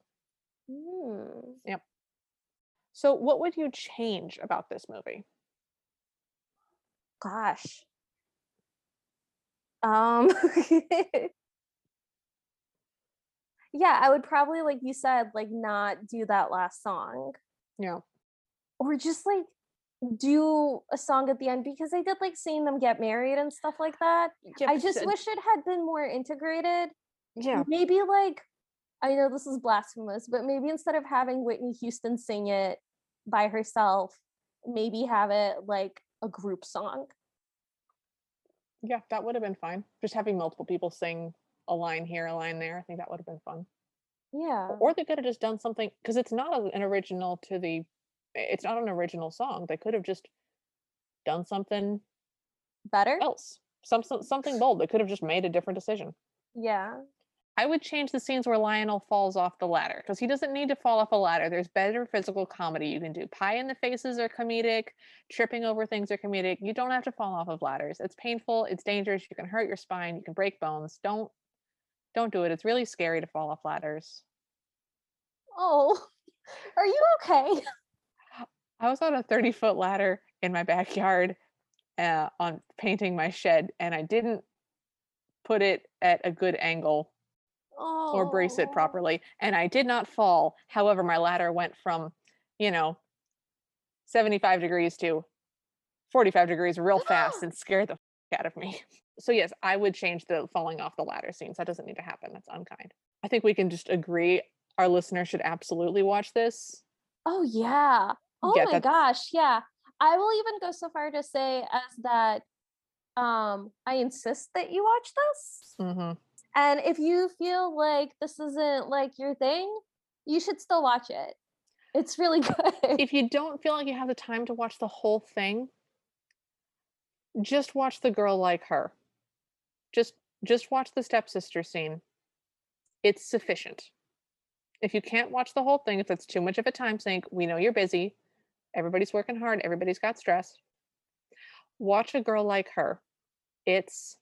Mm. Yep. So what would you change about this movie? Gosh. Um Yeah, I would probably like you said like not do that last song Yeah. or just like do a song at the end because I did like seeing them get married and stuff like that. Yeah, I just wish it had been more integrated. yeah. Maybe like I know this is blasphemous, but maybe instead of having Whitney Houston sing it by herself, maybe have it like a group song. Yeah, that would have been fine. Just having multiple people sing a line here, a line there. I think that would have been fun. Yeah. Or they could have just done something because it's not an original to the it's not an original song. They could have just done something Better? else. Some, some something bold. They could have just made a different decision. Yeah. I would change the scenes where Lionel falls off the ladder because he doesn't need to fall off a ladder. There's better physical comedy you can do. Pie in the faces are comedic, tripping over things are comedic. You don't have to fall off of ladders. It's painful, it's dangerous, you can hurt your spine, you can break bones. Don't don't do it. It's really scary to fall off ladders. Oh, are you okay? I was on a 30 foot ladder in my backyard uh, on painting my shed, and I didn't put it at a good angle Oh. or brace it properly, and I did not fall. However, my ladder went from, you know, 75 degrees to 45 degrees real fast and scared the f- out of me. So yes, I would change the falling off the ladder scenes. That doesn't need to happen. That's unkind. I think we can just agree our listeners should absolutely watch this. Oh yeah. Oh Yeah, my gosh, yeah. I will even go so far to say as that um I insist that you watch this. hmm And if you feel like this isn't like your thing, you should still watch it. It's really good. if you don't feel like you have the time to watch the whole thing, just watch the girl like her. Just just watch the stepsister scene. It's sufficient. If you can't watch the whole thing, if it's too much of a time sink, we know you're busy. Everybody's working hard, everybody's got stress. Watch a girl like her. It's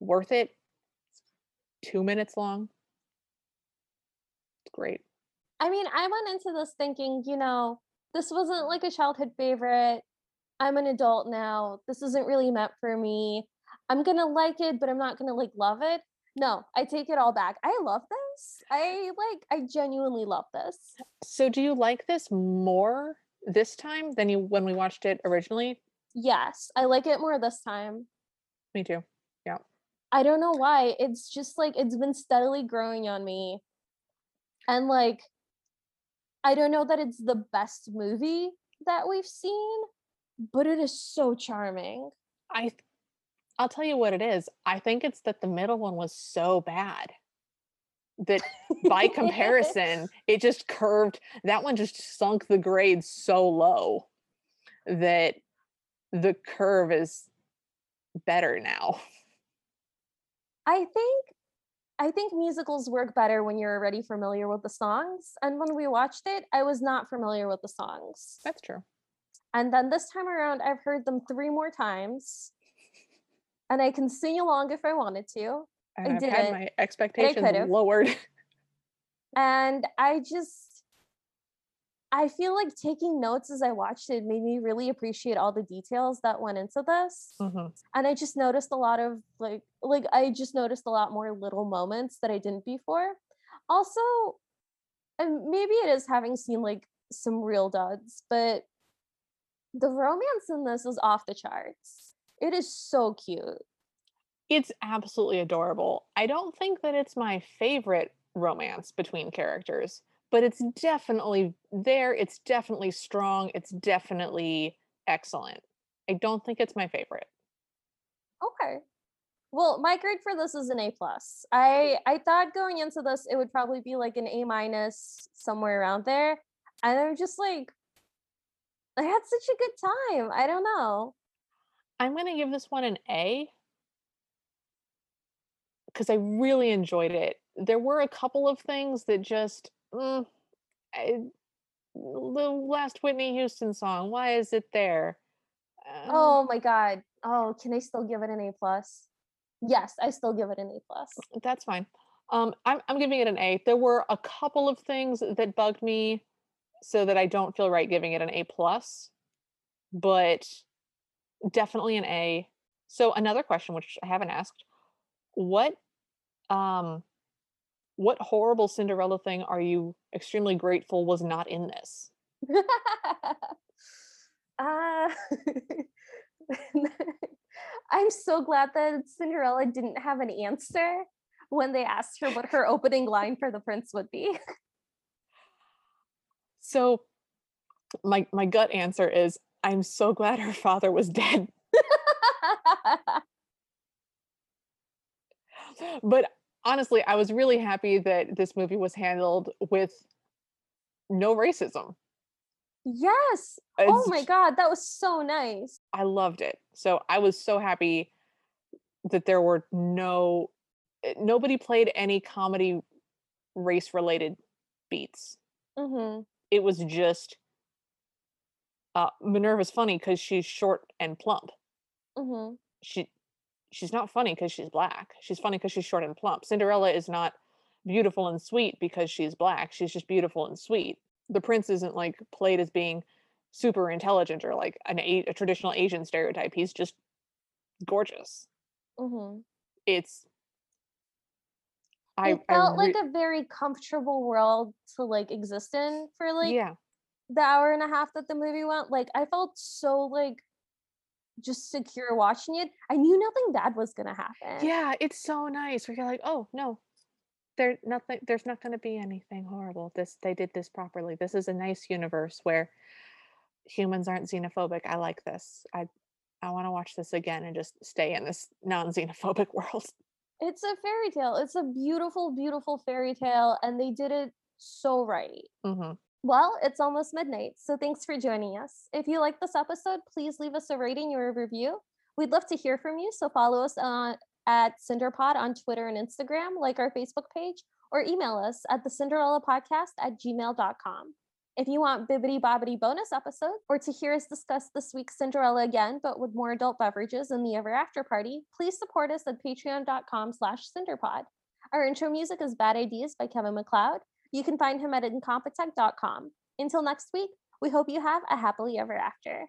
worth it. Two minutes long. great. I mean, I went into this thinking, you know, this wasn't like a childhood favorite. I'm an adult now. This isn't really meant for me. I'm gonna like it, but I'm not gonna like love it. No, I take it all back. I love this. I like I genuinely love this. So do you like this more this time than you when we watched it originally? Yes, I like it more this time. Me too. I don't know why. It's just like it's been steadily growing on me. And like I don't know that it's the best movie that we've seen, but it is so charming. I I'll tell you what it is. I think it's that the middle one was so bad that by comparison, it just curved. That one just sunk the grade so low that the curve is better now. I think I think musicals work better when you're already familiar with the songs. And when we watched it, I was not familiar with the songs. That's true. And then this time around, I've heard them three more times. And I can sing along if I wanted to. And I did had my expectations lowered. And I just, I feel like taking notes as I watched it made me really appreciate all the details that went into this. Mhm. and i just noticed a lot of like like i just noticed a lot more little moments that i didn't before also and maybe it is having seen like some real duds but the romance in this is off the charts it is so cute It's absolutely adorable. I don't think that it's my favorite romance between characters, but it's definitely there. It's definitely strong. It's definitely excellent. I don't think it's my favorite. okay well my grade for this is an a plus i i thought going into this it would probably be like an a minus somewhere around there and i'm just like i had such a good time i don't know I'm going to give this one an A because I really enjoyed it. There were a couple of things that just, mm, I, the last Whitney Houston song, why is it there? Um, Oh my god. Oh, can I still give it an A plus? Yes, I still give it an A plus. That's fine. Um, I'm I'm giving it an A. There were a couple of things that bugged me, so that I don't feel right giving it an A plus, but definitely an A. So another question, which I haven't asked, what um what horrible Cinderella thing are you extremely grateful was not in this? uh, I'm so glad that Cinderella didn't have an answer when they asked her what her opening line for the prince would be. So my my gut answer is I'm so glad her father was dead. but honestly, I was really happy that this movie was handled with no racism. yes. Oh my god, that was so nice. I loved it. So I was so happy that there were no eh, nobody played any comedy race related beats. hmm It was just uh Minerva's funny cuz she's short and plump. hmm She she's not funny cuz she's black. She's funny cuz she's short and plump. Cinderella is not beautiful and sweet because she's black. She's just beautiful and sweet. The prince isn't like played as being super intelligent or like an a, a traditional Asian stereotype. He's just gorgeous. hmm It's I It I felt like a very comfortable world to like exist in for like yeah. the hour and a half that the movie went. Like I felt so like just secure watching it. I knew nothing bad was gonna happen. Yeah, it's so nice. Where you're like, oh no, there nothing there's not gonna be anything horrible. This they did this properly. This is a nice universe where humans aren't xenophobic. I like this. I I want to watch this again and just stay in this non-xenophobic world. It's a fairy tale. It's a beautiful, beautiful fairy tale, and they did it so right. hmm Well, it's almost midnight, so thanks for joining us. If you like this episode, please leave us a rating or a review. We'd love to hear from you, so follow us on at Cinderpod on Twitter and Instagram, like our Facebook page, or email us at the Cinderella Podcast at gmail.com. If you want bibbity bobbity bonus episode, or to hear us discuss this week's Cinderella again, but with more adult beverages in the ever after party, please support us at patreon.com slash cinderpod. Our intro music is Bad Ideas by Kevin MacLeod. You can find him at incompetech.com. Until next week, we hope you have a happily ever after.